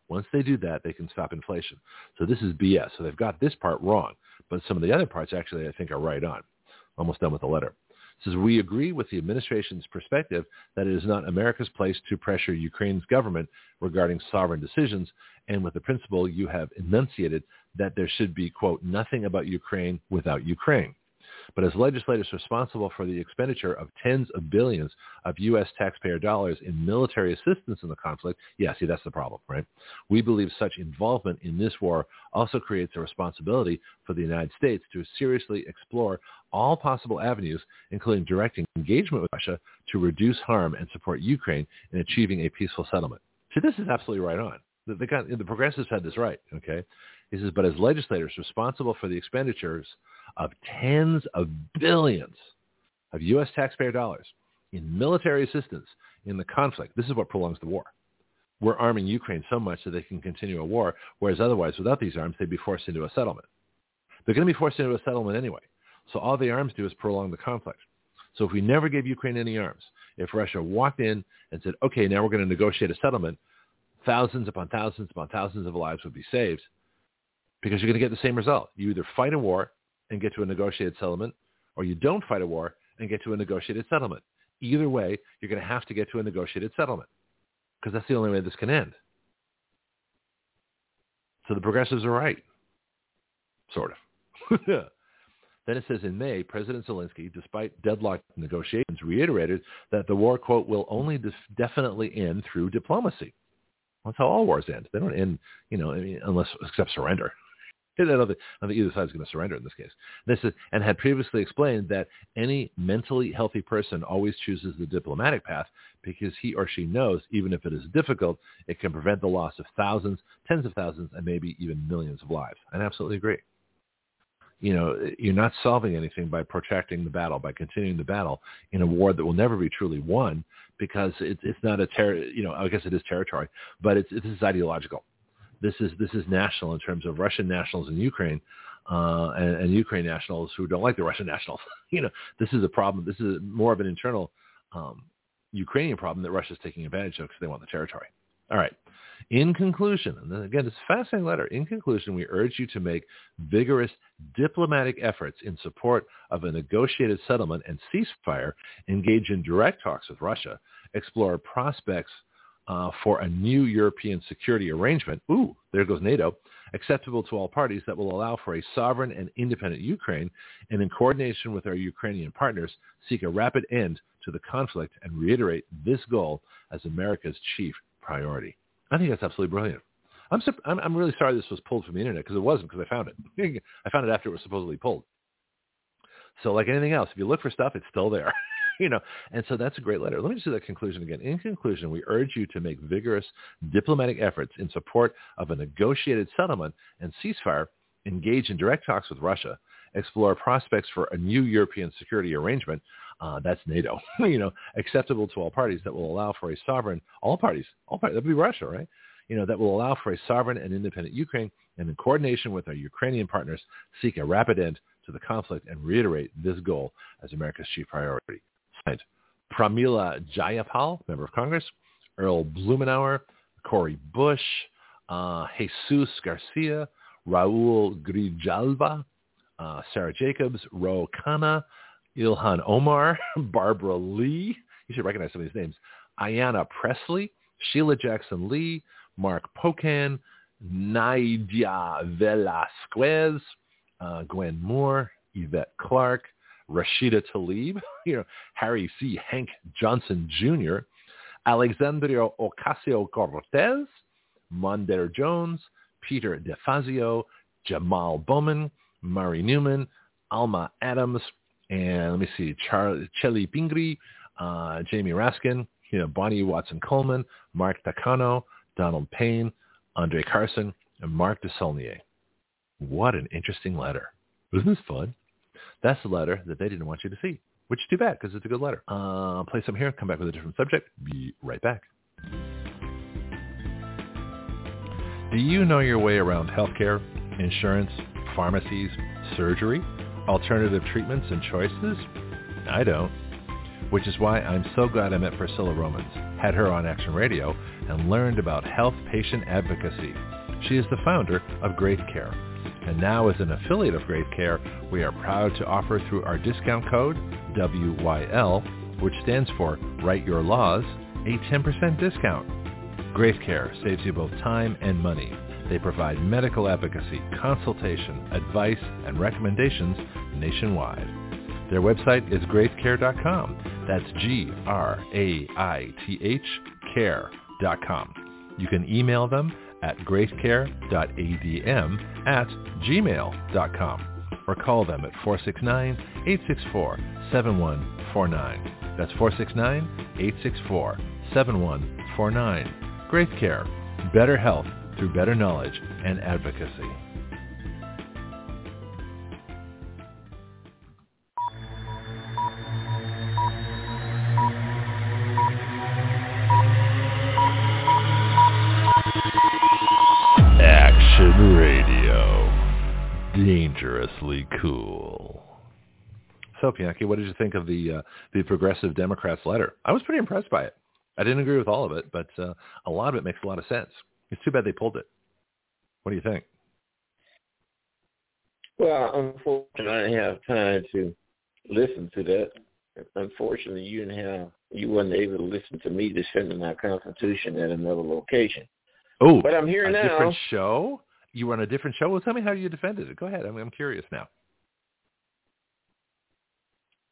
Once they do that, they can stop inflation. So this is BS. So they've got this part wrong, but some of the other parts actually I think are right on. Almost done with the letter. It says we agree with the administration's perspective that it is not America's place to pressure Ukraine's government regarding sovereign decisions and with the principle you have enunciated that there should be, quote, nothing about Ukraine without Ukraine. But as legislators responsible for the expenditure of tens of billions of U.S. taxpayer dollars in military assistance in the conflict, yeah, see, that's the problem, right? We believe such involvement in this war also creates a responsibility for the United States to seriously explore all possible avenues, including direct engagement with Russia to reduce harm and support Ukraine in achieving a peaceful settlement. See, this is absolutely right on. The, the, the progressives had this right, okay? He says, but as legislators responsible for the expenditures of tens of billions of U.S. taxpayer dollars in military assistance in the conflict. This is what prolongs the war. We're arming Ukraine so much that they can continue a war, whereas otherwise, without these arms, they'd be forced into a settlement. They're going to be forced into a settlement anyway. So all the arms do is prolong the conflict. So if we never gave Ukraine any arms, if Russia walked in and said, okay, now we're going to negotiate a settlement, thousands upon thousands upon thousands of lives would be saved because you're going to get the same result. You either fight a war and get to a negotiated settlement, or you don't fight a war and get to a negotiated settlement. Either way, you're going to have to get to a negotiated settlement because that's the only way this can end. So the progressives are right, sort of. then it says in May, President Zelensky, despite deadlocked negotiations, reiterated that the war, quote, will only def- definitely end through diplomacy. That's how all wars end. They don't end, you know, unless except surrender. I don't think, I don't think either side is going to surrender in this case. This is, and had previously explained that any mentally healthy person always chooses the diplomatic path because he or she knows, even if it is difficult, it can prevent the loss of thousands, tens of thousands, and maybe even millions of lives. I absolutely agree. You know, you're not solving anything by protracting the battle, by continuing the battle in a war that will never be truly won because it's it's not a ter- you know, I guess it is territory, but it's, it's ideological this is this is national in terms of Russian nationals in Ukraine uh, and, and Ukraine nationals who don't like the Russian nationals. you know, this is a problem. This is more of an internal um, Ukrainian problem that Russia is taking advantage of because they want the territory. All right. In conclusion, and then again, it's a fascinating letter. In conclusion, we urge you to make vigorous diplomatic efforts in support of a negotiated settlement and ceasefire, engage in direct talks with Russia, explore prospects uh, for a new European security arrangement, ooh, there goes NATO, acceptable to all parties that will allow for a sovereign and independent Ukraine, and in coordination with our Ukrainian partners, seek a rapid end to the conflict and reiterate this goal as America's chief priority. I think that's absolutely brilliant. I'm, I'm, I'm really sorry this was pulled from the internet because it wasn't because I found it. I found it after it was supposedly pulled. So like anything else, if you look for stuff, it's still there. you know, and so that's a great letter. Let me just do that conclusion again. In conclusion, we urge you to make vigorous diplomatic efforts in support of a negotiated settlement and ceasefire, engage in direct talks with Russia, explore prospects for a new European security arrangement, uh, that's NATO, you know, acceptable to all parties that will allow for a sovereign, all parties, all parties, that would be Russia, right? You know, that will allow for a sovereign and independent Ukraine and in coordination with our Ukrainian partners, seek a rapid end to the conflict and reiterate this goal as America's chief priority. Pramila Jayapal, member of Congress, Earl Blumenauer, Cori Bush, uh, Jesus Garcia, Raul Grijalva, uh, Sara Jacobs, Ro Khanna, Ilhan Omar, Barbara Lee, you should recognize some of these names, Ayanna Pressley, Sheila Jackson Lee, Mark Pocan, Nydia Velázquez, uh, Gwen Moore, Yvette Clarke, Rashida Tlaib, you know, Harry C. Hank Johnson Jr., Alexandria Ocasio-Cortez, Mondaire Jones, Peter DeFazio, Jamal Bowman, Marie Newman, Alma Adams, and let me see, Charlie Chellie Pingree, uh, Jamie Raskin, you know, Bonnie Watson Coleman, Mark Takano, Donald Payne, Andre Carson, and Mark DeSaulnier. What an interesting letter. Isn't this fun? That's the letter that they didn't want you to see, which is too bad because it's a good letter. Uh, play some here, come back with a different subject. Be right back. Do you know your way around healthcare, insurance, pharmacies, surgery, alternative treatments and choices? I don't. Which is why I'm so glad I met Priscilla Romans, had her on Action Radio, and learned about health patient advocacy. She is the founder of Graith Care. And now as an affiliate of Graith Care, we are proud to offer through our discount code, WYL, which stands for Write Your Laws, a 10% discount. Graith Care saves you both time and money. They provide medical advocacy, consultation, advice, and recommendations nationwide. Their website is graithcare.com. That's G-R-A-I-T-H care.com. You can email them at graithcare.adm at gmail.com or call them at 469-864-7149. That's 469-864-7149. Graith Care, better health through better knowledge and advocacy. Action Radio. Dangerously cool. So, Bianchi, what did you think of the uh, the Progressive Democrats letter? I was pretty impressed by it. I didn't agree with all of it, but uh, a lot of it makes a lot of sense. It's too bad they pulled it. What do you think? Well, unfortunately, I didn't have time to listen to that. Unfortunately, you didn't have you wasn't able to listen to me defending our Constitution at another location. Oh, but I'm here a now. different show. You were on a different show. Well, tell me how you defended it. Go ahead. I'm, I'm curious now.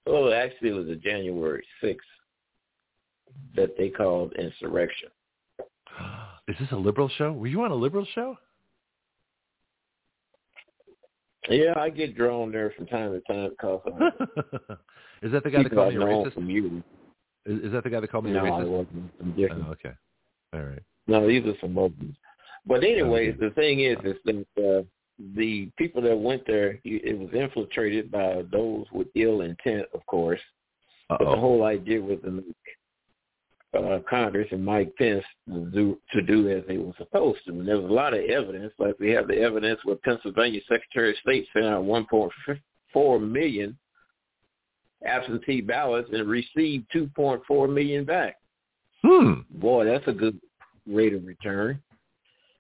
Well, actually, it was a January 6th that they called insurrection. Is this a liberal show? Were you on a liberal show? Yeah, I get drawn there from time to time because is that the guy that called me a racist? From you. Is, is that the guy that called me no, a racist? No, I wasn't. Oh, okay. All right. No, these are some others. But anyways, the thing is, is that uh, the people that went there, it was infiltrated by those with ill intent, of course. But the whole idea was to make uh, Congress and Mike Pence to do, to do as they were supposed to. And there was a lot of evidence, like we have the evidence where Pennsylvania Secretary of State sent out 1.4 million absentee ballots and received 2.4 million back. Hmm. Boy, that's a good rate of return.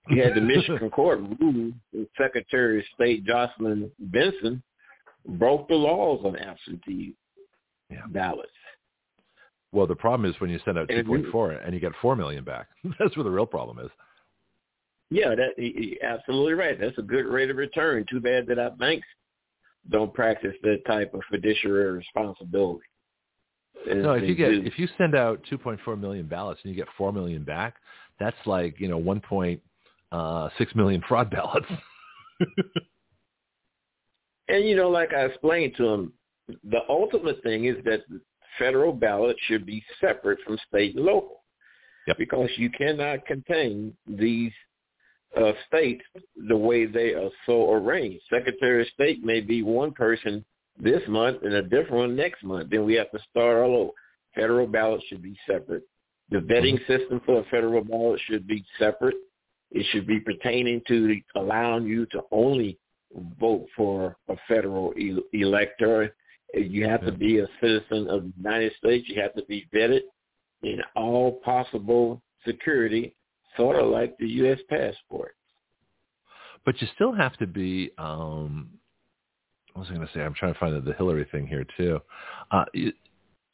You had the Michigan court rule that Secretary of State Jocelyn Benson broke the laws on absentee Yeah. ballots. Well, the problem is when you send out And we- 2.4 and you get 4 million back. That's where the real problem is. Yeah, that absolutely right. That's a good rate of return. Too bad that our banks don't practice that type of fiduciary responsibility. as No, if you get do. if you send out 2.4 million ballots and you get 4 million back, that's like, you know, 1.6 million fraud ballots. And you know, like I explained to him, the ultimate thing is that the federal ballot should be separate from state and local. Yep. Because you cannot contain these uh, states the way they are so arranged. Secretary of State may be one person this month and a different one next month. Then we have to start all over. Federal ballots should be separate. The vetting mm-hmm. system for a federal ballot should be separate. It should be pertaining to allowing you to only vote for a federal e- elector. You have to be a citizen of the United States. You have to be vetted in all possible security, sort of like the U.S. passport. But you still have to be. Um, what was I going to say? I'm trying to find the, the Hillary thing here too. Uh,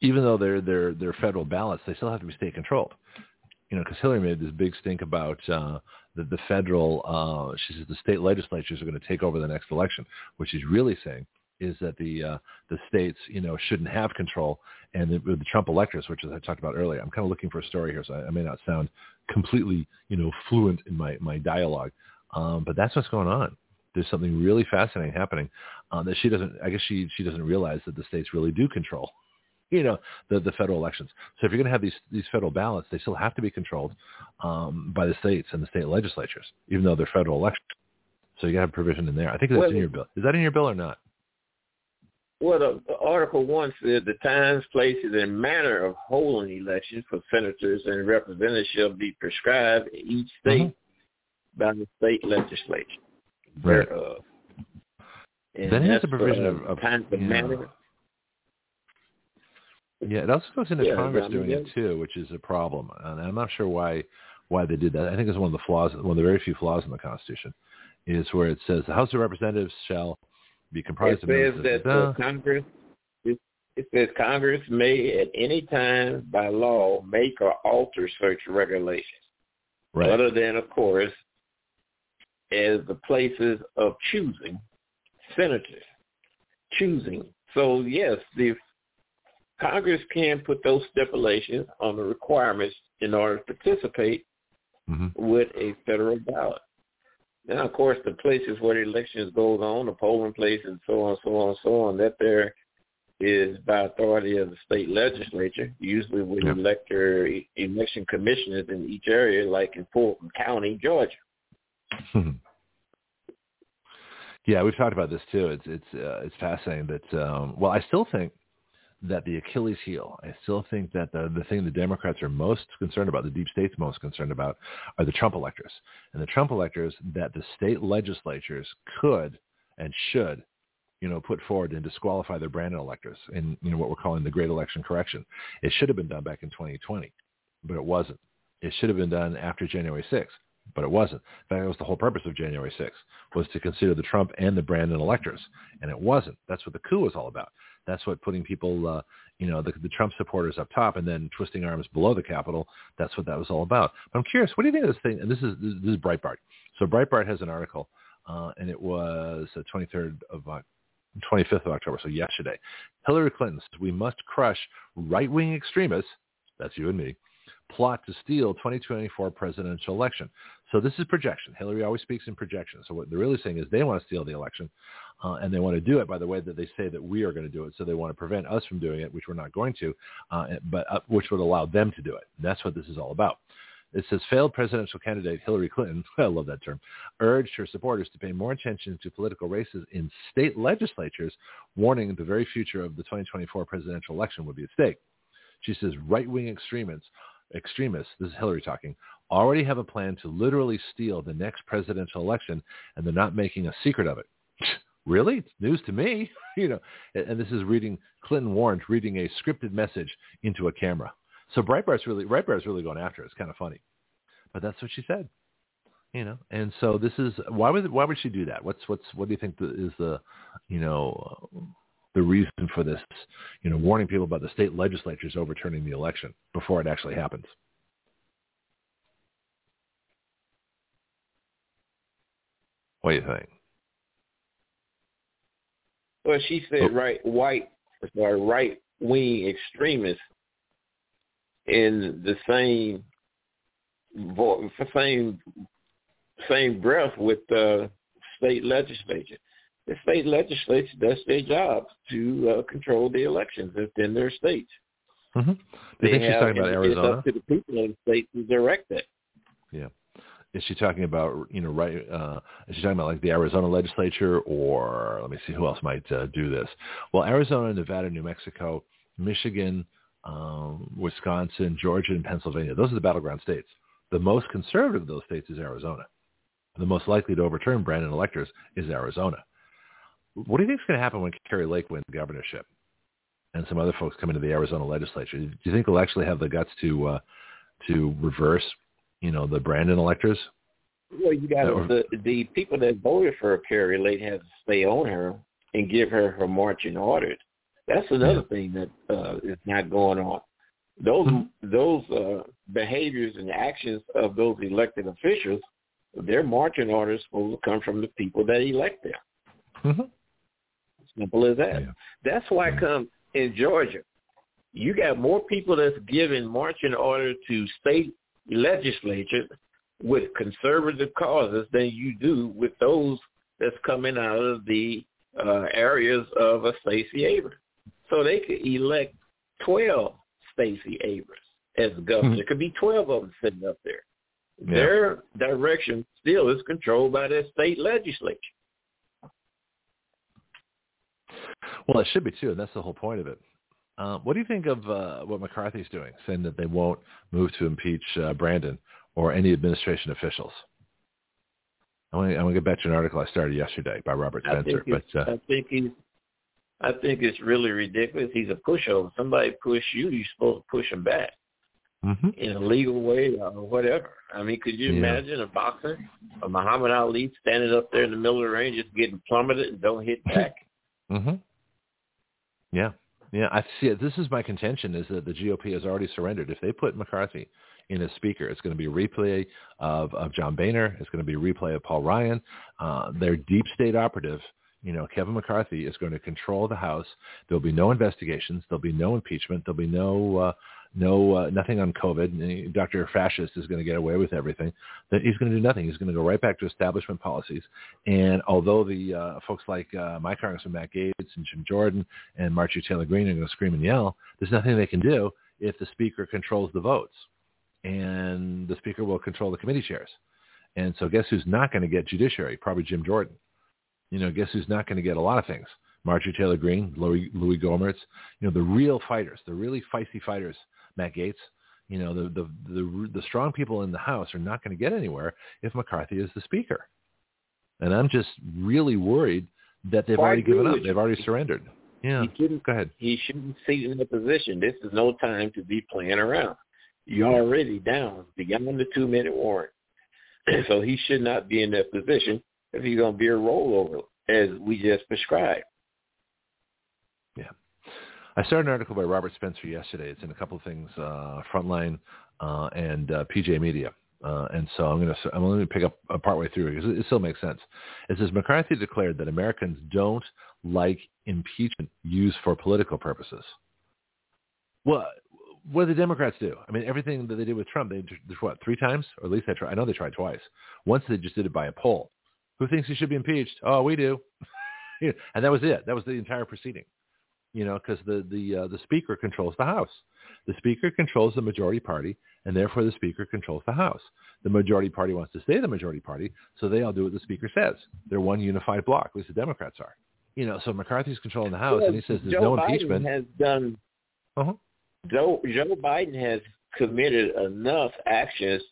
even though they're they're they're federal ballots, they still have to be state controlled. You know, because Hillary made this big stink about uh, the, the federal. Uh, she says the state legislatures are going to take over the next election. What she's really saying is that the uh, the states, you know, shouldn't have control, and the, the Trump electors, which as I talked about earlier, I'm kind of looking for a story here, so I, I may not sound completely, you know, fluent in my my dialogue, um, but that's what's going on. There's something really fascinating happening um, that she doesn't. I guess she she doesn't realize that the states really do control you know, the, the federal elections. So if you're going to have these, these federal ballots, they still have to be controlled um, by the states and the state legislatures, even though they're federal elections. So you got to have provision in there. I think that's well, in your bill. Is that in your bill or not? Well, the, the Article 1 said the times, places, and manner of holding elections for senators and representatives shall be prescribed in each state mm-hmm. by the state legislature. Right. Uh, then has a provision uh, of, of times and manner yeah, it also goes into yeah, Congress doing it too, which is a problem, and I'm not sure why why they did that. I think it's one of the flaws, one of the very few flaws in the Constitution, is where it says the House of Representatives shall be comprised it of says that uh, Congress. It, it says Congress may at any time by law make or alter such regulations, right. other than, of course, as the places of choosing senators. Choosing. So yes, the Congress can put those stipulations on the requirements in order to participate mm-hmm. with a federal ballot. Now, of course, the places where the elections goes on, the polling places, and so on, so on, so on, that there is by authority of the state legislature, usually with yep. elector election commissioners in each area, like in Fulton County, Georgia. yeah, we've talked about this too. It's it's uh, it's fascinating that um, well, I still think that the Achilles heel, I still think that the, the thing the Democrats are most concerned about, the deep state's most concerned about, are the Trump electors. And the Trump electors that the state legislatures could and should, you know, put forward and disqualify their Brandon electors in, you know, what we're calling the great election correction. It should have been done back in 2020, but it wasn't. It should have been done after January 6th, but it wasn't. In fact, that was the whole purpose of January 6th, was to consider the Trump and the Brandon electors, and it wasn't. That's what the coup was all about. That's what putting people, uh, you know, the, the Trump supporters up top and then twisting arms below the Capitol. That's what that was all about. But I'm curious, what do you think of this thing? And this is this is Breitbart. So Breitbart has an article, uh, and it was the 23rd of uh, 25th of October, so yesterday. Hillary Clinton says we must crush right-wing extremists. That's you and me plot to steal 2024 presidential election. So this is projection. Hillary always speaks in projection. So what they're really saying is they want to steal the election, uh, and they want to do it by the way that they say that we are going to do it. So they want to prevent us from doing it, which we're not going to, uh, but uh, which would allow them to do it. That's what this is all about. It says failed presidential candidate Hillary Clinton, I love that term, urged her supporters to pay more attention to political races in state legislatures, warning the very future of the 2024 presidential election would be at stake. She says right-wing extremists extremists, this is Hillary talking, already have a plan to literally steal the next presidential election, and they're not making a secret of it. really? It's news to me. you know, and this is reading Clinton warned reading a scripted message into a camera. So Breitbart's really Breitbart's really going after it. It's kind of funny, but that's what she said. You know, and so this is why would why would she do that? What's what's what do you think is the you know the reason for this, you know, warning people about the state legislatures overturning the election before it actually happens. What do you think? Well, she said oh. right white or right wing extremists in the same vo- same same breath with the state legislature the state legislature does their job to uh, control the elections within their states. Mm-hmm. You think she's talking about Arizona? It's up to the people in the state to direct that. Yeah. Is she talking about you know right? Uh, is she talking about like the Arizona legislature, or let me see who else might uh, do this? Well, Arizona, Nevada, New Mexico, Michigan, um, Wisconsin, Georgia, and Pennsylvania. Those are the battleground states. The most conservative of those states is Arizona. The most likely to overturn Brandon electors is Arizona. What do you think is going to happen when Kari Lake wins the governorship and some other folks come into the Arizona legislature? Do you think they'll actually have the guts to uh, to reverse, you know, the Brandon electors? Well, you got Or- the the people that voted for Kari Lake have to stay on her and give her her marching orders. That's another thing that uh, is not going on. Those Mhm. those uh, behaviors and actions of those elected officials, their marching orders will come from the people that elect them. Mm-hmm. Simple as that. Yeah. That's why Yeah. come in Georgia, you got more people that's giving marching orders to state legislatures with conservative causes than you do with those that's coming out of the uh, areas of a Stacey Abrams. So they could elect 12 Stacey Abrams as governor. Mhm. There could be 12 of them sitting up there. Yeah. Their direction still is controlled by their state legislature. Well, it should be too, and that's the whole point of it. Uh, what do you think of uh, what McCarthy's doing, saying that they won't move to impeach uh, Brandon or any administration officials? I want, to, get back to an article I started yesterday by Robert Spencer. it's, But uh, I think he's I think it's really ridiculous. He's a pushover. Somebody push you, you're supposed to push him back mhm. in a legal way or whatever. I mean, could you Yeah. imagine a boxer, a Muhammad Ali standing up there in the middle of the ring just getting plummeted and don't hit back? hmm Yeah, yeah. I see. It. This is my contention: is that the GOP has already surrendered. If they put McCarthy in as speaker, it's going to be a replay of of John Boehner. It's going to be a replay of Paul Ryan. Uh, their deep state operative, you know, Kevin McCarthy, is going to control the House. There'll be no investigations. There'll be no impeachment. There'll be no. Uh, no, uh, nothing on COVID. Dr. Fascist is going to get away with everything. That he's going to do nothing. He's going to go right back to establishment policies. And although the uh, folks like uh, my Congressman Matt Gaetz and Jim Jordan and Marjorie Taylor Greene are going to scream and yell, there's nothing they can do if the speaker controls the votes, and the speaker will control the committee chairs. And so, guess who's not going to get judiciary? Probably Jim Jordan. You know, guess who's not going to get a lot of things? Marjorie Taylor Greene, Louis, Louie Gohmert. You know, the real fighters, the really feisty fighters. Matt Gaetz. You know, the the the, the strong people in the House are not going to get anywhere if McCarthy is the speaker. And I'm just really worried that they've Well, already given up. They've already surrendered. Yeah. He shouldn't Go ahead. he shouldn't sit in the position. This is no time to be playing around. You're already down beyond the two minute warrant. so he should not be in that position if he's gonna be a rollover as we just prescribed. I started an article by Robert Spencer yesterday. It's in a couple of things, uh, Frontline uh, and uh, PJ Media. Uh, and so I'm going to I'm going to pick up a partway through because it, it still makes sense. It says McCarthy declared that Americans don't like impeachment used for political purposes. Well, what did the Democrats do? I mean, everything that they did with Trump, they did what three times, or at least they tried. I know they tried twice. Once they just did it by a poll. Who thinks he should be impeached? Oh, we do. and that was it. That was the entire proceeding you know, because the the uh, the speaker controls the House. The speaker controls the majority party, and therefore the speaker controls the House. The majority party wants to stay the majority party, so they all do what the speaker says. They're one unified block, at least the Democrats are. You know, so McCarthy's controlling the House, and he says there's Joe no Biden impeachment. has done Uh-huh. Joe Joe Biden has committed enough actions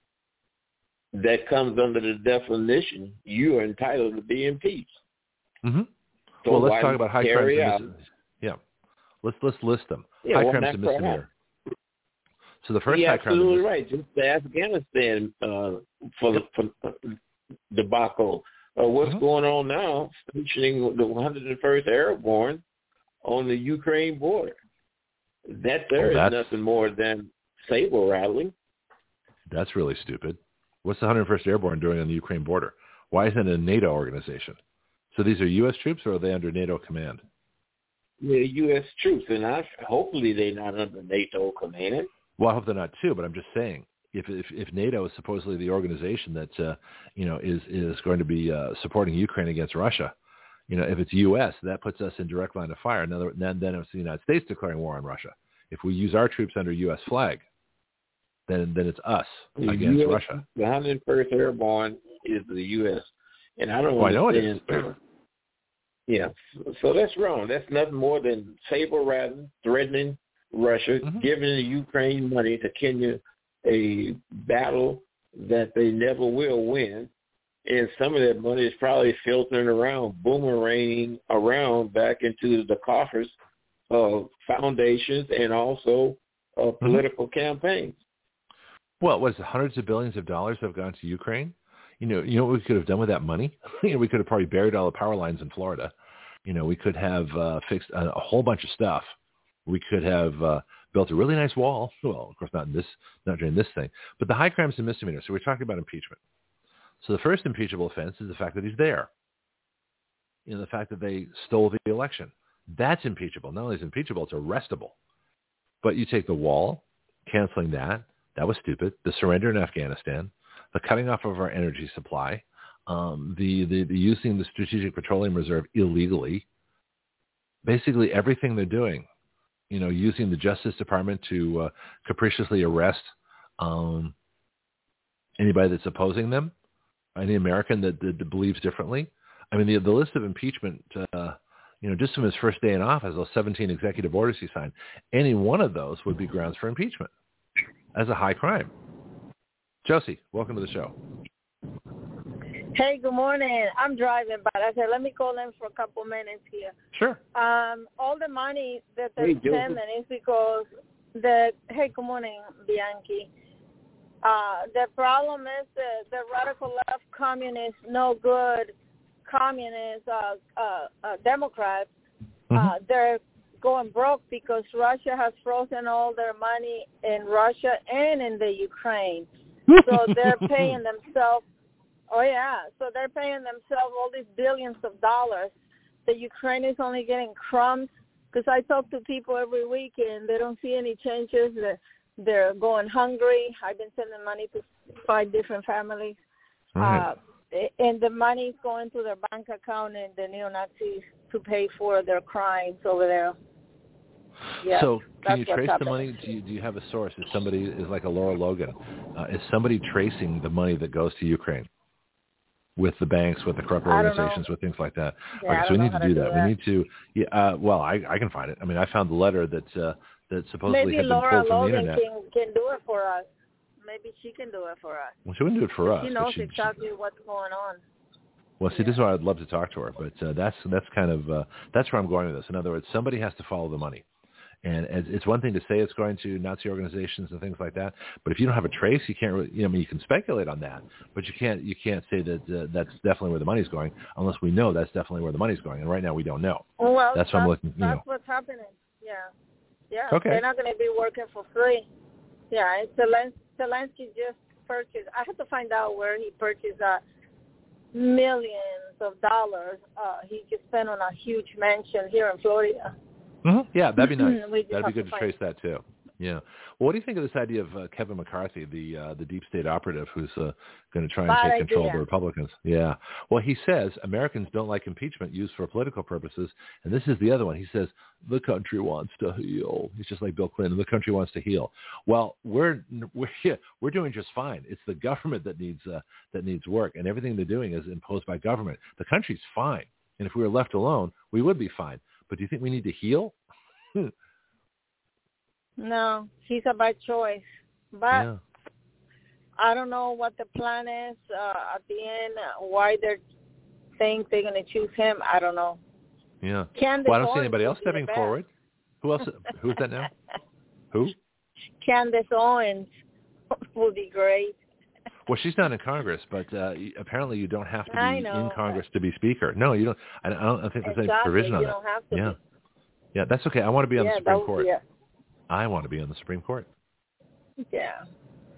that comes under the definition you are entitled to be impeached. hmm So well, let's talk about high crimes and out- mis- Yeah, let's let's list them. Yeah, high well, crimes misdemeanor. So the first You're high crime. absolutely right. Just the Afghanistan uh, for the for the debacle. Uh, what's Mhm. going on now? Stationing the 101st Airborne on the Ukraine border. That there Oh, is nothing more than saber rattling. That's really stupid. What's the 101st Airborne doing on the Ukraine border? Why isn't it a NATO organization? So these are U.S. troops, or are they under NATO command? The U.S. troops, and I hopefully they're not under NATO command. Well, I hope they're not too, but I'm just saying, if if, if NATO is supposedly the organization that uh, you know is is going to be uh, supporting Ukraine against Russia, you know, if it's U.S., that puts us in direct line of fire. In then then it's the United States declaring war on Russia. If we use our troops under U.S. flag, then then it's us The against US Russia. The 101st Airborne is the U.S. And I don't Oh, I know it understand. Yeah, so that's wrong. That's nothing more than saber rattling, threatening Russia, Mhm. giving the Ukraine money to continue a battle that they never will win. And some of that money is probably filtering around, boomeranging around back into the coffers of foundations and also of Mm-hmm. political campaigns. Well, it, hundreds of billions of dollars have gone to Ukraine? You know, you know what we could have done with that money? you know, we could have probably buried all the power lines in Florida. You know, we could have uh, fixed a, a whole bunch of stuff. We could have uh, built a really nice wall. Well, of course, not in this, not during this thing. But the high crimes and misdemeanors. So we're talking about impeachment. So the first impeachable offense is the fact that he's there. You know, the fact that they stole the election. That's impeachable. Not only is it impeachable, it's arrestable. But you take the wall, canceling that, that was stupid. The surrender in Afghanistan, the cutting off of our energy supply, um, the, the, the using the Strategic Petroleum Reserve illegally, basically everything they're doing, you know, using the Justice Department to uh, capriciously arrest um, anybody that's opposing them, any American that, that believes differently. I mean, the, the list of impeachment, uh, you know, just from his first day in office, those 17 executive orders he signed, any one of those would be grounds for impeachment as a high crime. Josie, welcome to the show. Hey, good morning. I'm driving, but I said let me call in for a couple minutes here. Sure. Um, all the money that they're Hey, Joseph. spending is because the hey, good morning, Bianchi. Uh, the problem is the the radical left communists, no good communist uh, uh, uh, Democrats. Uh, they're going broke because Russia has frozen all their money in Russia and in the Ukraine. So they're paying themselves. Oh yeah, so they're paying themselves all these billions of dollars. The Ukraine is only getting crumbs because I talk to people every week and they don't see any changes. They're, they're going hungry. I've been sending money to five different families. Right. Uh, and the money's going to their bank account and the neo-Nazis to pay for their crimes over there. Yeah, so can you trace the money? Do you, do you have a source? Is somebody is like a Lara Logan? Uh, is somebody tracing the money that goes to Ukraine with the banks, with the corrupt I don't know. organizations, with things like that? Yeah, okay, so we need to do that. that. We need to. Yeah. Uh, well, I I can find it. I mean, I found the letter that uh, that supposedly Maybe had been Lara pulled from the Logan internet. can can do it for us. Maybe she can do it for us. Well, she wouldn't do it for us. she knows she- exactly what's going on. Well, see, this is why I'd love to talk to her, but uh, that's that's kind of uh, that's where I'm going with this. In other words, somebody has to follow the money, and it's it's one thing to say it's going to Nazi organizations and things like that, but if you don't have a trace, you can't. Really, you know, I mean, you can speculate on that, but you can't you can't say that uh, that's definitely where the money's going unless we know that's definitely where the money's going, and right now we don't know. Well, That's what I'm looking- you That's know. what's happening. Yeah, yeah. Okay. They're not going to be working for free. Yeah, and Zelensky, Zelensky just purchased. I had to find out where he purchased uh, millions of dollars. Uh, he just spent on a huge mansion here in Florida. Mm-hmm. Yeah, that'd be nice. That'd be good to to trace that too. Yeah. Well, what do you think of this idea of uh, Kevin McCarthy, the uh, the deep state operative who's uh, going to try and take control of the. Republicans? Yeah. Well, he says Americans don't like impeachment used for political purposes, and this is the other one. He says the country wants to heal. He's just like Bill Clinton. The country wants to heal. Well, we're we're yeah, we're doing just fine. It's the government that needs uh, that needs work, and everything they're doing is imposed by government. The country's fine, and if we were left alone, we would be fine. But do you think we need to heal? No, he's a bad choice. But yeah. I don't know what the plan is uh, at the end. Why they think they're going to choose him. I don't know. Yeah. Candace Well, I don't see anybody else stepping forward. Who else? Who's that now? Who? Candace Owens would be great. Well, she's not in Congress, but uh, apparently you don't have to be know. in Congress to be Speaker. No, you don't. I don't, I don't think there's any provision on that. don't have to. Yeah. Be. Yeah, that's okay. I want to be on yeah, the Supreme Court. I want to be on the Supreme Court. Yeah.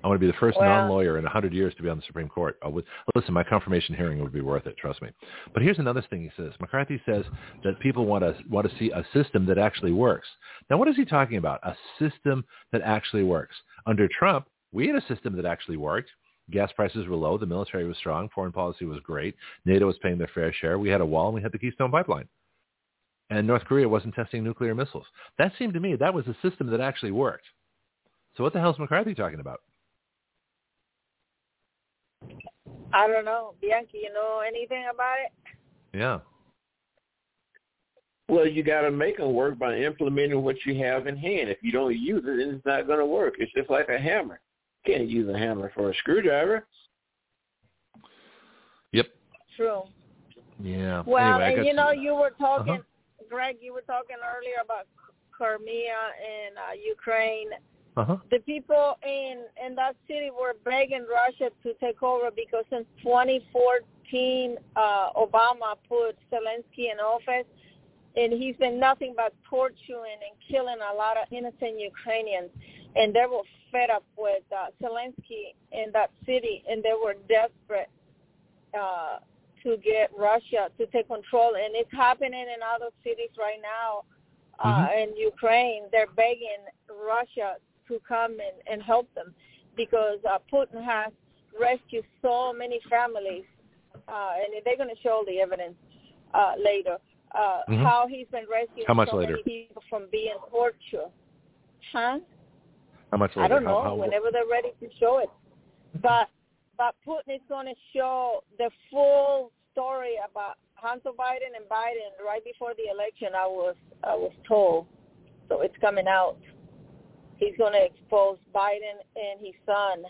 I want to be the first Well- non-lawyer in a 100 years to be on the Supreme Court. Would, listen, my confirmation hearing would be worth it, trust me. But here's another thing he says. McCarthy says that people want to want to see a system that actually works. Now, what is he talking about? A system that actually works. Under Trump, we had a system that actually worked gas prices were low. The military was strong. Foreign policy was great. NATO was paying their fair share. We had a wall and we had the Keystone Pipeline. And North Korea wasn't testing nuclear missiles. That seemed to me that was a system that actually worked. So what the hell is McCarthy talking about? I don't know. Bianchi, you know anything about it? Yeah. Well, you got to make them work by implementing what you have in hand. If you don't use it, it's not going to work. It's just like a hammer. You can't use a hammer for a screwdriver. Yep. True. Yeah. Well, anyway, and you know, some- you were talking, Uh-huh. Greg. You were talking earlier about Crimea and uh, Ukraine. uh-huh. The people in in that city were begging Russia to take over because since 2014, uh, Obama put Zelensky in office, and he's been nothing but torturing and killing a lot of innocent Ukrainians. And they were fed up with uh, Zelensky in that city, and they were desperate uh, to get Russia to take control. And it's happening in other cities right now uh, Mhm. in Ukraine. They're begging Russia to come and, and help them because uh, Putin has rescued so many families, uh, and they're going to show the evidence uh, later. Uh, Mhm. How he's been rescuing How much so later? many people from being tortured. Huh? How much later? I don't know. how- whenever they're ready to show it, but but Putin is going to show the full story about Hunter Biden and Biden right before the election. I was I was told, so it's coming out. He's going to expose Biden and his son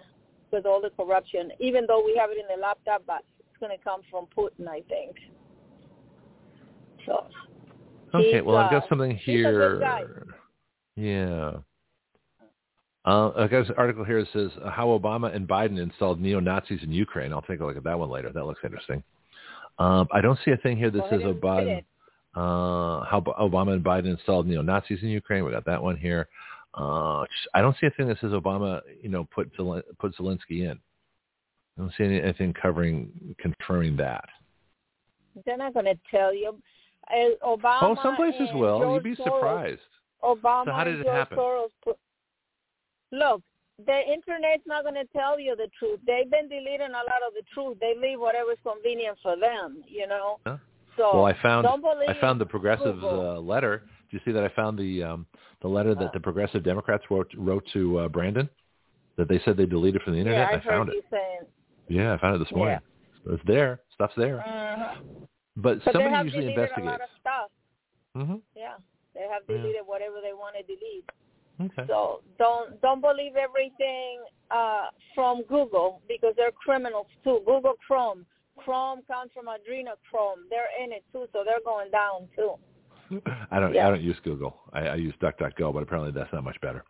with all the corruption, even though we have it in the laptop, but it's going to come from Putin, I think. So Okay, well, I've uh, got something he's a good guy. here. Yeah. Uh, I got an article here that says uh, how Obama and Biden installed neo-Nazis in Ukraine. I'll take a look at that one later. That looks interesting. Um, I don't see a thing here that Go says ahead and read Obama, uh, how B- Obama and Biden installed neo-Nazis in Ukraine. We got that one here. Uh, I don't see a thing that says Obama, you know, put Zel- put Zelensky in. I don't see any, anything covering confirming that. they're not going to tell you. Uh, Obama. oh, some places will. You'd be Soros surprised. Obama So how did it happen? Soros put, look, the internet's not going to tell you the truth. They've been deleting a lot of the truth. They leave whatever's convenient for them, you know. Huh? So Well, I found I found the progressives Google. uh, letter. Do you see that I found the um, the letter that the progressive Democrats wrote wrote to uh, Brandon that they said they deleted from the internet? yeah, I I found it. saying. Yeah, I found it this morning. So it's there. Stuff's there. Mhm. But, somebody have usually deleted a lot investigates. of stuff. hmm Yeah, they have Yeah. deleted whatever they want to delete. Okay. So don't don't believe everything uh, from Google because they're criminals too. Google Chrome, Chrome comes from adrenochrome. They're in it too, so they're going down too. I don't Yeah. I don't use Google. I, I use DuckDuckGo, but apparently that's not much better.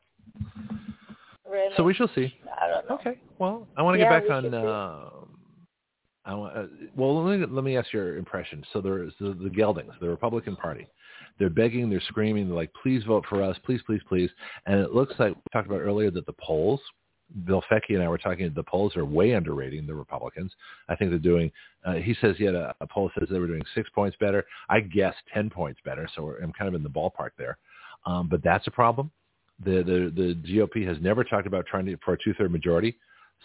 Really? So we shall see. I don't know. Okay. Well, I want to Yeah, get back on. Uh, I want. Uh, well, let me let me ask your impression. So there's the, the Geldings, the Republican Party. They're begging, they're screaming, they're like, "Please vote for us, please, please, please." And it looks like we talked about earlier that the polls. Bill Fetke and I were talking. The polls are way underrating the Republicans. I think they're doing. Uh, he says he had a, a poll says they were doing six points better. I guess ten points better. So I'm kind of in the ballpark there. Um, but that's a problem. The, the the GOP has never talked about trying to for a two third majority,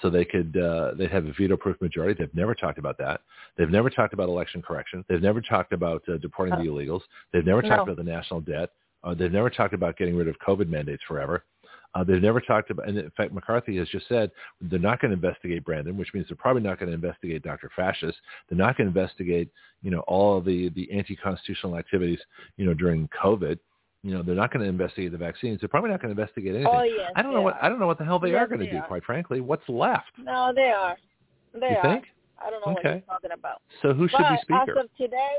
so they could uh, they'd have a veto proof majority. They've never talked about that. They've never talked about election correction. They've never talked about uh, deporting the illegals. They've never talked No. about the national debt. Uh, they've never talked about getting rid of COVID mandates forever. Uh, they've never talked about, and in fact, McCarthy has just said they're not going to investigate Brandon, which means they're probably not going to investigate Dr. Fascist. They're not going to investigate, you know, all the the anti-constitutional activities, you know, during COVID. You know, they're not going to investigate the vaccines. They're probably not going to investigate anything. Oh yes. I don't know they what are. I don't know what the hell they Yes, are going to do. are. Quite frankly, what's left? No, they are. They You are. think? I don't know what you're talking about. So who should but be speaker? as of today,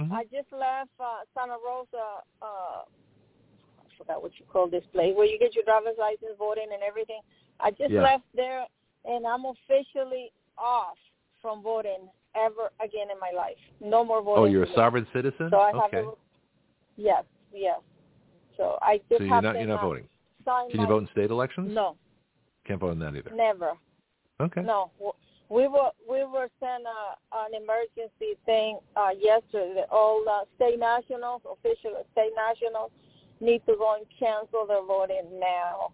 Mhm. I just left uh, Santa Rosa. Uh, I forgot what you call this place where you get your driver's license, voting, and everything. I just Yeah. left there, and I'm officially off from voting ever again in my life. No more voting. oh, you're a sovereign citizen. So I okay. have a, yes, yes. So I just So you're have not to you're not uh, voting. sign Can you my- vote in state elections? No, Can't vote in that either. never. Okay. No, we were we were sent a, an emergency thing uh, yesterday. that All uh, state nationals, official state nationals, need to go and cancel their voting now.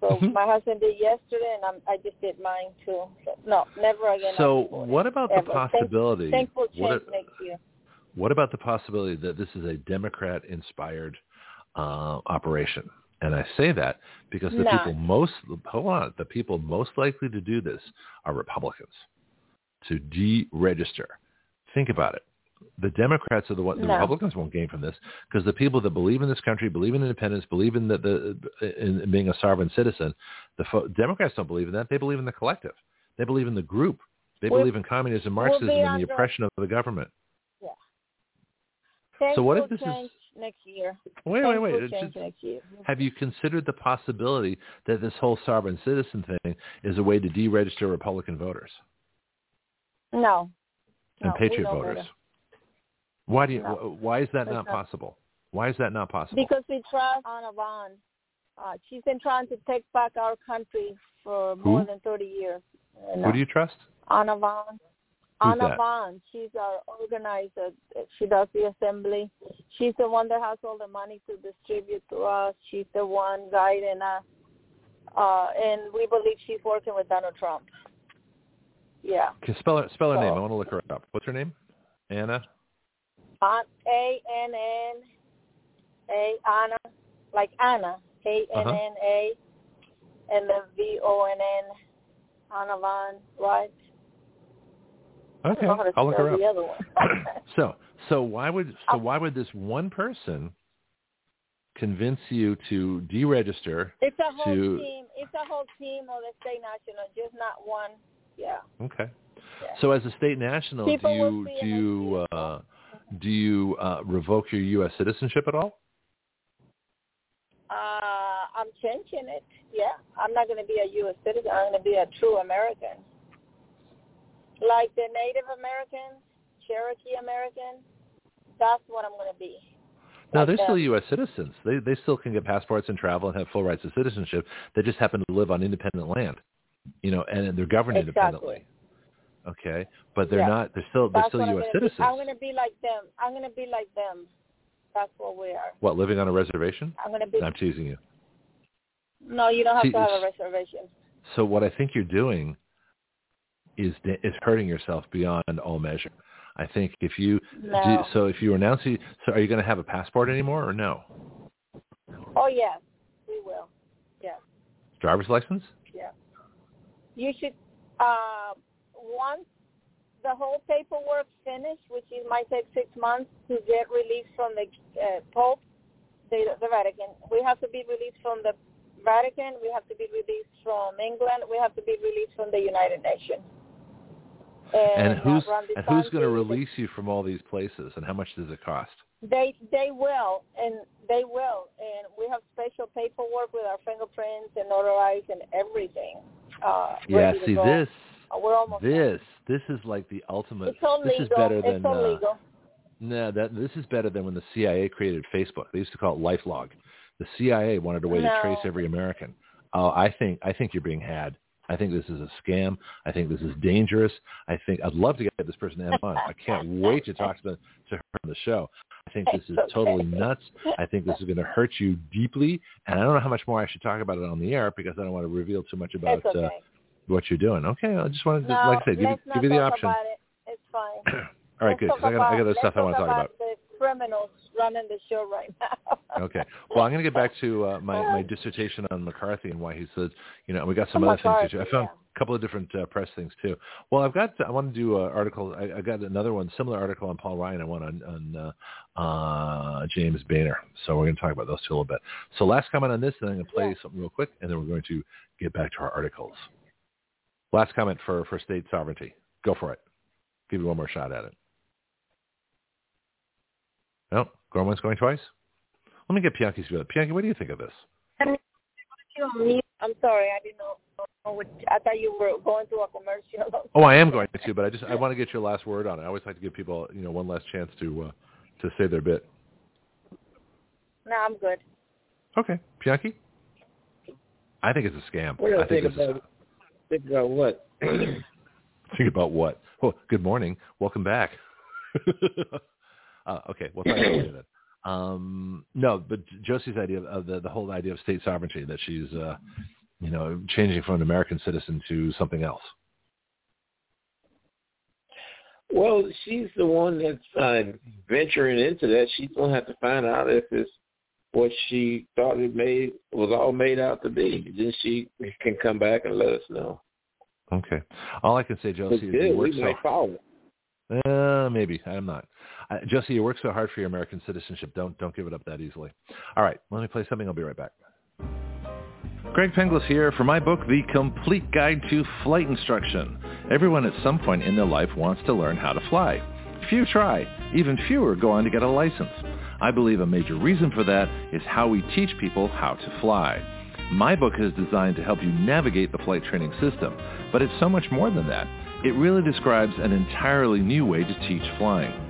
So Mhm. my husband did yesterday, and I'm, I just did mine too. So, no, never again. So I'll be voting, what about the ever. Possibility? Thankful what, change a- next year. What about the possibility that this is a Democrat-inspired uh, operation? And I say that because the people most hold on, the people most likely to do this are Republicans. to deregister. Think about it. The Democrats are the one. The No. Republicans won't gain from this because the people that believe in this country, believe in independence, believe in the, the in, in being a sovereign citizen. The fo- Democrats don't believe in that. They believe in the collective. They believe in the group. They We'll- believe in communism, we'll Marxism, and the oppression of the government. Things So what if this is- next year? Wait, Things wait, wait. will It's change just- next year. have you considered the possibility that this whole sovereign citizen thing is a way to deregister Republican voters No. and No, patriot voters? better. Why do you? No. Why is that not not- possible? Why is that not possible? Because we trust Anna Von. Uh, she's been trying to take back our country for more than 30 years. Who do you trust? Anna Von. Who's Anna that? Von. She's our organizer. She does the assembly. She's the one that has all the money to distribute to us. She's the one guiding us. Uh, and we believe she's working with Donald Trump. Yeah. Can spell her spell her So- name? I want to look her up. What's her name? Anna. A N N A Anna, like Anna, A N N A, and then V O N N, Anna Von, right? Okay, don't know how to I'll look her up. the other one. so so why would so why would this one person convince you to deregister? it's a whole To- team. It's a whole team of the state national, just not one. Yeah. Okay. yeah. So as a state national, People do you do you uh, do you uh, revoke your U.S. citizenship at all? Uh, I'm changing it. Yeah. I'm not going to be a U.S. citizen. I'm going to be a true American. Like the Native Americans, Cherokee American, that's what I'm going to be. No, Like they're still. U.S. citizens. They they still can get passports and travel and have full rights of citizenship. They just happen to live on independent land, you know, and they're governed Exactly. independently. Okay, but they're Yeah. not. They're still they're That's still U.S. gonna be. citizens. I'm going to be like them. I'm going to be like them. That's what we are. What living on a reservation? I'm going to be. I'm teasing you. No, you don't have See, to have a reservation. So what I think you're doing is is hurting yourself beyond all measure. I think if you No. do, so if you announce you so are you going to have a passport anymore or no Oh yes, we will. Yes, driver's license? yeah. You should. Uh, once the whole paperwork finished, which it might take six months to get released from the uh, Pope, the, the Vatican. We have to be released from the Vatican. We have to be released from England. We have to be released from the United Nations. And, who's and who's going to release you from all these places and how much does it cost? They they will, and they will, and we have special paperwork with our fingerprints and notarized and everything. Uh, Yeah, see go. this Uh, We're almost this this is like the ultimate It's all this legal. is better it's than uh. No, that this is better than when the CIA created Facebook. They used to call it LifeLog. The CIA wanted a way to trace every American. Oh, I think I think you're being had. I think this is a scam. I think this is dangerous. I think I'd love to get this person on. I can't wait to talk to, the, to her on the show. I think this is totally nuts. I think this is going to hurt you deeply, and I don't know how much more I should talk about it on the air because I don't want to reveal too much about okay. uh, what you're doing. Okay, I just wanted to, no, like I said, give, you- give you the option. It. It's fine. All right, Let's good. Because I got I got other stuff I want to talk about. The criminals running the show right now. Okay. Well, I'm going to get back to uh, my my dissertation on McCarthy and why he said, you know, and we got some Oh, other things McCarthy, to do. I found yeah. a couple of different uh, press things too. Well, I've got I want to do an article. I, I got another one, similar article on Paul Ryan. I want on on uh, uh, James Boehner. So we're going to talk about those two a little bit. So last comment on this, and then I'm going to play Yeah. something real quick, and then we're going to get back to our articles. Last comment for for state sovereignty. Go for it. Give you one more shot at it. No, Gorman's going twice. Let me get Pianki's view. Pianki, what do you think of this? I'm sorry, I didn't know. know what- I thought you were going through a commercial. Oh, I am going to, but I just I want to get your last word on it. I always like to give people you know one last chance to uh, to say their bit. No, I'm good. Okay, Pianki. I think it's a scam. What do you I think think this is- about think about what? think about what? Oh, good morning. Welcome back. uh, okay, we'll about it then. Um, no, but Josie's idea of the the whole idea of state sovereignty that she's uh, you know changing from an American citizen to something else. Well, she's the one that's uh, venturing into that. She's gonna have to find out if it's what she thought it made was all made out to be. Then she can come back and let us know. Okay. All I can say, Josie, is good. you We so follow. Uh, maybe I'm not. Uh, Josie, you work so hard for your American citizenship. Don't don't give it up that easily. All right, let me play something. I'll be right back. Greg Penglis here for my book, The Complete Guide to Flight Instruction. Everyone at some point in their life wants to learn how to fly. Few try. Even fewer go on to get a license. I believe a major reason for that is how we teach people how to fly. My book is designed to help you navigate the flight training system, but it's so much more than that. It really describes an entirely new way to teach flying.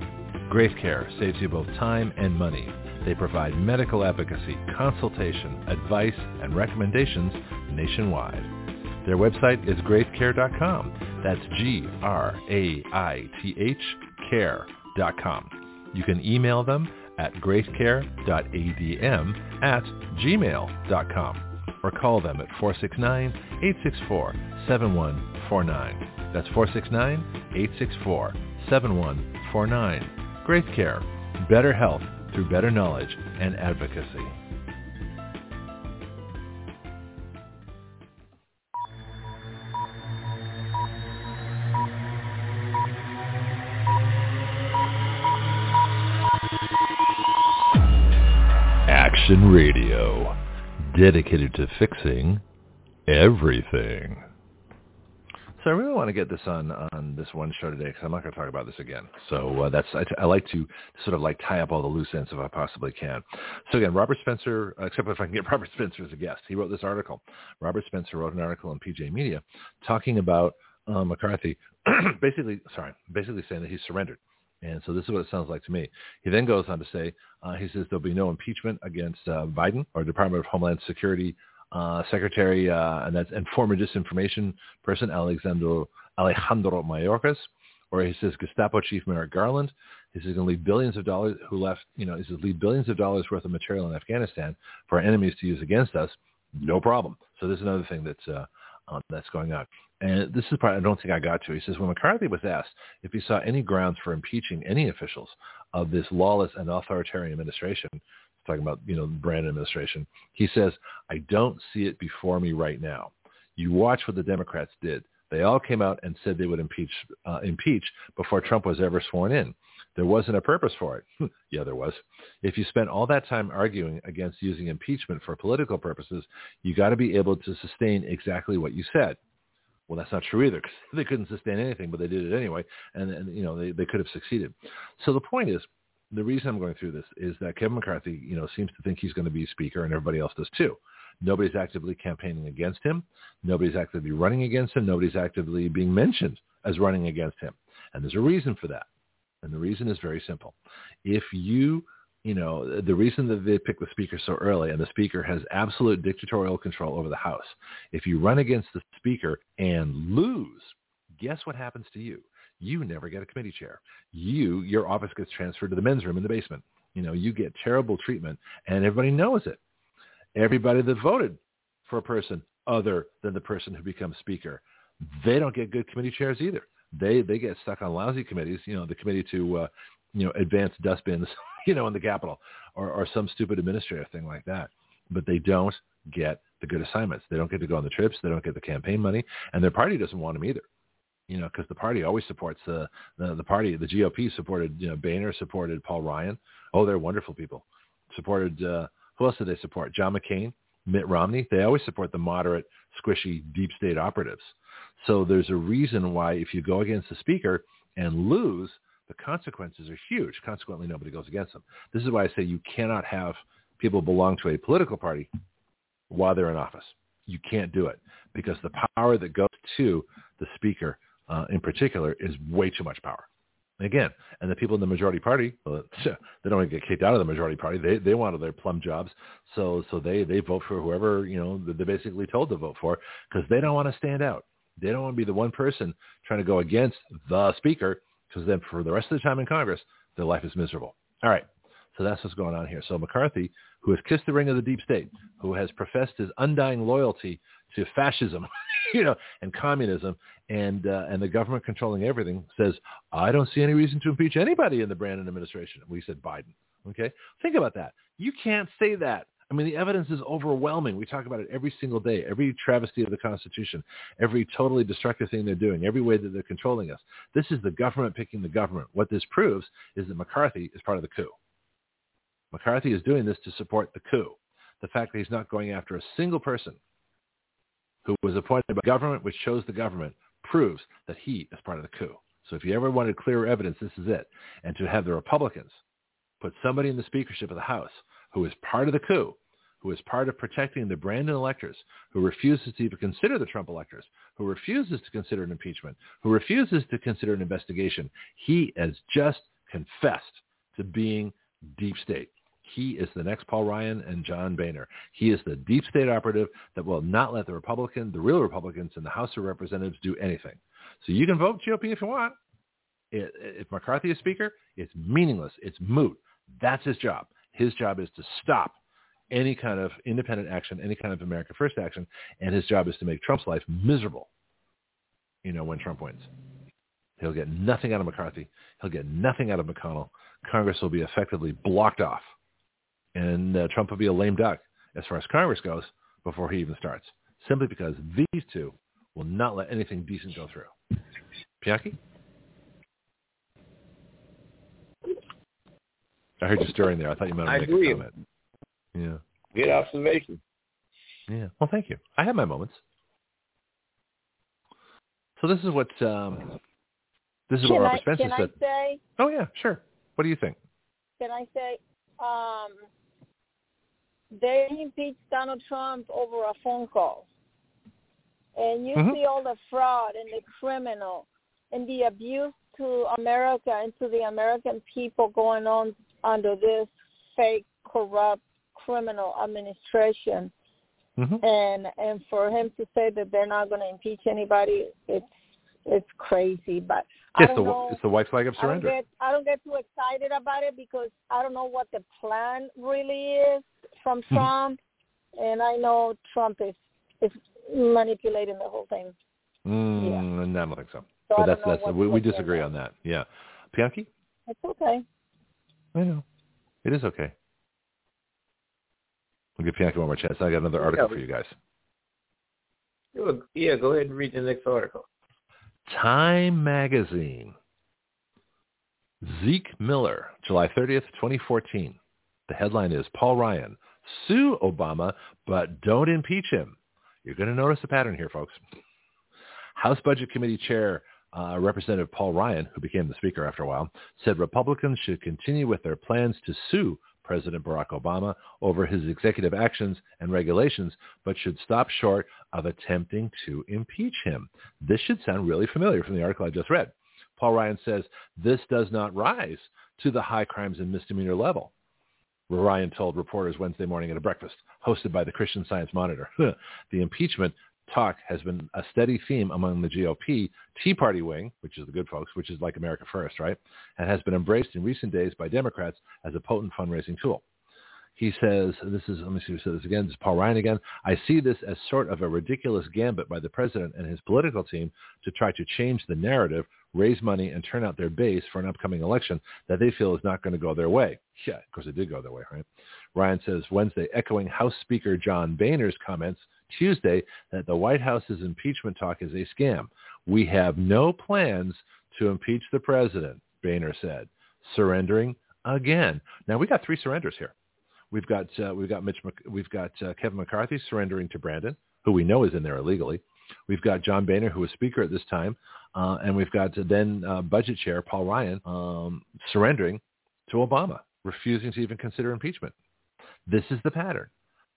Graith Care saves you both time and money. They provide medical advocacy, consultation, advice, and recommendations nationwide. Their website is graithcare.com. That's G-R-A-I-T-H care.com. You can email them at graithcare.adm at gmail.com or call them at 469-864-7149. That's 469-864-7149. Graith Care. Better health through better knowledge and advocacy. Action Radio, dedicated to fixing everything. So I really want to get this on on this one show today because I'm not going to talk about this again. So uh, that's I, I like to sort of like tie up all the loose ends if I possibly can. So again, Robert Spencer, uh, except if I can get Robert Spencer as a guest, he wrote this article. Robert Spencer wrote an article on PJ Media talking about uh, McCarthy, basically sorry, basically saying that he surrendered. And so this is what it sounds like to me. He then goes on to say, uh, he says there'll be no impeachment against uh, Biden or Department of Homeland Security uh, Secretary, uh, and that's and former disinformation person Alexandro Alejandro Mayorkas, or he says Gestapo Chief Merrick Garland. He says going to leave billions of dollars who left, you know, he says leave billions of dollars worth of material in Afghanistan for our enemies to use against us. No problem. So this is another thing that's uh, um, that's going on. And this is part I don't think I got to. He says when McCarthy was asked if he saw any grounds for impeaching any officials of this lawless and authoritarian administration, talking about you know the Brand administration, he says I don't see it before me right now. You watch what the Democrats did. They all came out and said they would impeach uh, impeach before Trump was ever sworn in. There wasn't a purpose for it. yeah, there was. If you spent all that time arguing against using impeachment for political purposes, you got to be able to sustain exactly what you said. Well, that's not true either because they couldn't sustain anything, but they did it anyway, and, and you know they, they could have succeeded. So the point is, the reason I'm going through this is that Kevin McCarthy, you know, seems to think he's going to be speaker, and everybody else does too. Nobody's actively campaigning against him. Nobody's actively running against him. Nobody's actively being mentioned as running against him, and there's a reason for that. And the reason is very simple. If you, you know, the reason that they picked the speaker so early and the speaker has absolute dictatorial control over the House. If you run against the speaker and lose, guess what happens to you? You never get a committee chair. You, your office gets transferred to the men's room in the basement. You know, you get terrible treatment and everybody knows it. Everybody that voted for a person other than the person who becomes speaker, they don't get good committee chairs either they they get stuck on lousy committees. You know, the committee to uh, you know advance dustbins, you know, in the Capitol, or or some stupid administrative thing like that. But they don't get the good assignments. They don't get to go on the trips. They don't get the campaign money, and their party doesn't want them either. You know, because the party always supports the, the the party. The GOP supported you know Boehner, supported Paul Ryan. Oh, they're wonderful people. Supported uh, who else did they support? John McCain. Mitt Romney, they always support the moderate, squishy, deep state operatives. So there's a reason why if you go against the speaker and lose, the consequences are huge. Consequently, nobody goes against them. This is why I say you cannot have people belong to a political party while they're in office. You can't do it because the power that goes to the speaker uh, in particular is way too much power. Again, and the people in the majority party, well, they don't get kicked out of the majority party. They they wanted their plum jobs, so so they they vote for whoever you know they're basically told to vote for because they don't want to stand out. They don't want to be the one person trying to go against the speaker because then for the rest of the time in Congress, their life is miserable. All right, so that's what's going on here. So McCarthy, who has kissed the ring of the deep state, who has professed his undying loyalty to fascism, you know, and communism, and uh, and the government controlling everything, says, I don't see any reason to impeach anybody in the Brandon administration. We said Biden. Okay, think about that. You can't say that. I mean, the evidence is overwhelming. We talk about it every single day, every travesty of the Constitution, every totally destructive thing they're doing, every way that they're controlling us. This is the government picking the government. What this proves is that McCarthy is part of the coup. McCarthy is doing this to support the coup. The fact that he's not going after a single person who was appointed by government which chose the government proves that he is part of the coup. So if you ever wanted clearer evidence, this is it. And to have the Republicans put somebody in the speakership of the House who is part of the coup, who is part of protecting the Brandon electors, who refuses to even consider the Trump electors, who refuses to consider an impeachment, who refuses to consider an investigation, he has just confessed to being deep state. He is the next Paul Ryan and John Boehner. He is the deep state operative that will not let the Republican, the real Republicans in the House of Representatives do anything. So you can vote GOP if you want. If McCarthy is speaker, it's meaningless. It's moot. That's his job. His job is to stop any kind of independent action, any kind of America First action, and his job is to make Trump's life miserable, you know, when Trump wins. He'll get nothing out of McCarthy. He'll get nothing out of McConnell. Congress will be effectively blocked off and uh, Trump will be a lame duck as far as Congress goes before he even starts, simply because these two will not let anything decent go through. Pianki? I heard you stirring there. I thought you meant to make agree. a comment. Yeah. Good observation. Yeah. Well, thank you. I have my moments. So this is what um, this is Can what I, Robert Spencer can I said. say? Oh yeah, sure. What do you think? Can I say? Um, they impeached Donald Trump over a phone call, and you Mhm. see all the fraud and the criminal and the abuse to America and to the American people going on under this fake, corrupt, criminal administration. Mm-hmm. and and for him to say that they're not going to impeach anybody, it's it's crazy. But I It's don't the know. it's the white flag of I don't surrender. get I don't get too excited about it because I don't know what the plan really is from Hmm. Trump, and I know Trump is is manipulating the whole thing. Mm, I don't think so. So but that's that's we, we disagree on that. Yeah, Pianki. It's okay. I know. It is okay. We'll give Pianki one more chance. I got another article Yeah. for you guys. Yeah, go ahead and read the next article. Time Magazine. Zeke Miller, July 30th, 2014. The headline is Paul Ryan, sue Obama, but don't impeach him. You're going to notice a pattern here, folks. House Budget Committee Chair uh, Representative Paul Ryan, who became the Speaker after a while, said Republicans should continue with their plans to sue President Barack Obama over his executive actions and regulations, but should stop short of attempting to impeach him. This should sound really familiar from the article I just read. Paul Ryan says this does not rise to the high crimes and misdemeanor level. Ryan told reporters Wednesday morning at a breakfast hosted by the Christian Science Monitor. the impeachment talk has been a steady theme among the GOP Tea Party wing, which is the good folks, which is like America First, right? And has been embraced in recent days by Democrats as a potent fundraising tool. He says, this is, let me see who said this again. This is Paul Ryan again. I see this as sort of a ridiculous gambit by the president and his political team to try to change the narrative, raise money, and turn out their base for an upcoming election that they feel is not going to go their way. Yeah, of course it did go their way, right? Ryan says Wednesday, echoing House Speaker John Boehner's comments Tuesday that the White House's impeachment talk is a scam. We have no plans to impeach the president, Boehner said, surrendering again. Now, we got three surrenders here. We've got uh, we've got Mitch we've got uh, Kevin McCarthy surrendering to Brandon, who we know is in there illegally. We've got John Boehner, who was Speaker at this time, uh, and we've got then uh, Budget Chair Paul Ryan um, surrendering to Obama, refusing to even consider impeachment. This is the pattern.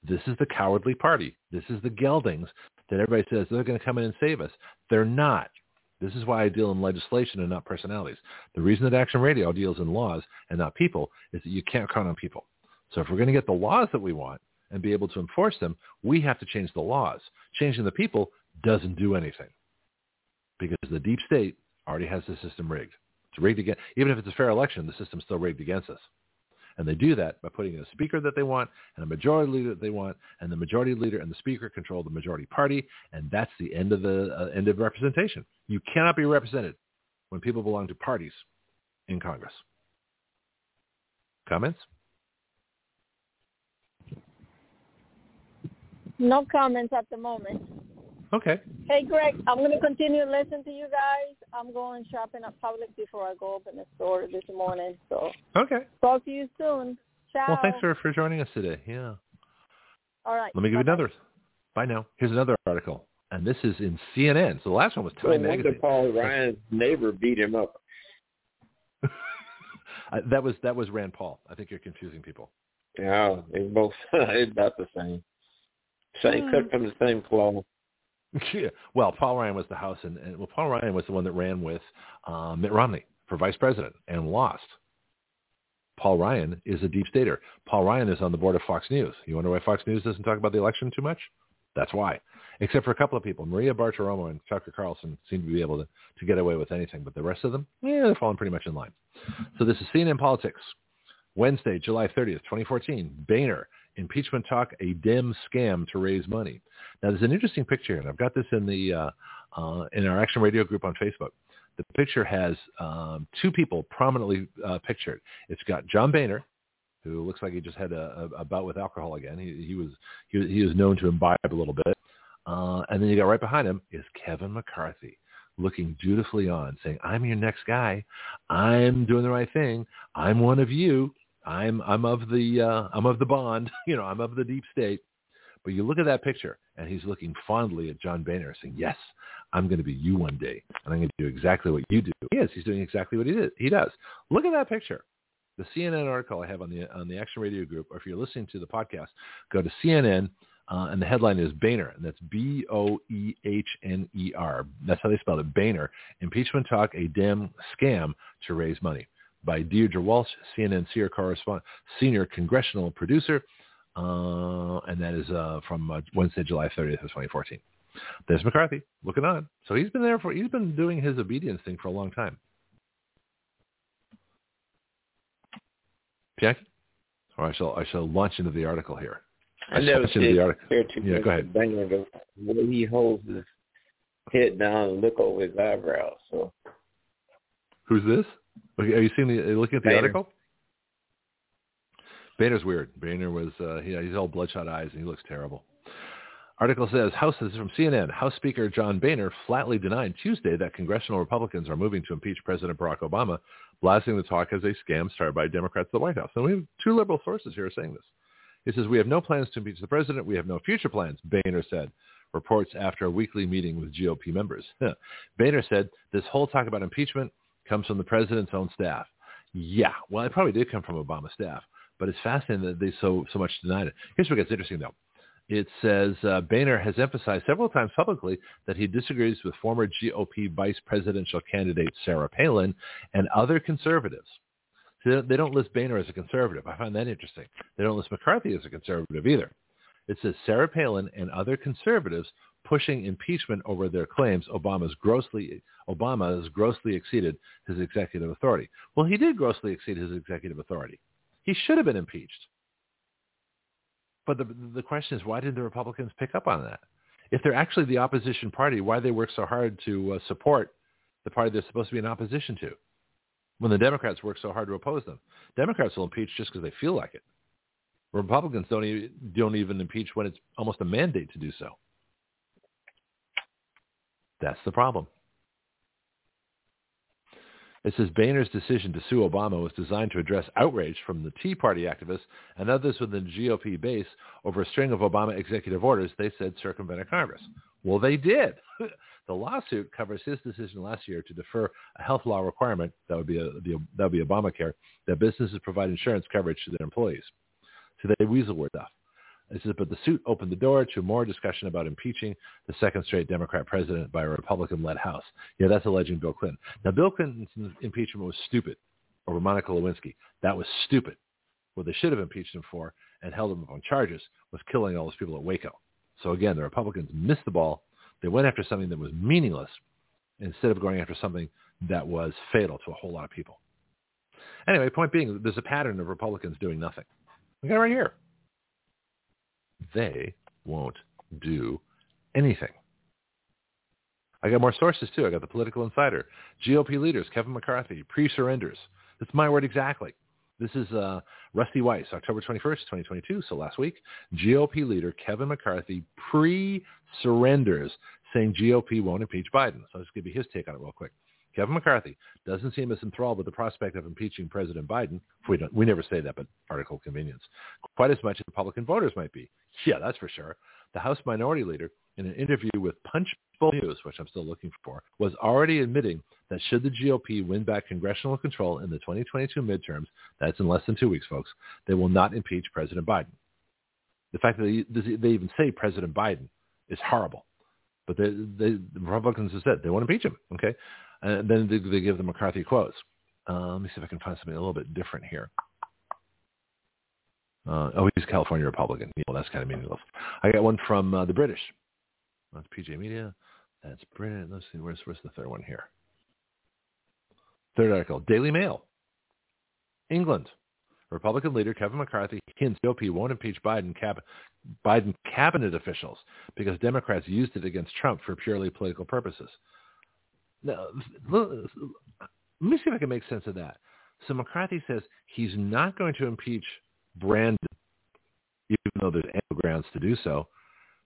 This is the cowardly party. This is the geldings that everybody says they're going to come in and save us. They're not. This is why I deal in legislation and not personalities. The reason that Action Radio deals in laws and not people is that you can't count on people. So if we're going to get the laws that we want and be able to enforce them, we have to change the laws. Changing the people doesn't do anything because the deep state already has the system rigged. It's rigged against, even if it's a fair election, the system's still rigged against us. And they do that by putting in a speaker that they want and a majority leader that they want, and the majority leader and the speaker control the majority party, and that's the end of the uh, end of representation. You cannot be represented when people belong to parties in Congress. Comments? No comments at the moment. Okay. Hey, Greg, I'm going to continue listening to you guys. I'm going shopping at Publix before I go open the store this morning. So Okay. talk to you soon. Ciao. Well, thanks for, for joining us today. Yeah. All right. Let me give you Bye-bye. another. Bye now. Here's another article. And this is in CNN. So the last one was No Time wonder Magazine. Paul Ryan's neighbor beat him up. Uh, that was that was Rand Paul. I think you're confusing people. Yeah, they both it's about the same. Same cut from the same cloth. Yeah. Well, Paul Ryan was the House, and, and well, Paul Ryan was the one that ran with uh, Mitt Romney for vice president and lost. Paul Ryan is a deep stater. Paul Ryan is on the board of Fox News. You wonder why Fox News doesn't talk about the election too much? That's why. Except for a couple of people. Maria Bartiromo and Tucker Carlson seem to be able to, to get away with anything, but the rest of them, yeah, they're falling pretty much in line. So this is CNN Politics. Wednesday, July 30th, 2014. Boehner, impeachment talk, a Dem scam to raise money. Now, there's an interesting picture, and I've got this in the uh, uh, in our Action Radio group on Facebook. The picture has um, two people prominently uh, pictured. It's got John Boehner, who looks like he just had a, a, a bout with alcohol again. He, he was he, was- he was known to imbibe a little bit. Uh, and then you got right behind him is Kevin McCarthy, looking dutifully on, saying, "I'm your next guy. I'm doing the right thing. I'm one of you. I'm I'm of the uh, I'm of the bond. You know, I'm of the deep state." But you look at that picture, and he's looking fondly at John Boehner, saying, "Yes, I'm going to be you one day, and I'm going to do exactly what you do." He is. He's doing exactly what he did. He does. Look at that picture. The CNN article I have on the on the Action Radio group, or if you're listening to the podcast, go to CNN, uh, and the headline is Boehner, and that's B O E H N E R. That's how they spell it. Boehner, impeachment talk, a damn scam to raise money. By Deirdre Walsh, CNN senior correspondent, senior congressional producer, uh, and that is uh, from uh, Wednesday, July 30th of 2014. There's McCarthy looking on. So he's been there for he's been doing his obedience thing for a long time. Jackie, or I shall I shall launch into the article here. I never launch into the did article. care too Yeah, go ahead. the way he holds his head down and look over his eyebrows. So Who's this? Okay, Are you seeing the are you looking at the Boehner. article? Boehner's weird. Boehner was uh, he, he's all bloodshot eyes and he looks terrible. Article says House is from CNN. House Speaker John Boehner flatly denied Tuesday that congressional Republicans are moving to impeach President Barack Obama, blasting the talk as a scam started by Democrats at the White House. And we have two liberal sources here saying this. He says we have no plans to impeach the president. We have no future plans. Boehner said. Reports after a weekly meeting with GOP members. Boehner said this whole talk about impeachment comes from the president's own staff. Yeah, well, it probably did come from Obama's staff, but it's fascinating that they so so much denied it. Here's what gets interesting, though. It says uh, Boehner has emphasized several times publicly that he disagrees with former GOP vice presidential candidate Sarah Palin and other conservatives. So they don't- list Boehner as a conservative. I find that interesting. They don't list McCarthy as a conservative either. It says Sarah Palin and other conservatives pushing impeachment over their claims Obama's grossly Obama has grossly exceeded his executive authority. Well, he did grossly exceed his executive authority. He should have been impeached. But the the question is, why didn't the Republicans pick up on that? If they're actually the opposition party, why they work so hard to uh, support the party they're supposed to be in opposition to? When the Democrats work so hard to oppose them, Democrats will impeach just because they feel like it. Republicans don't even, don't even impeach when it's almost a mandate to do so. That's the problem. It says Boehner's decision to sue Obama was designed to address outrage from the Tea Party activists and others within the GOP base over a string of Obama executive orders they said circumvented Congress. Well, they did. the lawsuit covers his decision last year to defer a health law requirement that would be a, the, that would be Obamacare that businesses provide insurance coverage to their employees. So they weasel word off. It says, but the suit opened the door to more discussion about impeaching the second straight Democrat president by a Republican-led House. Yeah, that's alleging Bill Clinton. Now, Bill Clinton's impeachment was stupid over Monica Lewinsky. That was stupid. What they should have impeached him for and held him on charges was killing all those people at Waco. So again, the Republicans missed the ball. They went after something that was meaningless instead of going after something that was fatal to a whole lot of people. Anyway, point being, there's a pattern of Republicans doing nothing. We got it right here they won't do anything. I got more sources too. I got the Political Insider, GOP leaders, Kevin McCarthy, pre-surrenders. That's my word exactly. This is uh, Rusty Weiss, October 21st, 2022, so last week. GOP leader Kevin McCarthy pre-surrenders, saying GOP won't impeach Biden. So I'll just give you his take on it real quick. Kevin McCarthy doesn't seem as enthralled with the prospect of impeaching President Biden. We, don't, we never say that, but article convenience. Quite as much as Republican voters might be. Yeah, that's for sure. The House Minority Leader, in an interview with Punchbowl News, which I'm still looking for, was already admitting that should the GOP win back congressional control in the 2022 midterms, that's in less than two weeks, folks, they will not impeach President Biden. The fact that they, they even say President Biden is horrible. But they, they, the Republicans have said they want to impeach him. Okay, and then they, give the McCarthy quotes. Uh, let me see if I can find something a little bit different here. Uh, oh, he's a California Republican. Well, that's kind of meaningless. I got one from uh, the British. That's PJ Media. That's British. Let's see. Where's where's the third one here? Third article. Daily Mail. England. Republican leader Kevin McCarthy hints GOP won't impeach Biden, cab- Biden cabinet officials because Democrats used it against Trump for purely political purposes. Now, let me see if I can make sense of that. So McCarthy says he's not going to impeach Brandon, even though there's ample grounds to do so,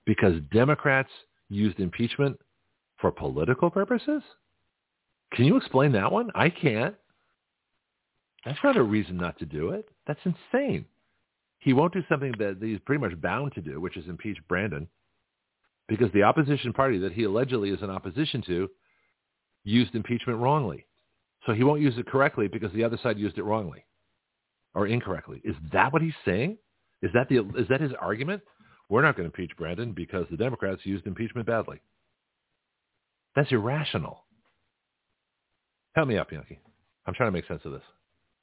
because Democrats used impeachment for political purposes? Can you explain that one? I can't. That's not a reason not to do it. That's insane. He won't do something that he's pretty much bound to do, which is impeach Brandon, because the opposition party that he allegedly is in opposition to used impeachment wrongly. So he won't use it correctly because the other side used it wrongly or incorrectly. Is that what he's saying? Is that the is that his argument? We're not going to impeach Brandon because the Democrats used impeachment badly. That's irrational. Help me out, Bianchi. I'm trying to make sense of this,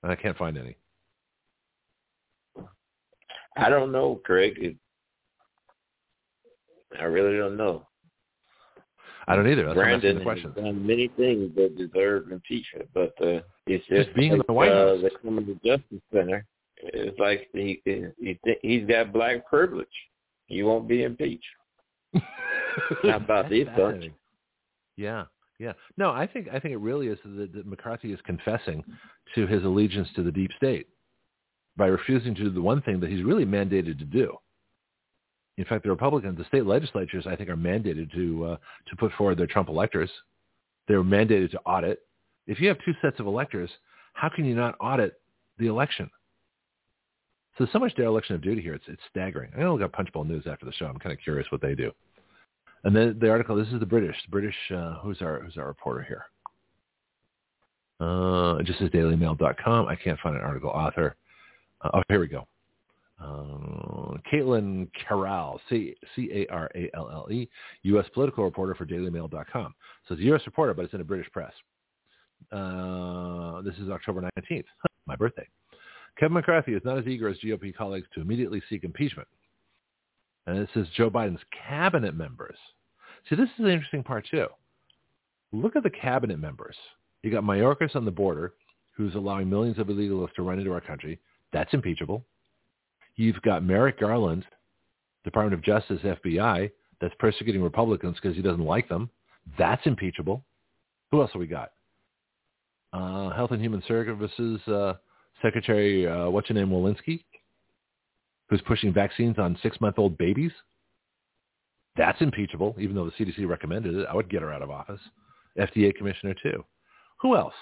and I can't find any. I don't know, Craig. It, I really don't know. I don't either. That's Brandon question. has done many things that deserve impeachment, but uh, it's just, just being like, in the White House. Uh, the Criminal Justice Center. It's like he, he he's got black privilege. He won't be impeached. How about this bunch? Yeah, yeah. No, I think I think it really is that, that McCarthy is confessing to his allegiance to the deep state by refusing to do the one thing that he's really mandated to do. In fact, the Republicans, the state legislatures, I think, are mandated to uh, to put forward their Trump electors. They're mandated to audit. If you have two sets of electors, how can you not audit the election? So there's so much dereliction of duty here. It's it's staggering. I'm gonna look up Punchbowl News after the show. I'm kind of curious what they do. And then the article. This is the British. The British. Uh, who's our who's our reporter here? Uh, just as DailyMail.com. I can't find an article author. Uh, oh, here we go. Uh, Katelyn Caralle, C- C-A-R-A-L-L-E, U.S. political reporter for DailyMail.com. So it's a U.S. reporter, but it's in a British press. Uh, this is October 19th, my birthday. Kevin McCarthy is not as eager as GOP colleagues to immediately seek impeachment. And this is Joe Biden's cabinet members. See, this is the interesting part, too. Look at the cabinet members. You got Mayorkas on the border, who's allowing millions of illegals to run into our country. That's impeachable. You've got Merrick Garland, Department of Justice, FBI, that's persecuting Republicans because he doesn't like them. That's impeachable. Who else have we got? Uh, Health and Human Services uh, Secretary, uh, what's your name, Walensky, who's pushing vaccines on six-month-old babies. That's impeachable, even though the CDC recommended it. I would get her out of office. FDA commissioner too. Who else?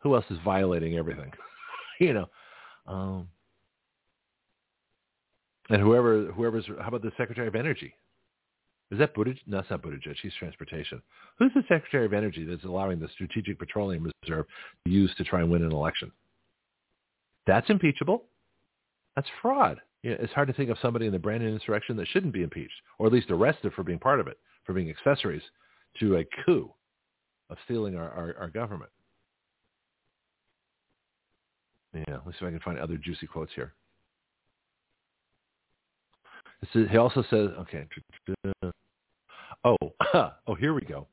Who else is violating everything? you know, um, and whoever whoever's how about the Secretary of Energy? Is that Buttigieg? No, it's not Buttigieg. He's transportation. Who's the Secretary of Energy that's allowing the Strategic Petroleum Reserve to use to try and win an election? That's impeachable. That's fraud. You know, it's hard to think of somebody in the Brandon insurrection that shouldn't be impeached, or at least arrested for being part of it, for being accessories to a coup of stealing our, our, our government. Yeah, let's see if I can find other juicy quotes here. He also says, okay, oh, oh, here we go.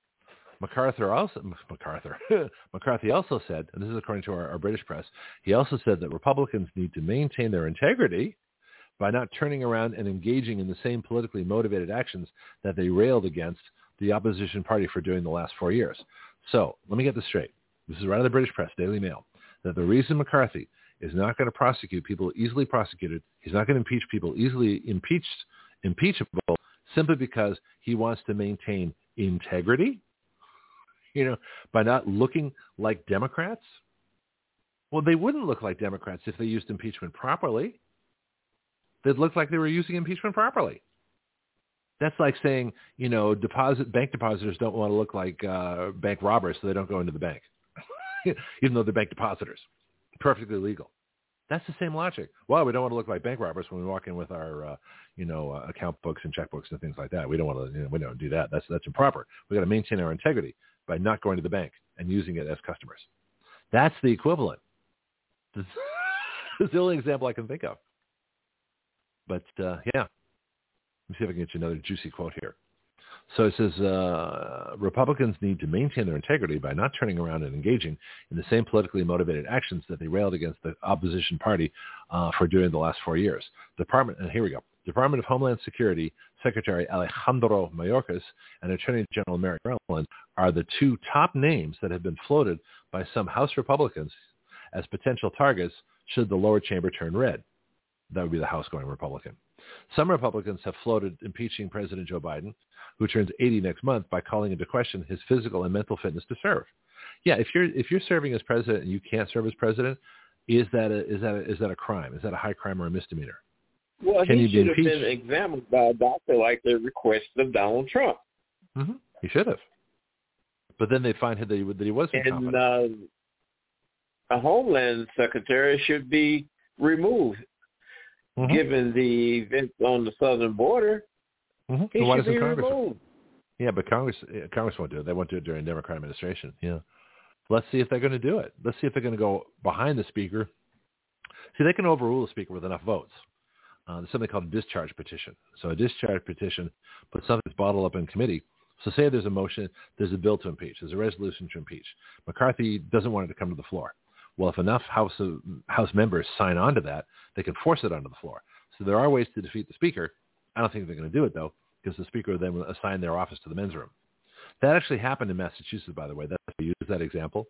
MacArthur also MacArthur McCarthy also said, and this is according to our, our British press, he also said that Republicans need to maintain their integrity by not turning around and engaging in the same politically motivated actions that they railed against the opposition party for doing the last four years. So let me get this straight. This is right out of the British press, Daily Mail, that the reason McCarthy is not going to prosecute people easily prosecuted, he's not going to impeach people easily impeached, impeachable, simply because he wants to maintain integrity, you know, by not looking like Democrats. Well, they wouldn't look like Democrats if they used impeachment properly. They'd look like they were using impeachment properly. That's like saying, you know, deposit bank depositors don't want to look like uh, bank robbers, so they don't go into the bank, even though they're bank depositors. Perfectly legal. That's the same logic. Well, we don't want to look like bank robbers when we walk in with our, uh, you know, uh, account books and checkbooks and things like that. We don't want to, you know, we don't do that. That's that's improper. We got to maintain our integrity by not going to the bank and using it as customers. That's the equivalent. This is the only example I can think of. But uh, yeah, let me see if I can get you another juicy quote here. So it says uh, Republicans need to maintain their integrity by not turning around and engaging in the same politically motivated actions that they railed against the opposition party uh, for doing the last four years. Department, and here we go. Department of Homeland Security Secretary Alejandro Mayorkas and Attorney General Merrick Garland are the two top names that have been floated by some House Republicans as potential targets should the lower chamber turn red. That would be the House going Republican. Some Republicans have floated impeaching President Joe Biden, who turns 80 next month, by calling into question his physical and mental fitness to serve. Yeah, if you're if you're serving as president and you can't serve as president, is that a, is that a, is that a crime? Is that a high crime or a misdemeanor? Well, Can he should have been examined by a doctor like the request of Donald Trump. Mm-hmm. He should have. But then they find that he, that he was incompetent. And uh, a Homeland Secretary should be removed Mm-hmm. Given the events on the southern border, mm-hmm. he well, should be Congress removed. Yeah, but Congress Congress won't do it. They won't do it during the Democrat administration. Yeah. Let's see if they're going to do it. Let's see if they're going to go behind the speaker. See, they can overrule the speaker with enough votes. Uh, there's something called a discharge petition. So a discharge petition puts something that's bottled up in committee. So say there's a motion, there's a bill to impeach, there's a resolution to impeach. McCarthy doesn't want it to come to the floor. Well, if enough House House members sign on to that, they can force it onto the floor. So there are ways to defeat the Speaker. I don't think they're going to do it though, because the Speaker then will assign their office to the men's room. That actually happened in Massachusetts, by the way. That's I use that example.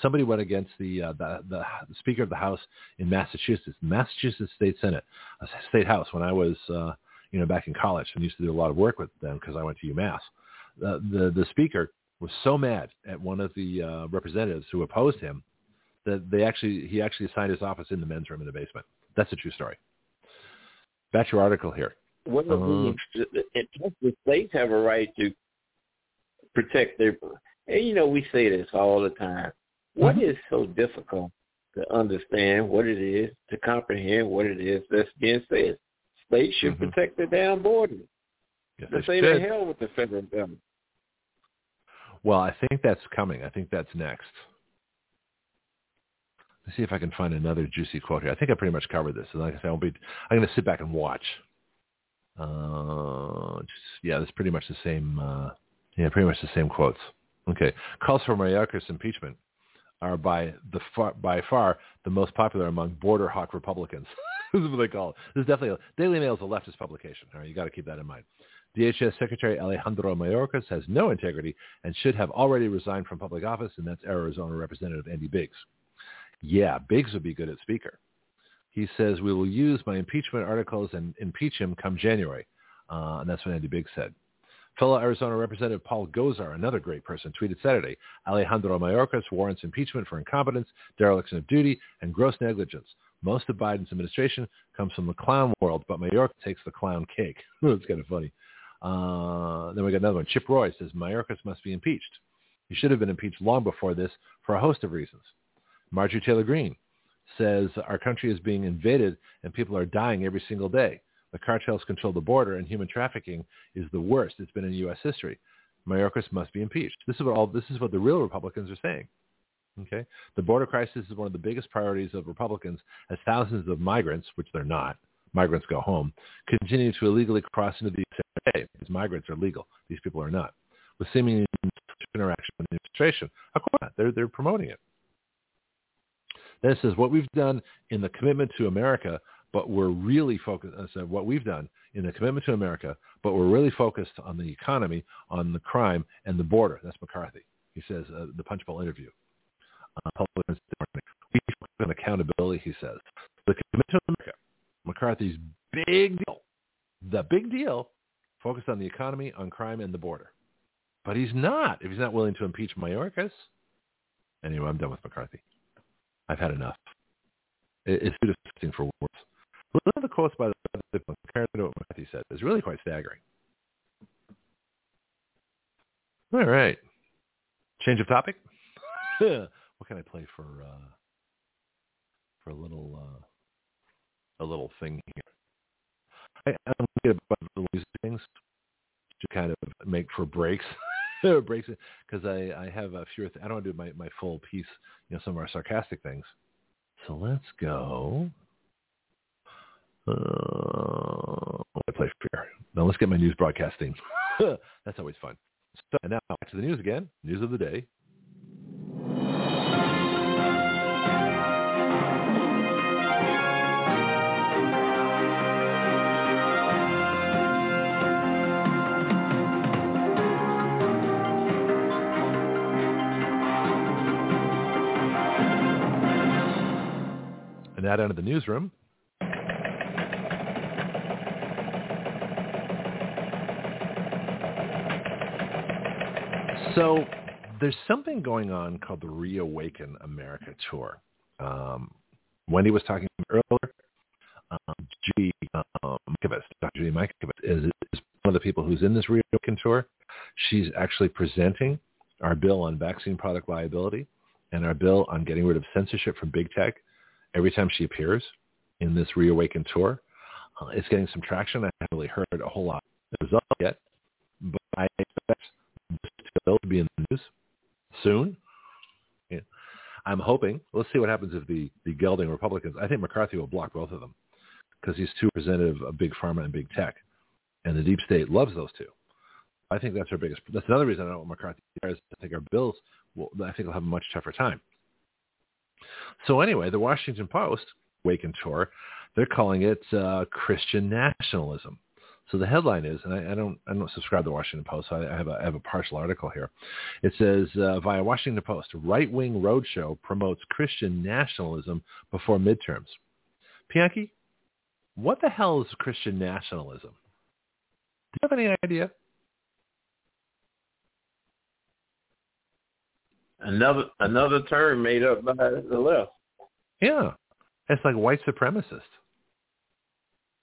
Somebody went against the, uh, the, the Speaker of the House in Massachusetts, Massachusetts State Senate, uh, State House. When I was uh, you know back in college and used to do a lot of work with them because I went to UMass. Uh, the the Speaker was so mad at one of the uh, representatives who opposed him that they actually he actually assigned his office in the men's room in the basement. That's a true story. That's your article here. Well, uh, the states have a right to protect their. And you know, we say this all the time. What mm-hmm. is so difficult to understand what it is, to comprehend what it is that's being said? States should mm-hmm. protect their damn borders. Yes, to say the hell with the federal government. Well, I think that's coming. I think that's next. Let's see if I can find another juicy quote here. I think I pretty much covered this. So like I said, I'll be, I'm going to sit back and watch. Uh, just, yeah, that's pretty much the same. Uh, yeah, pretty much the same quotes. Okay, calls for Mayorkas impeachment are by the far, by far the most popular among border hawk Republicans. this is what they call it. This is definitely a, Daily Mail is a leftist publication. All right, you got to keep that in mind. DHS Secretary Alejandro Mayorkas has no integrity and should have already resigned from public office, and that's Arizona Representative Andy Biggs. Yeah, Biggs would be good at speaker. He says, we will use my impeachment articles and impeach him come January. Uh, and that's what Andy Biggs said. Fellow Arizona Representative Paul Gosar, another great person, tweeted Saturday, Alejandro Mayorkas warrants impeachment for incompetence, dereliction of duty, and gross negligence. Most of Biden's administration comes from the clown world, but Mayorkas takes the clown cake. it's kind of funny. Uh, then we got another one. Chip Roy says Mayorkas must be impeached. He should have been impeached long before this for a host of reasons. Marjorie Taylor Greene says our country is being invaded and people are dying every single day. The cartels control the border, and human trafficking is the worst it's been in U.S. history. Mayorkas must be impeached. This is what all this is what the real Republicans are saying. Okay, the border crisis is one of the biggest priorities of Republicans, as thousands of migrants, which they're not, migrants go home, continue to illegally cross into the USA because migrants are legal. These people are not. With seemingly interaction with the administration, of course not. They're they're promoting it. Then it says what we've done in the commitment to America but we're really focused, on what we've done in the commitment to America, but we're really focused on the economy, on the crime, and the border. That's McCarthy. He says, uh, the Punchbowl interview. Uh, we focus on accountability, he says. The commitment to America, McCarthy's big deal, the big deal, focused on the economy, on crime, and the border. But he's not, if he's not willing to impeach Mayorkas. Anyway, I'm done with McCarthy. I've had enough. It's too disgusting for words. One of the quotes by the compared to what Matthew said is really quite staggering. All right. Change of topic. what can I play for uh, for a little uh, a little thing here? I, I'm going to get a bunch of these things to kind of make for breaks. breaks it because I, I have a few. Th- I don't want to do my, my full piece, you know, some of our sarcastic things. So let's go uh, I play fair. Now let's get my news broadcasting. That's always fun. So now back to the news again. News of the day. That out of the newsroom. So there's something going on called the Reawaken America Tour. Um, Wendy was talking earlier. Um, Judy um, Dr. Judy Mikovits is, is one of the people who's in this Reawaken Tour. She's actually presenting our bill on vaccine product liability and our bill on getting rid of censorship from big tech every time she appears in this Reawaken Tour. Uh, it's getting some traction. I haven't really heard a whole lot of results yet, but I expect bill to be in the news soon. Yeah. I'm hoping. Let's see what happens if the, the gelding Republicans. I think McCarthy will block both of them because he's too representative of big pharma and big tech, and the deep state loves those two. I think that's our biggest. That's another reason I don't want McCarthy. I think our bills will. I think will have a much tougher time. So anyway, the Washington Post, Wake and Tour, they're calling it uh, Christian nationalism. So the headline is, and I, I don't I don't subscribe to the Washington Post, so I, I have a I have a partial article here. It says uh, via Washington Post, right wing roadshow promotes Christian nationalism before midterms. Bianchi, what the hell is Christian nationalism? Do you have any idea? Another another term made up by the left. Yeah, it's like white supremacist.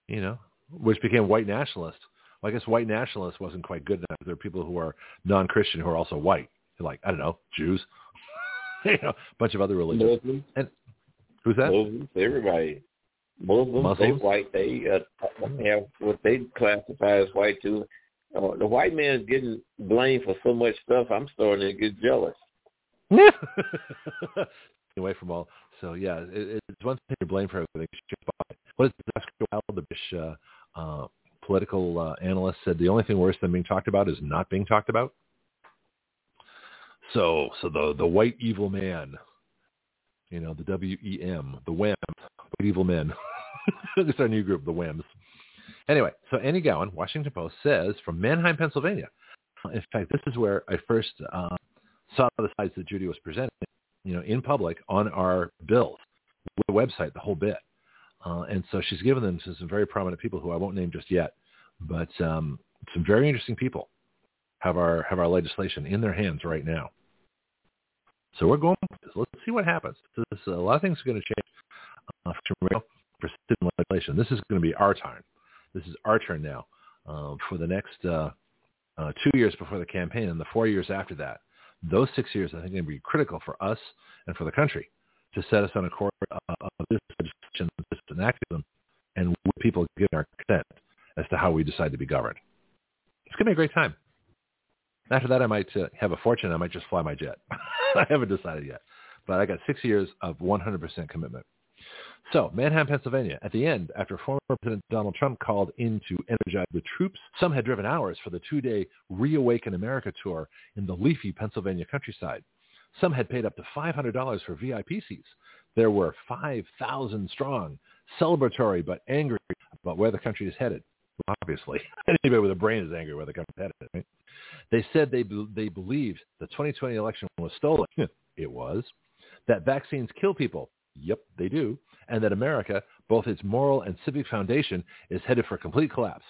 You know, which became white nationalist. Well, I guess white nationalist wasn't quite good enough. There are people who are non-Christian who are also white, like I don't know, Jews, you know, a bunch of other religions. Muslims. And who's that? Muslims, everybody. Muslims, Muslims? they white. They uh, have what they classify as white too. Uh, the white man's getting blamed for so much stuff. I'm starting to get jealous. away from all. So yeah, it, it's one thing to blame for everything. What is Oscar Wilde, the British uh, uh, political uh, analyst, said the only thing worse than being talked about is not being talked about. So, so the the white evil man, you know, the W E M, the WEM, white evil men. it's our new group, the WEMs. Anyway, so Annie Gowan, Washington Post, says from Manheim, Pennsylvania. In fact, this is where I first uh, saw the slides that Judy was presenting, you know, in public on our bills, the website, the whole bit. Uh, and so she's given them to some very prominent people who I won't name just yet, but um, some very interesting people. have our have our legislation in their hands right now. So we're going. Let's see what happens. This, a lot of things are going to change uh, for legislation. This is going to be our time. This is our turn now uh, for the next uh, uh, two years before the campaign and the four years after that. Those six years, I think, going to be critical for us and for the country to set us on a course uh, of this legislation, this enactment, and with people giving our consent as to how we decide to be governed. It's going to be a great time. After that, I might uh, have a fortune. I might just fly my jet. I haven't decided yet. But I got six years of 100% commitment. So, Manheim, Pennsylvania. At the end, after former President Donald Trump called in to energize the troops, some had driven hours for the two-day Reawaken America tour in the leafy Pennsylvania countryside. Some had paid up to $500 for VIP seats. There were 5,000 strong, celebratory but angry about where the country is headed. Obviously, anybody with a brain is angry where the country is headed. Right? They said they they believed the 2020 election was stolen. it was. That vaccines kill people. Yep, they do. And that America, both its moral and civic foundation, is headed for complete collapse.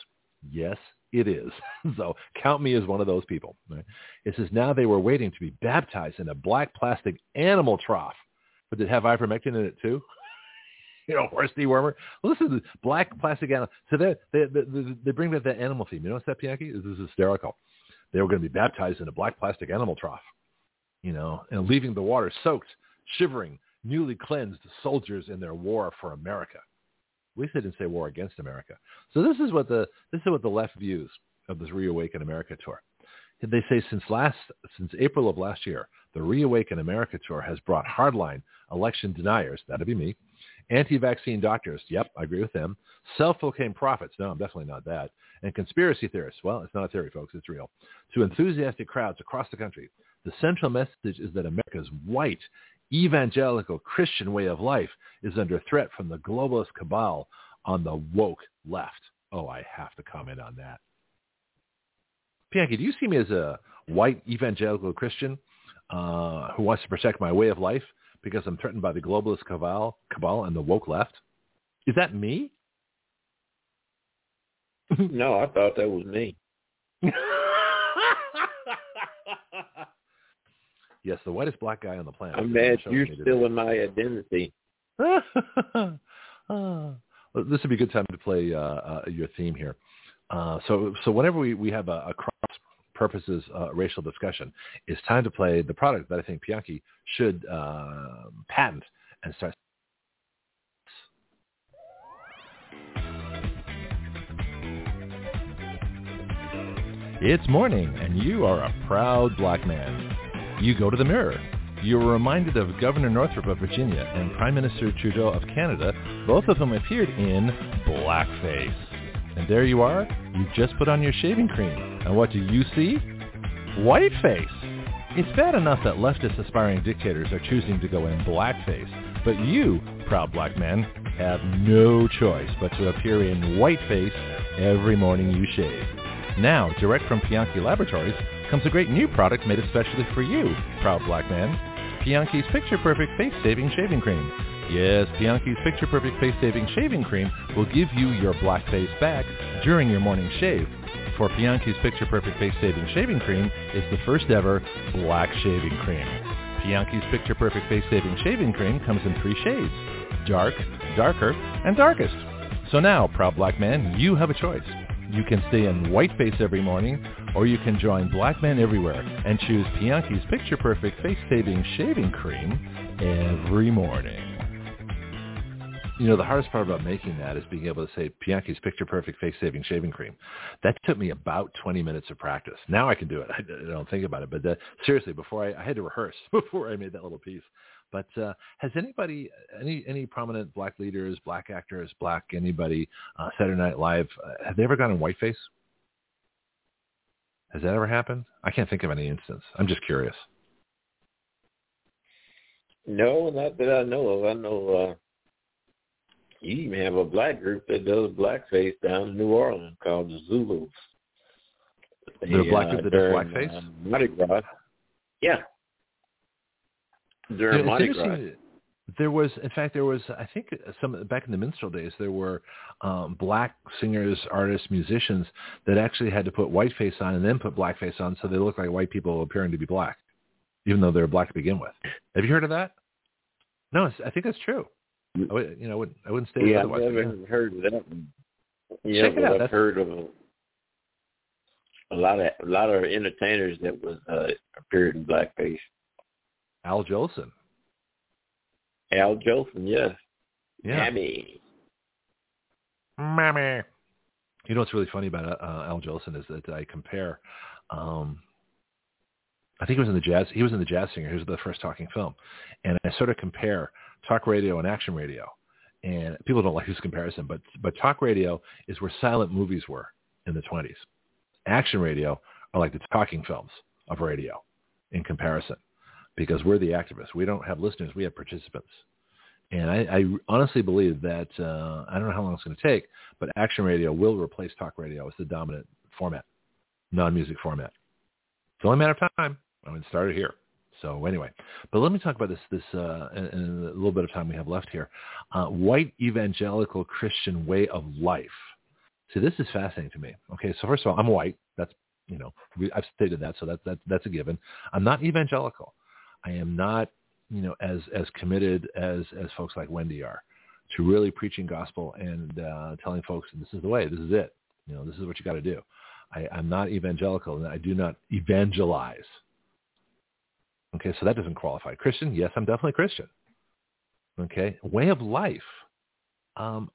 Yes, it is. so count me as one of those people. Right? It says now they were waiting to be baptized in a black plastic animal trough. But did it have ivermectin in it too? you know, horse dewormer. Well, this is black plastic animal. So they, they, they, they bring back that animal theme. You know that, Bianchi? This is hysterical. They were going to be baptized in a black plastic animal trough, you know, and leaving the water soaked, shivering, newly cleansed soldiers in their war for America. At least they didn't say war against America. So this is what the this is what the left views of this Reawaken America tour. They say since last since April of last year, the Reawaken America tour has brought hardline election deniers, that'd be me, anti-vaccine doctors, yep, I agree with them, self-proclaimed prophets, no, I'm definitely not that, and conspiracy theorists, well, it's not a theory, folks, it's real, to enthusiastic crowds across the country. The central message is that America's white, evangelical Christian way of life is under threat from the globalist cabal on the woke left. Oh, I have to comment on that. Bianchi, do you see me as a white evangelical Christian uh, who wants to protect my way of life because I'm threatened by the globalist cabal, cabal and the woke left? Is that me? no, I thought that was me. yes, the whitest black guy on the planet. I'm mad you're still in my identity. uh, this would be a good time to play uh, uh, your theme here. Uh, so, so whenever we, we have a, a cross purposes uh, racial discussion, it's time to play the product that I think Bianchi should uh, patent and start. It's morning, and you are a proud black man. You go to the mirror. You are reminded of Governor Northam of Virginia and Prime Minister Trudeau of Canada, both of whom appeared in blackface. And there you are, you've just put on your shaving cream. And what do you see? Whiteface. It's bad enough that leftist aspiring dictators are choosing to go in blackface, but you, proud black man, have no choice but to appear in whiteface every morning you shave. Now, direct from Bianchi Laboratories comes a great new product made especially for you, proud black man. Bianchi's Picture Perfect Face Saving Shaving Cream. Yes, Bianchi's Picture Perfect Face Saving Shaving Cream will give you your black face back during your morning shave. For Bianchi's Picture Perfect Face Saving Shaving Cream is the first ever black shaving cream. Bianchi's Picture Perfect Face Saving Shaving Cream comes in three shades, dark, darker, and darkest. So now, proud black man, you have a choice. You can stay in whiteface every morning, or you can join black men everywhere and choose Bianchi's Picture Perfect Face Saving Shaving Cream every morning. You know, the hardest part about making that is being able to say Bianchi's Picture Perfect Face Saving Shaving Cream. That took me about 20 minutes of practice. Now I can do it. I, don't think about it. But seriously, before I, I had to rehearse before I made that little piece. But uh, has anybody, any any prominent black leaders, black actors, black anybody, uh, Saturday Night Live, uh, have they ever gone in whiteface? Has that ever happened? I can't think of any instance. I'm just curious. No, not that I know of. I know uh, you even have a black group that does blackface down in New Orleans called the Zulus. The black group that does blackface? Uh, Mardi Gras. Yeah. During Mardi Gras. there was, in fact, there was, I think, some back in the minstrel days, there were um, black singers, artists, musicians that actually had to put white face on and then put black face on, so they looked like white people appearing to be black, even though they were black to begin with. Have you heard of that? No, I think that's true. I would, you know, I wouldn't, I wouldn't state yeah. I've never yeah. heard of that. One. Yeah, Check it out. I've That's- heard of a, a lot of a lot of entertainers that was uh, appeared in blackface. Al Jolson. Al Jolson, yes. Yeah. Mammy. Mammy. You know what's really funny about uh, Al Jolson is that I compare. Um, I think he was in the jazz. He was in the Jazz Singer. He was the first talking film, and I sort of compare talk radio and action radio. And people don't like this comparison, but but talk radio is where silent movies were in the 20s. Action radio are like the talking films of radio in comparison, because we're the activists. We don't have listeners. We have participants. And I, I honestly believe that uh, I don't know how long it's going to take, but action radio will replace talk radio as the dominant format, non-music format. It's only a matter of time. I mean, it started here. So anyway, but let me talk about this this uh, in, in a little bit of time we have left here. Uh, white evangelical Christian way of life. See, this is fascinating to me. Okay, so first of all, I'm white. That's you know we, I've stated that, so that, that that's a given. I'm not evangelical. I am not you know as as committed as as folks like Wendy are to really preaching gospel and uh, telling folks this is the way, this is it. You know, this is what you got to do. I, I'm not evangelical, and I do not evangelize. Okay, so that doesn't qualify. Christian, yes, I'm definitely Christian. Okay, way of life. Um,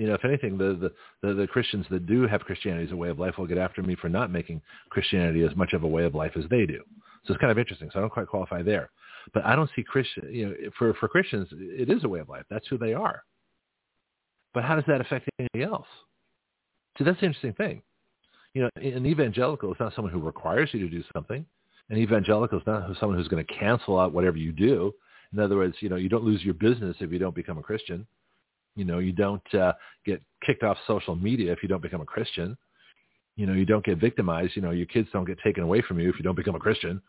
you know, if anything, the, the, the, the Christians that do have Christianity as a way of life will get after me for not making Christianity as much of a way of life as they do. So it's kind of interesting. So I don't quite qualify there. But I don't see Christian, you know, for, for Christians, it is a way of life. That's who they are. But how does that affect anything else? See, that's the interesting thing. You know, an evangelical is not someone who requires you to do something. An evangelical is not someone who's going to cancel out whatever you do. In other words, you know, you don't lose your business if you don't become a Christian. You know, you don't uh, get kicked off social media if you don't become a Christian. You know, you don't get victimized. You know, your kids don't get taken away from you if you don't become a Christian.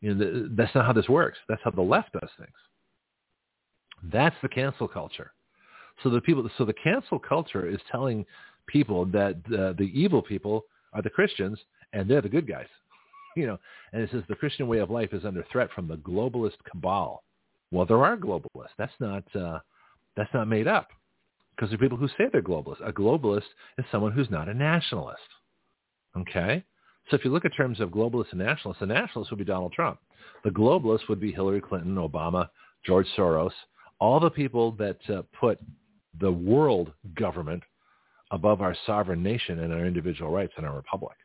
You know, th- that's not how this works. That's how the left does things. That's the cancel culture. So the people, so the cancel culture is telling people that uh, the evil people are the Christians and they're the good guys. You know, and it says the Christian way of life is under threat from the globalist cabal. Well, there are globalists. That's not uh, that's not made up because there are people who say they're globalists. A globalist is someone who's not a nationalist. Okay? So if you look at terms of globalists and nationalists, the nationalists would be Donald Trump. The globalists would be Hillary Clinton, Obama, George Soros, all the people that uh, put the world government above our sovereign nation and our individual rights and our republic.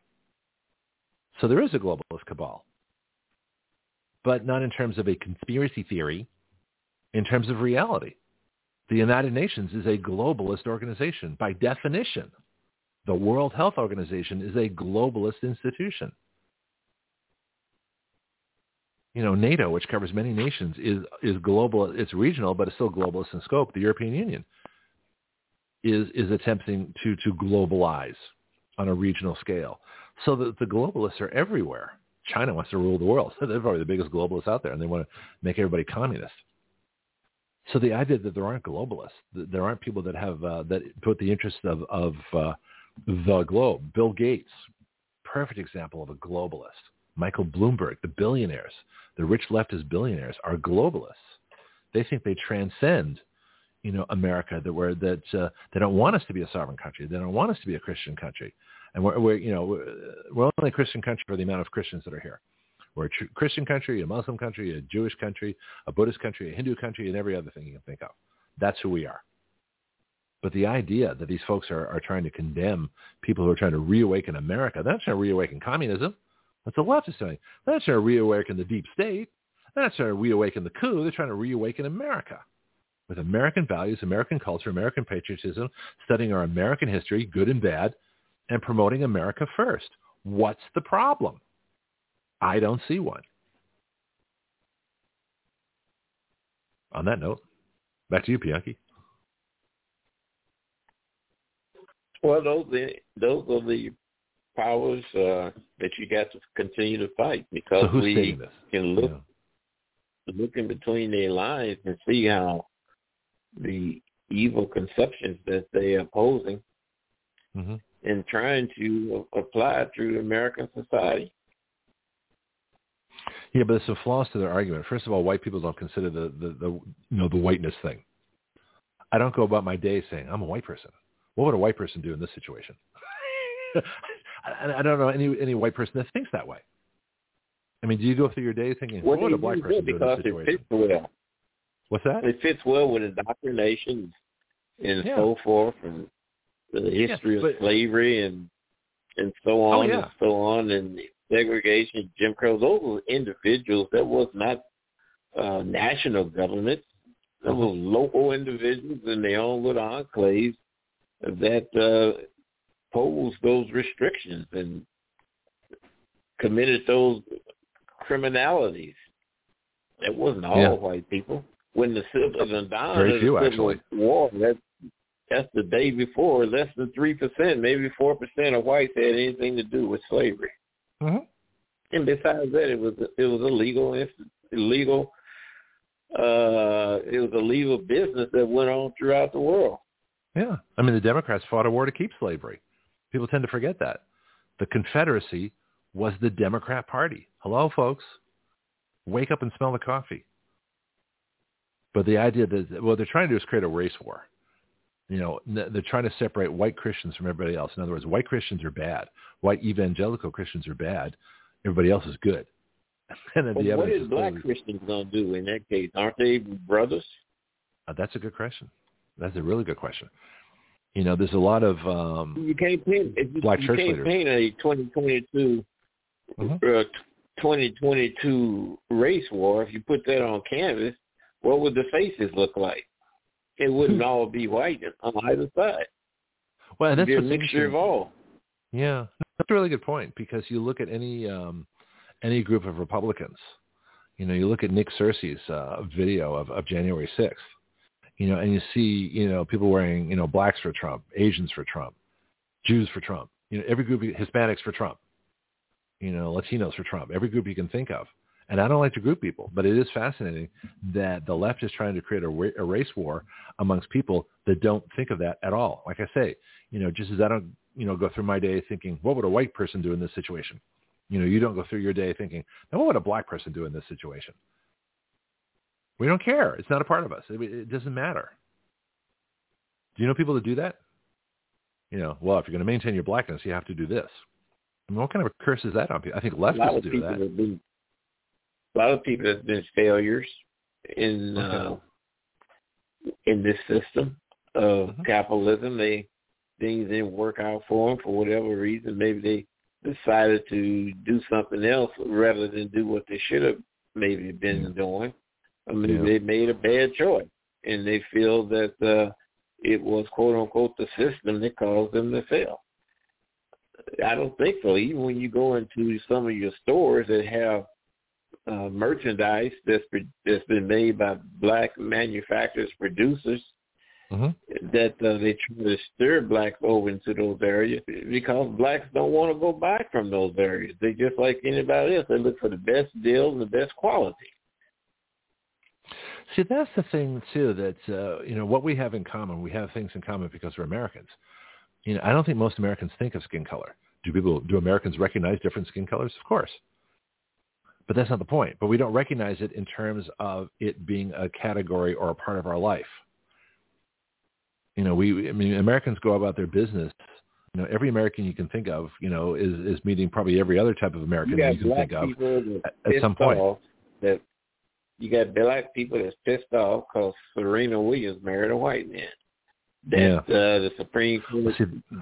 So there is a globalist cabal, but not in terms of a conspiracy theory, in terms of reality. The United Nations is a globalist organization by definition. The World Health Organization is a globalist institution. You know, NATO, which covers many nations, is, is global. It's regional, but it's still globalist in scope. The European Union is, is attempting to, to globalize on a regional scale. So the, the globalists are everywhere. China wants to rule the world. So they're probably the biggest globalists out there, and they want to make everybody communist. So the idea that there aren't globalists, that there aren't people that have uh, that put the interest of of uh, the globe. Bill Gates, perfect example of a globalist. Michael Bloomberg, the billionaires, the rich leftist billionaires are globalists. They think they transcend, you know, America. That we're that uh, they don't want us to be a sovereign country. They don't want us to be a Christian country. And we're, we're you know we're, we're only a Christian country for the amount of Christians that are here. We're a tr- Christian country, a Muslim country, a Jewish country, a Buddhist country, a Hindu country, and every other thing you can think of. That's who we are. But the idea that these folks are, are trying to condemn people who are trying to reawaken America, they're not trying to reawaken communism. That's the leftist doing. They're not trying to reawaken the deep state. They're not trying to reawaken the coup. They're trying to reawaken America with American values, American culture, American patriotism, studying our American history, good and bad, and promoting America first. What's the problem? I don't see one. On that note, back to you, Bianchi. Well, those those are the powers uh, that you got to continue to fight because so we can look. Yeah. looking between their lines and see how the evil conceptions that they are posing mm-hmm. and trying to apply through American society. Yeah, but there's some flaws to their argument. First of all, white people don't consider the, the, the you know the whiteness thing. I don't go about my day saying I'm a white person. What would a white person do in this situation? I, I don't know any any white person that thinks that way. I mean, do you go through your day thinking, what, what would a black person do in this situation? It fits well. What's that? It fits well with indoctrination and Yeah. so forth, and the history but- of slavery and and so oh, on Oh, yeah. and so on, and segregation, Jim Crow. Those were individuals. That was not uh, national government. That was Mm-hmm. local individuals in their own little enclaves that uh, posed those restrictions and committed those criminalities. It wasn't all Yeah. white people. When the civil dawn Very few, the Civil actually. War, that that's the day before. Less than three percent, maybe four percent of whites had anything to do with slavery. Mm-hmm. And besides that, it was it was illegal, illegal. Uh, it was a legal business that went on throughout the world. Yeah. I mean, the Democrats fought a war to keep slavery. People tend to forget that. The Confederacy was the Democrat Party. Hello, folks. Wake up and smell the coffee. But the idea that, what they're trying to do is create a race war. You know, they're trying to separate white Christians from everybody else. In other words, white Christians are bad. White evangelical Christians are bad. Everybody else is good. And then But the what is black clearly- Christians going to do in that case? Aren't they brothers? Uh, that's a good question. That's a really good question. You know, there's a lot of um, You can't paint you, Black you church can't leaders. paint a 2022 Mhm. uh, 2022 race war. If you put that on canvas, what would the faces look like? It wouldn't all be white on either side. well, and It'd that's be a mixture of all. Yeah, that's a really good point because you look at any um, any group of Republicans. You know, you look at Nick Searcy's uh, video of, of January 6th, you know, and you see, you know, people wearing, you know, blacks for Trump, Asians for Trump, Jews for Trump, you know, every group, Hispanics for Trump, you know, Latinos for Trump, every group you can think of. And I don't like to group people, but it is fascinating that the left is trying to create a, ra- a race war amongst people that don't think of that at all. Like I say, you know, just as I don't, you know, go through my day thinking, what would a white person do in this situation? You know, you don't go through your day thinking, now what would a black person do in this situation? We don't care. It's not a part of us. It, it doesn't matter. Do you know people that do that? You know, well, if you're going to maintain your blackness, you have to do this. I mean, what kind of a curse is that on people? I think leftists do that. A lot of people have been failures in uh, in this system of Mhm. capitalism. They things didn't work out for them for whatever reason. Maybe they decided to do something else rather than do what they should have maybe been doing. I mean, Yeah. they made a bad choice, and they feel that uh, it was quote unquote the system that caused them to fail. I don't think so. Even when you go into some of your stores that have uh, merchandise that's that's been made by black manufacturers, producers, Mhm. that uh, they try to stir blacks over into those areas because blacks don't want to go back from those areas. They just like anybody else. They look for the best deal and the best quality. See, that's the thing too. That uh, you know what we have in common. We have things in common because we're Americans. You know, I don't think most Americans think of skin color. Do people? Do Americans recognize different skin colors? Of course. But that's not the point. But we don't recognize it in terms of it being a category or a part of our life. You know, we. I mean, Americans go about their business. You know, every American you can think of, you know, is is meeting probably every other type of American You you, can think of at, at some point. that you got black people that's pissed off because Serena Williams married a white man. That Yeah. uh, the Supreme Court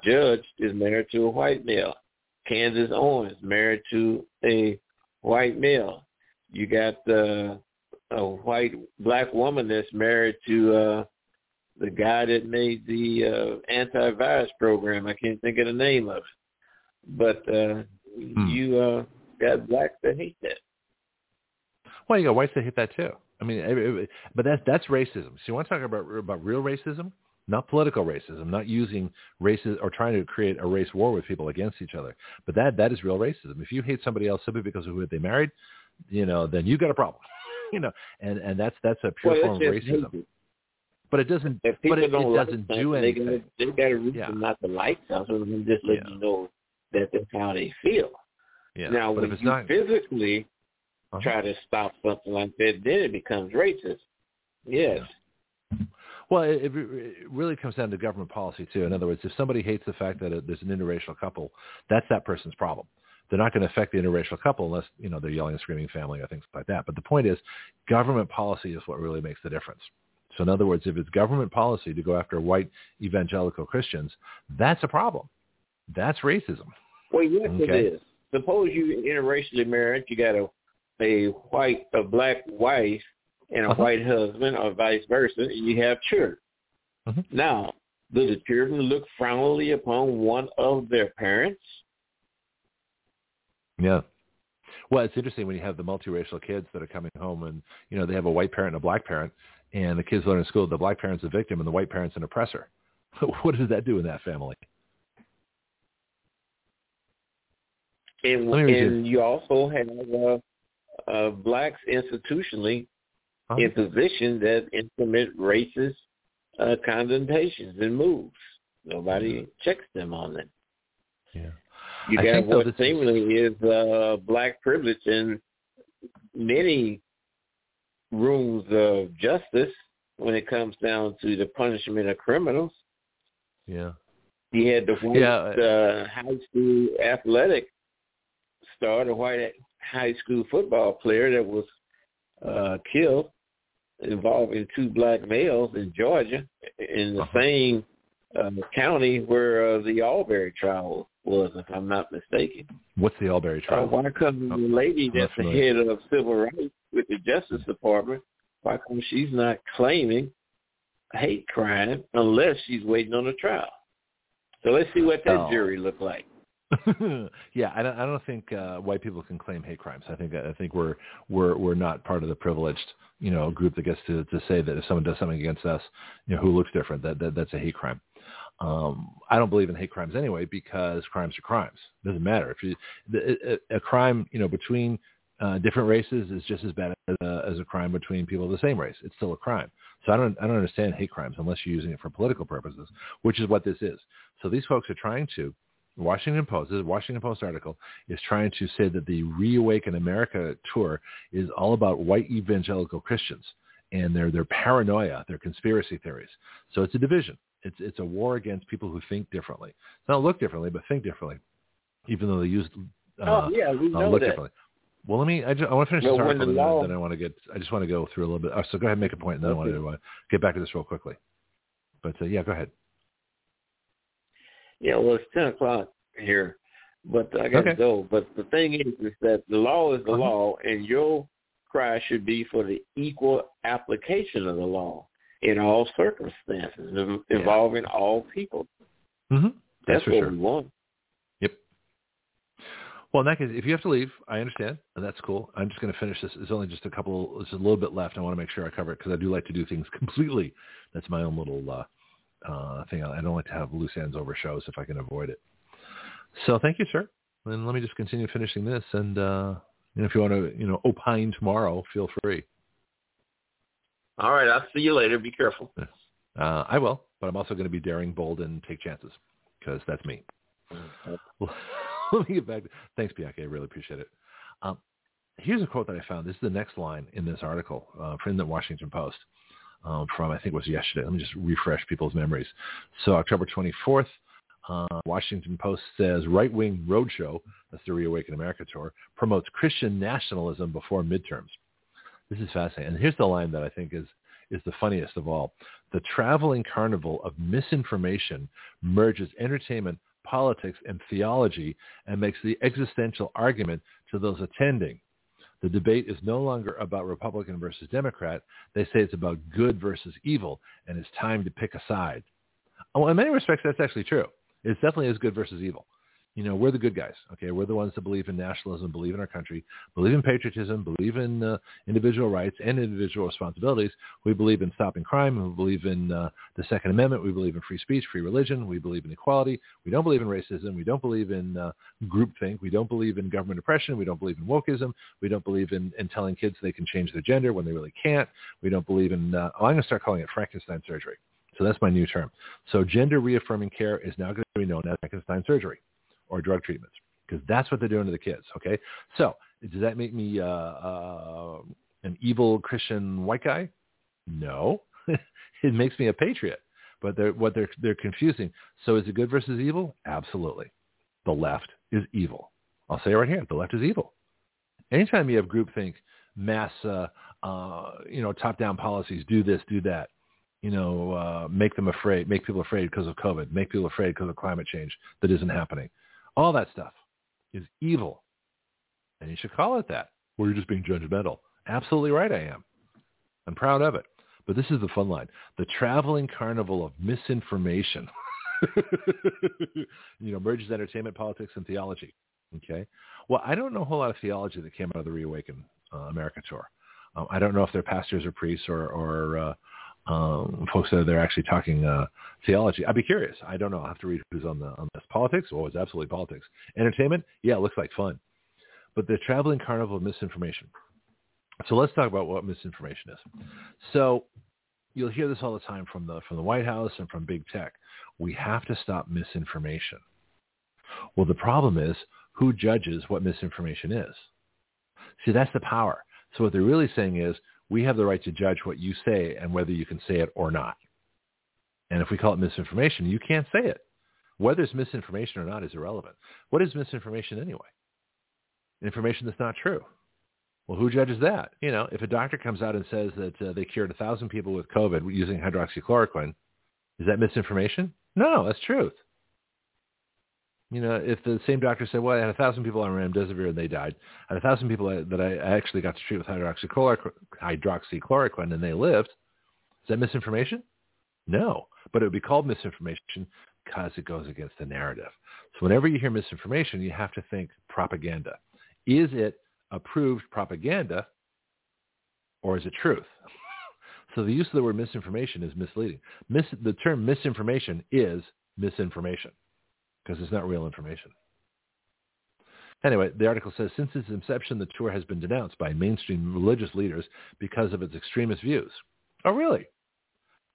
judge is married to a white male. Candace Owens married to a white male. You got uh, a white black woman that's married to uh, the guy that made the uh, antivirus program. I can't think of the name of it, but uh, Hmm. you uh, got blacks that hate that. Well, you got whites that hate that too. I mean, but that's that's racism. So you want to talk about about real racism, not political racism, not using races or trying to create a race war with people against each other. But that that is real racism. If you hate somebody else simply because of who they married, you know, then you got a problem. you know, and and that's that's a pure well, form of racism. But it doesn't. If people but it, don't it doesn't do anything. They, they got a reason Yeah. not to like something, and just let Yeah. you know that that's how they feel. Yeah. Now, but when if it's you not, physically Uh-huh. try to stop something like that, then it becomes racist. Yes. Well, it, it it really comes down to government policy too. In other words, if somebody hates the fact that there's an interracial couple, that's that person's problem. They're not going to affect the interracial couple unless you know they're yelling and screaming family or things like that. But the point is, government policy is what really makes the difference. So in other words, if it's government policy to go after white evangelical Christians, that's a problem. That's racism. Well, yes, Okay. it is. Suppose you interracially married, you got a a white, a black wife and a Uh-huh. white husband, or vice versa, you have children. Mhm. Now, do the children look frowningly upon one of their parents? Yeah. Well, it's interesting when you have the multiracial kids that are coming home and, you know, they have a white parent and a black parent and the kids learn in school the black parent's a victim and the white parent's an oppressor. what does that do in that family? And, Let me read and you also have uh, uh, blacks institutionally Uh-huh. In positions that implement racist uh, condemnations and moves. Nobody checks them on them. Yeah. You I got though, what is- seemingly is uh, black privilege in many rooms of justice when it comes down to the punishment of criminals. Yeah. You had the white Yeah. uh, high school athletic star, the white high school football player that was uh, killed involving two black males in Georgia in the Uh-huh. same uh, county where uh, the Arbery trial was, if I'm not mistaken. What's the Arbery Uh, trial? why come the lady that's the head of civil rights with the Justice Department, why come she's not claiming hate crime unless she's waiting on a trial? So let's see what that Oh. jury looked like. yeah, I don't, I don't think uh, white people can claim hate crimes. I think I think we're we're we're not part of the privileged you know group that gets to to say that if someone does something against us, you know, who looks different, that, that that's a hate crime. Um, I don't believe in hate crimes anyway because crimes are crimes. It doesn't matter if you a, a crime you know between uh, different races is just as bad as a, as a crime between people of the same race. It's still a crime. So I don't I don't understand hate crimes unless you're using it for political purposes, which is what this is. So these folks are trying to Washington Post, this is a Washington Post article, is trying to say that the Reawaken America tour is all about white evangelical Christians and their their paranoia, their conspiracy theories. So it's a division. It's it's a war against people who think differently. Not look differently, but think differently, even though they use uh, oh yeah, we uh, know look that. differently. Well, let me. I, just, I want to finish Well, this article, the then, law- then I want to get. I just want to go through a little bit. Oh, so go ahead and make a point, and then I want to uh, get back to this real quickly. But uh, yeah, go ahead. Yeah, well, it's ten o'clock here, but I got to Okay. go. But the thing is, is that the law is the Uh-huh. law, and your cry should be for the equal application of the law in all circumstances Yeah. involving all people. Mm-hmm. That's, That's for what sure. we want. Yep. Well, in that case, if you have to leave, I understand, and that's cool. I'm just going to finish this. There's only just a couple, there's a little bit left. I want to make sure I cover it because I do like to do things completely. That's my own little uh, uh, thing. I don't like to have loose ends over shows if I can avoid it. So thank you, sir. And let me just continue finishing this. And uh, know, if you want to, you know, opine tomorrow, feel free. All right, I'll see you later. Be careful. Uh, I will, but I'm also going to be daring, bold, and take chances because that's me. Let me get back. Thanks, Bianca. I really appreciate it. Um, here's a quote that I found. This is the next line in this article uh, from the Washington Post um, from, I think it was yesterday. Let me just refresh people's memories. So October 24th, uh, Washington Post says right-wing roadshow, that's the Reawaken America tour, promotes Christian nationalism before midterms. This is fascinating. And here's the line that I think is is the funniest of all. The traveling carnival of misinformation merges entertainment, politics, and theology and makes the existential argument to those attending. The debate is no longer about Republican versus Democrat. They say it's about good versus evil, and it's time to pick a side. Well, in many respects, that's actually true. It definitely is good versus evil. You know, we're the good guys. Okay, we're the ones that believe in nationalism, believe in our country, believe in patriotism, believe in uh, individual rights and individual responsibilities. We believe in stopping crime. We believe in uh, the Second Amendment. We believe in free speech, free religion. We believe in equality. We don't believe in racism. We don't believe in uh, groupthink. We don't believe in government oppression. We don't believe in wokeism. We don't believe in, in telling kids they can change their gender when they really can't. We don't believe in. Uh, oh, I'm going to start calling it Frankenstein surgery. So that's my new term. So gender reaffirming care is now going to be known as Frankenstein surgery or drug treatments because that's what they're doing to the kids. Okay, so does that make me uh, uh, an evil Christian white guy? No, it makes me a patriot. But they're, what they're they're confusing. So is it good versus evil? Absolutely. The left is evil. I'll say it right here. The left is evil. Anytime you have groupthink, mass, uh, uh, you know, top-down policies, do this, do that, you know, uh, make them afraid, make people afraid because of COVID, make people afraid because of climate change that isn't happening. All that stuff is evil. And you should call it that. Or you're just being judgmental. Absolutely right I am. I'm proud of it. But this is the fun line. The traveling carnival of misinformation. you know, merges entertainment, politics, and theology. Okay. Well, I don't know a whole lot of theology that came out of the Reawaken uh, America tour. Um, I don't know if they're pastors or priests or, or uh, um, folks that they're actually talking uh, theology. I'd be curious. I don't know. I'll have to read who's on the on this. Politics? Well, it's absolutely politics. Entertainment? Yeah, it looks like fun. But the traveling carnival of misinformation. So let's talk about what misinformation is. So you'll hear this all the time from the from the White House and from big tech. We have to stop misinformation. Well, the problem is who judges what misinformation is. See, that's the power. So what they're really saying is we have the right to judge what you say and whether you can say it or not. And if we call it misinformation, you can't say it. Whether it's misinformation or not is irrelevant. What is misinformation anyway? Information that's not true. Well, who judges that? You know, if a doctor comes out and says that uh, they cured a thousand people with COVID using hydroxychloroquine, is that misinformation? No, that's truth. You know, if the same doctor said, well, I had a thousand people on remdesivir and they died, and a thousand people that I actually got to treat with hydroxychloroquine and they lived, is that misinformation? No, but it would be called misinformation because it goes against the narrative. So whenever you hear misinformation, you have to think propaganda. Is it approved propaganda or is it truth? so the use of the word misinformation is misleading. Mis- the term misinformation is misinformation because it's not real information. Anyway, the article says, since its inception, the tour has been denounced by mainstream religious leaders because of its extremist views. Oh, really?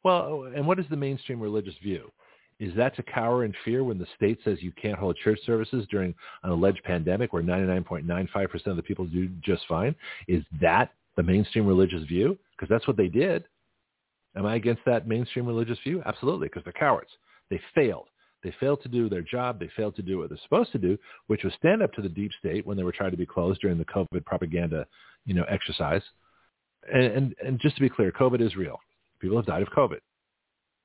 Well, and what is the mainstream religious view? Is that to cower in fear when the state says you can't hold church services during an alleged pandemic where 99.95% of the people do just fine? Is that the mainstream religious view? Because that's what they did. Am I against that mainstream religious view? Absolutely, because they're cowards. They failed. They failed to do their job. They failed to do what they're supposed to do, which was stand up to the deep state when they were trying to be closed during the COVID propaganda, you know, exercise. And, and, and just to be clear, COVID is real. People have died of COVID,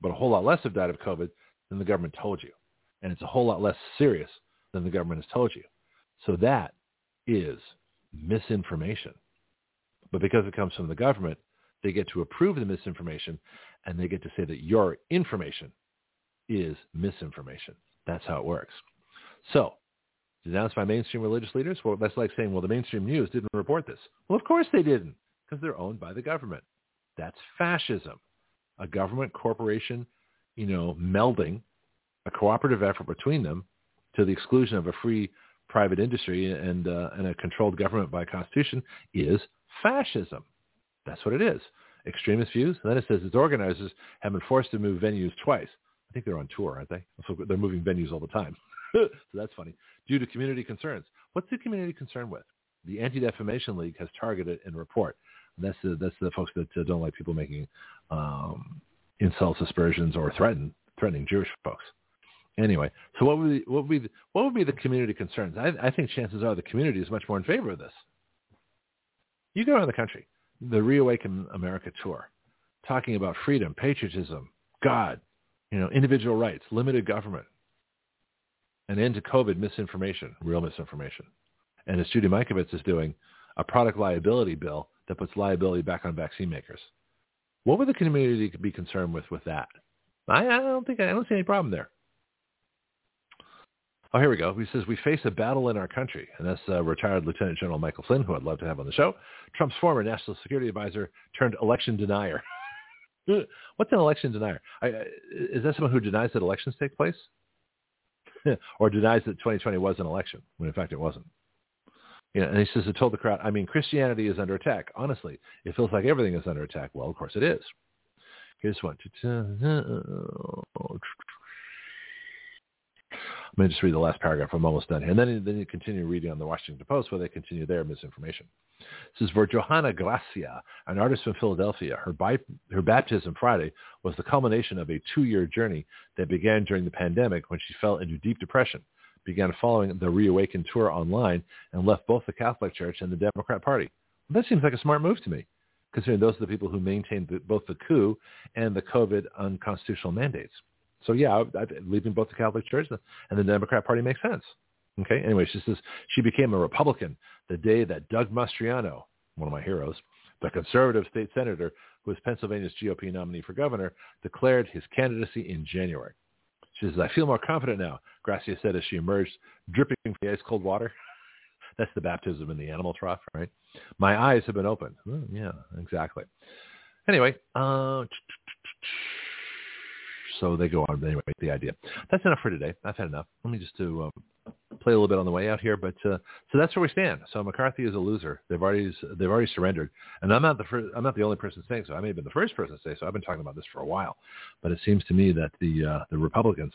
but a whole lot less have died of COVID than the government told you. And it's a whole lot less serious than the government has told you. So that is misinformation. But because it comes from the government, they get to approve the misinformation and they get to say that your information is misinformation. That's how it works. So, denounced by mainstream religious leaders? Well, that's like saying, well, the mainstream news didn't report this. Well, of course they didn't, because they're owned by the government. That's fascism. A government corporation, you know, melding a cooperative effort between them to the exclusion of a free private industry and, uh, and a controlled government by constitution is fascism. That's what it is. Extremist views. And then it says its organizers have been forced to move venues twice. I think they're on tour, aren't they? So they're moving venues all the time. so that's funny. Due to community concerns. What's the community concerned with? The Anti-Defamation League has targeted and report. And that's the, that's the folks that uh, don't like people making um, insults, aspersions, or threaten, threatening Jewish folks. Anyway, so what would be, what would be, the, what would be the community concerns? I, I think chances are the community is much more in favor of this. You go around the country, the Reawaken America tour, talking about freedom, patriotism, God, you know, individual rights, limited government, an end to COVID misinformation, real misinformation. And as Judy Mikovits is doing, a product liability bill that puts liability back on vaccine makers. What would the community be concerned with with that? I, I don't think I don't see any problem there. Oh, here we go. He says, we face a battle in our country. And that's uh, retired Lieutenant General Michael Flynn, who I'd love to have on the show. Trump's former national security advisor turned election denier. What's an election denier? Is that someone who denies that elections take place? or denies that 2020 was an election, when in fact it wasn't? You know, and he says, it told the crowd, I mean, Christianity is under attack. Honestly, it feels like everything is under attack. Well, of course it is. Here's one. Going to just read the last paragraph. I'm almost done here. And then, then you continue reading on the Washington Post where they continue their misinformation. This is for Johanna Gracia, an artist from Philadelphia. Her, bi- her baptism Friday was the culmination of a two-year journey that began during the pandemic when she fell into deep depression, began following the Reawakened tour online, and left both the Catholic Church and the Democrat Party. Well, that seems like a smart move to me, considering those are the people who maintained the, both the coup and the COVID unconstitutional mandates. So yeah, I, I, leaving both the Catholic Church and the Democrat Party makes sense. Okay. Anyway, she says she became a Republican the day that Doug Mastriano, one of my heroes, the conservative state senator who is Pennsylvania's GOP nominee for governor, declared his candidacy in January. She says, I feel more confident now, Gracia said as she emerged dripping from the ice-cold water. That's the baptism in the animal trough, right? My eyes have been opened. Oh, yeah, exactly. Anyway, uh, so they go on anyway. With the idea. That's enough for today. I've had enough. Let me just do um, play a little bit on the way out here. But uh, so that's where we stand. So McCarthy is a loser. They've already they've already surrendered, and I'm not the first. I'm not the only person saying so. I may have been the first person to say so. I've been talking about this for a while, but it seems to me that the uh, the Republicans,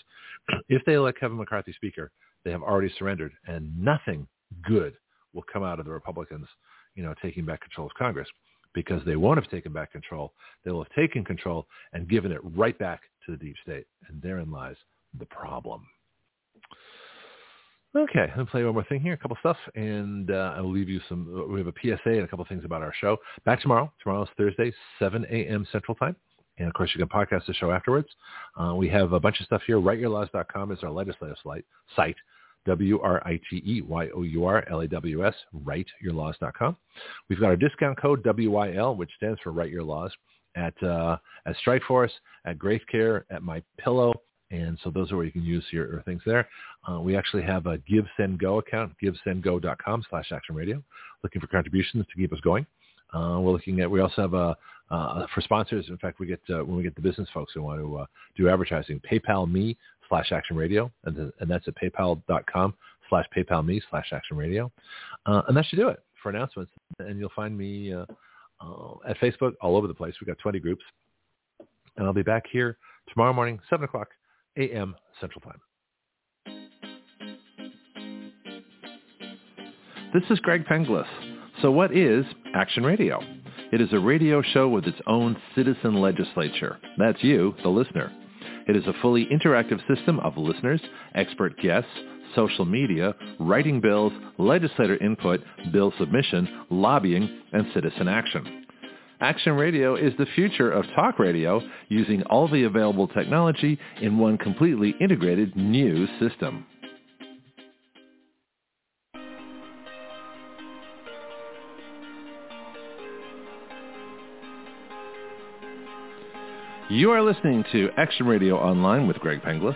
if they elect Kevin McCarthy Speaker, they have already surrendered, and nothing good will come out of the Republicans, you know, taking back control of Congress because they won't have taken back control. They will have taken control and given it right back to the deep state. And therein lies the problem. Okay, let me play one more thing here, a couple of stuff, and uh, I will leave you some. We have a PSA and a couple of things about our show. Back tomorrow. Tomorrow is Thursday, 7 a.m. Central Time. And of course, you can podcast the show afterwards. Uh, we have a bunch of stuff here. WriteYourLaws.com is our legislative site. W-R-I-T-E-Y-O-U-R-L-A-W-S, writeyourlaws.com. We've got our discount code, W-Y-L, which stands for Write Your Laws, at, uh, at Strikeforce, at Graithcare, at My Pillow, and so those are where you can use your, your things there. Uh, we actually have a Give Send Go account, givesendgo.com slash action radio, looking for contributions to keep us going. Uh, we're looking at, we also have a, uh, for sponsors, in fact, we get, uh, when we get the business folks who want to uh, do advertising, PayPal me slash action radio, and, the, and that's at paypal.com slash paypal me slash action radio. Uh, and that should do it for announcements. And you'll find me uh, at Facebook all over the place. We've got 20 groups. And I'll be back here tomorrow morning, 7 o'clock a.m. Central Time. This is Greg Penglis. So what is Action Radio? It is a radio show with its own citizen legislature. That's you, the listener. It is a fully interactive system of listeners, expert guests, social media, writing bills, legislator input, bill submission, lobbying, and citizen action. Action Radio is the future of talk radio using all the available technology in one completely integrated new system. You are listening to Action Radio Online with Greg Penglis.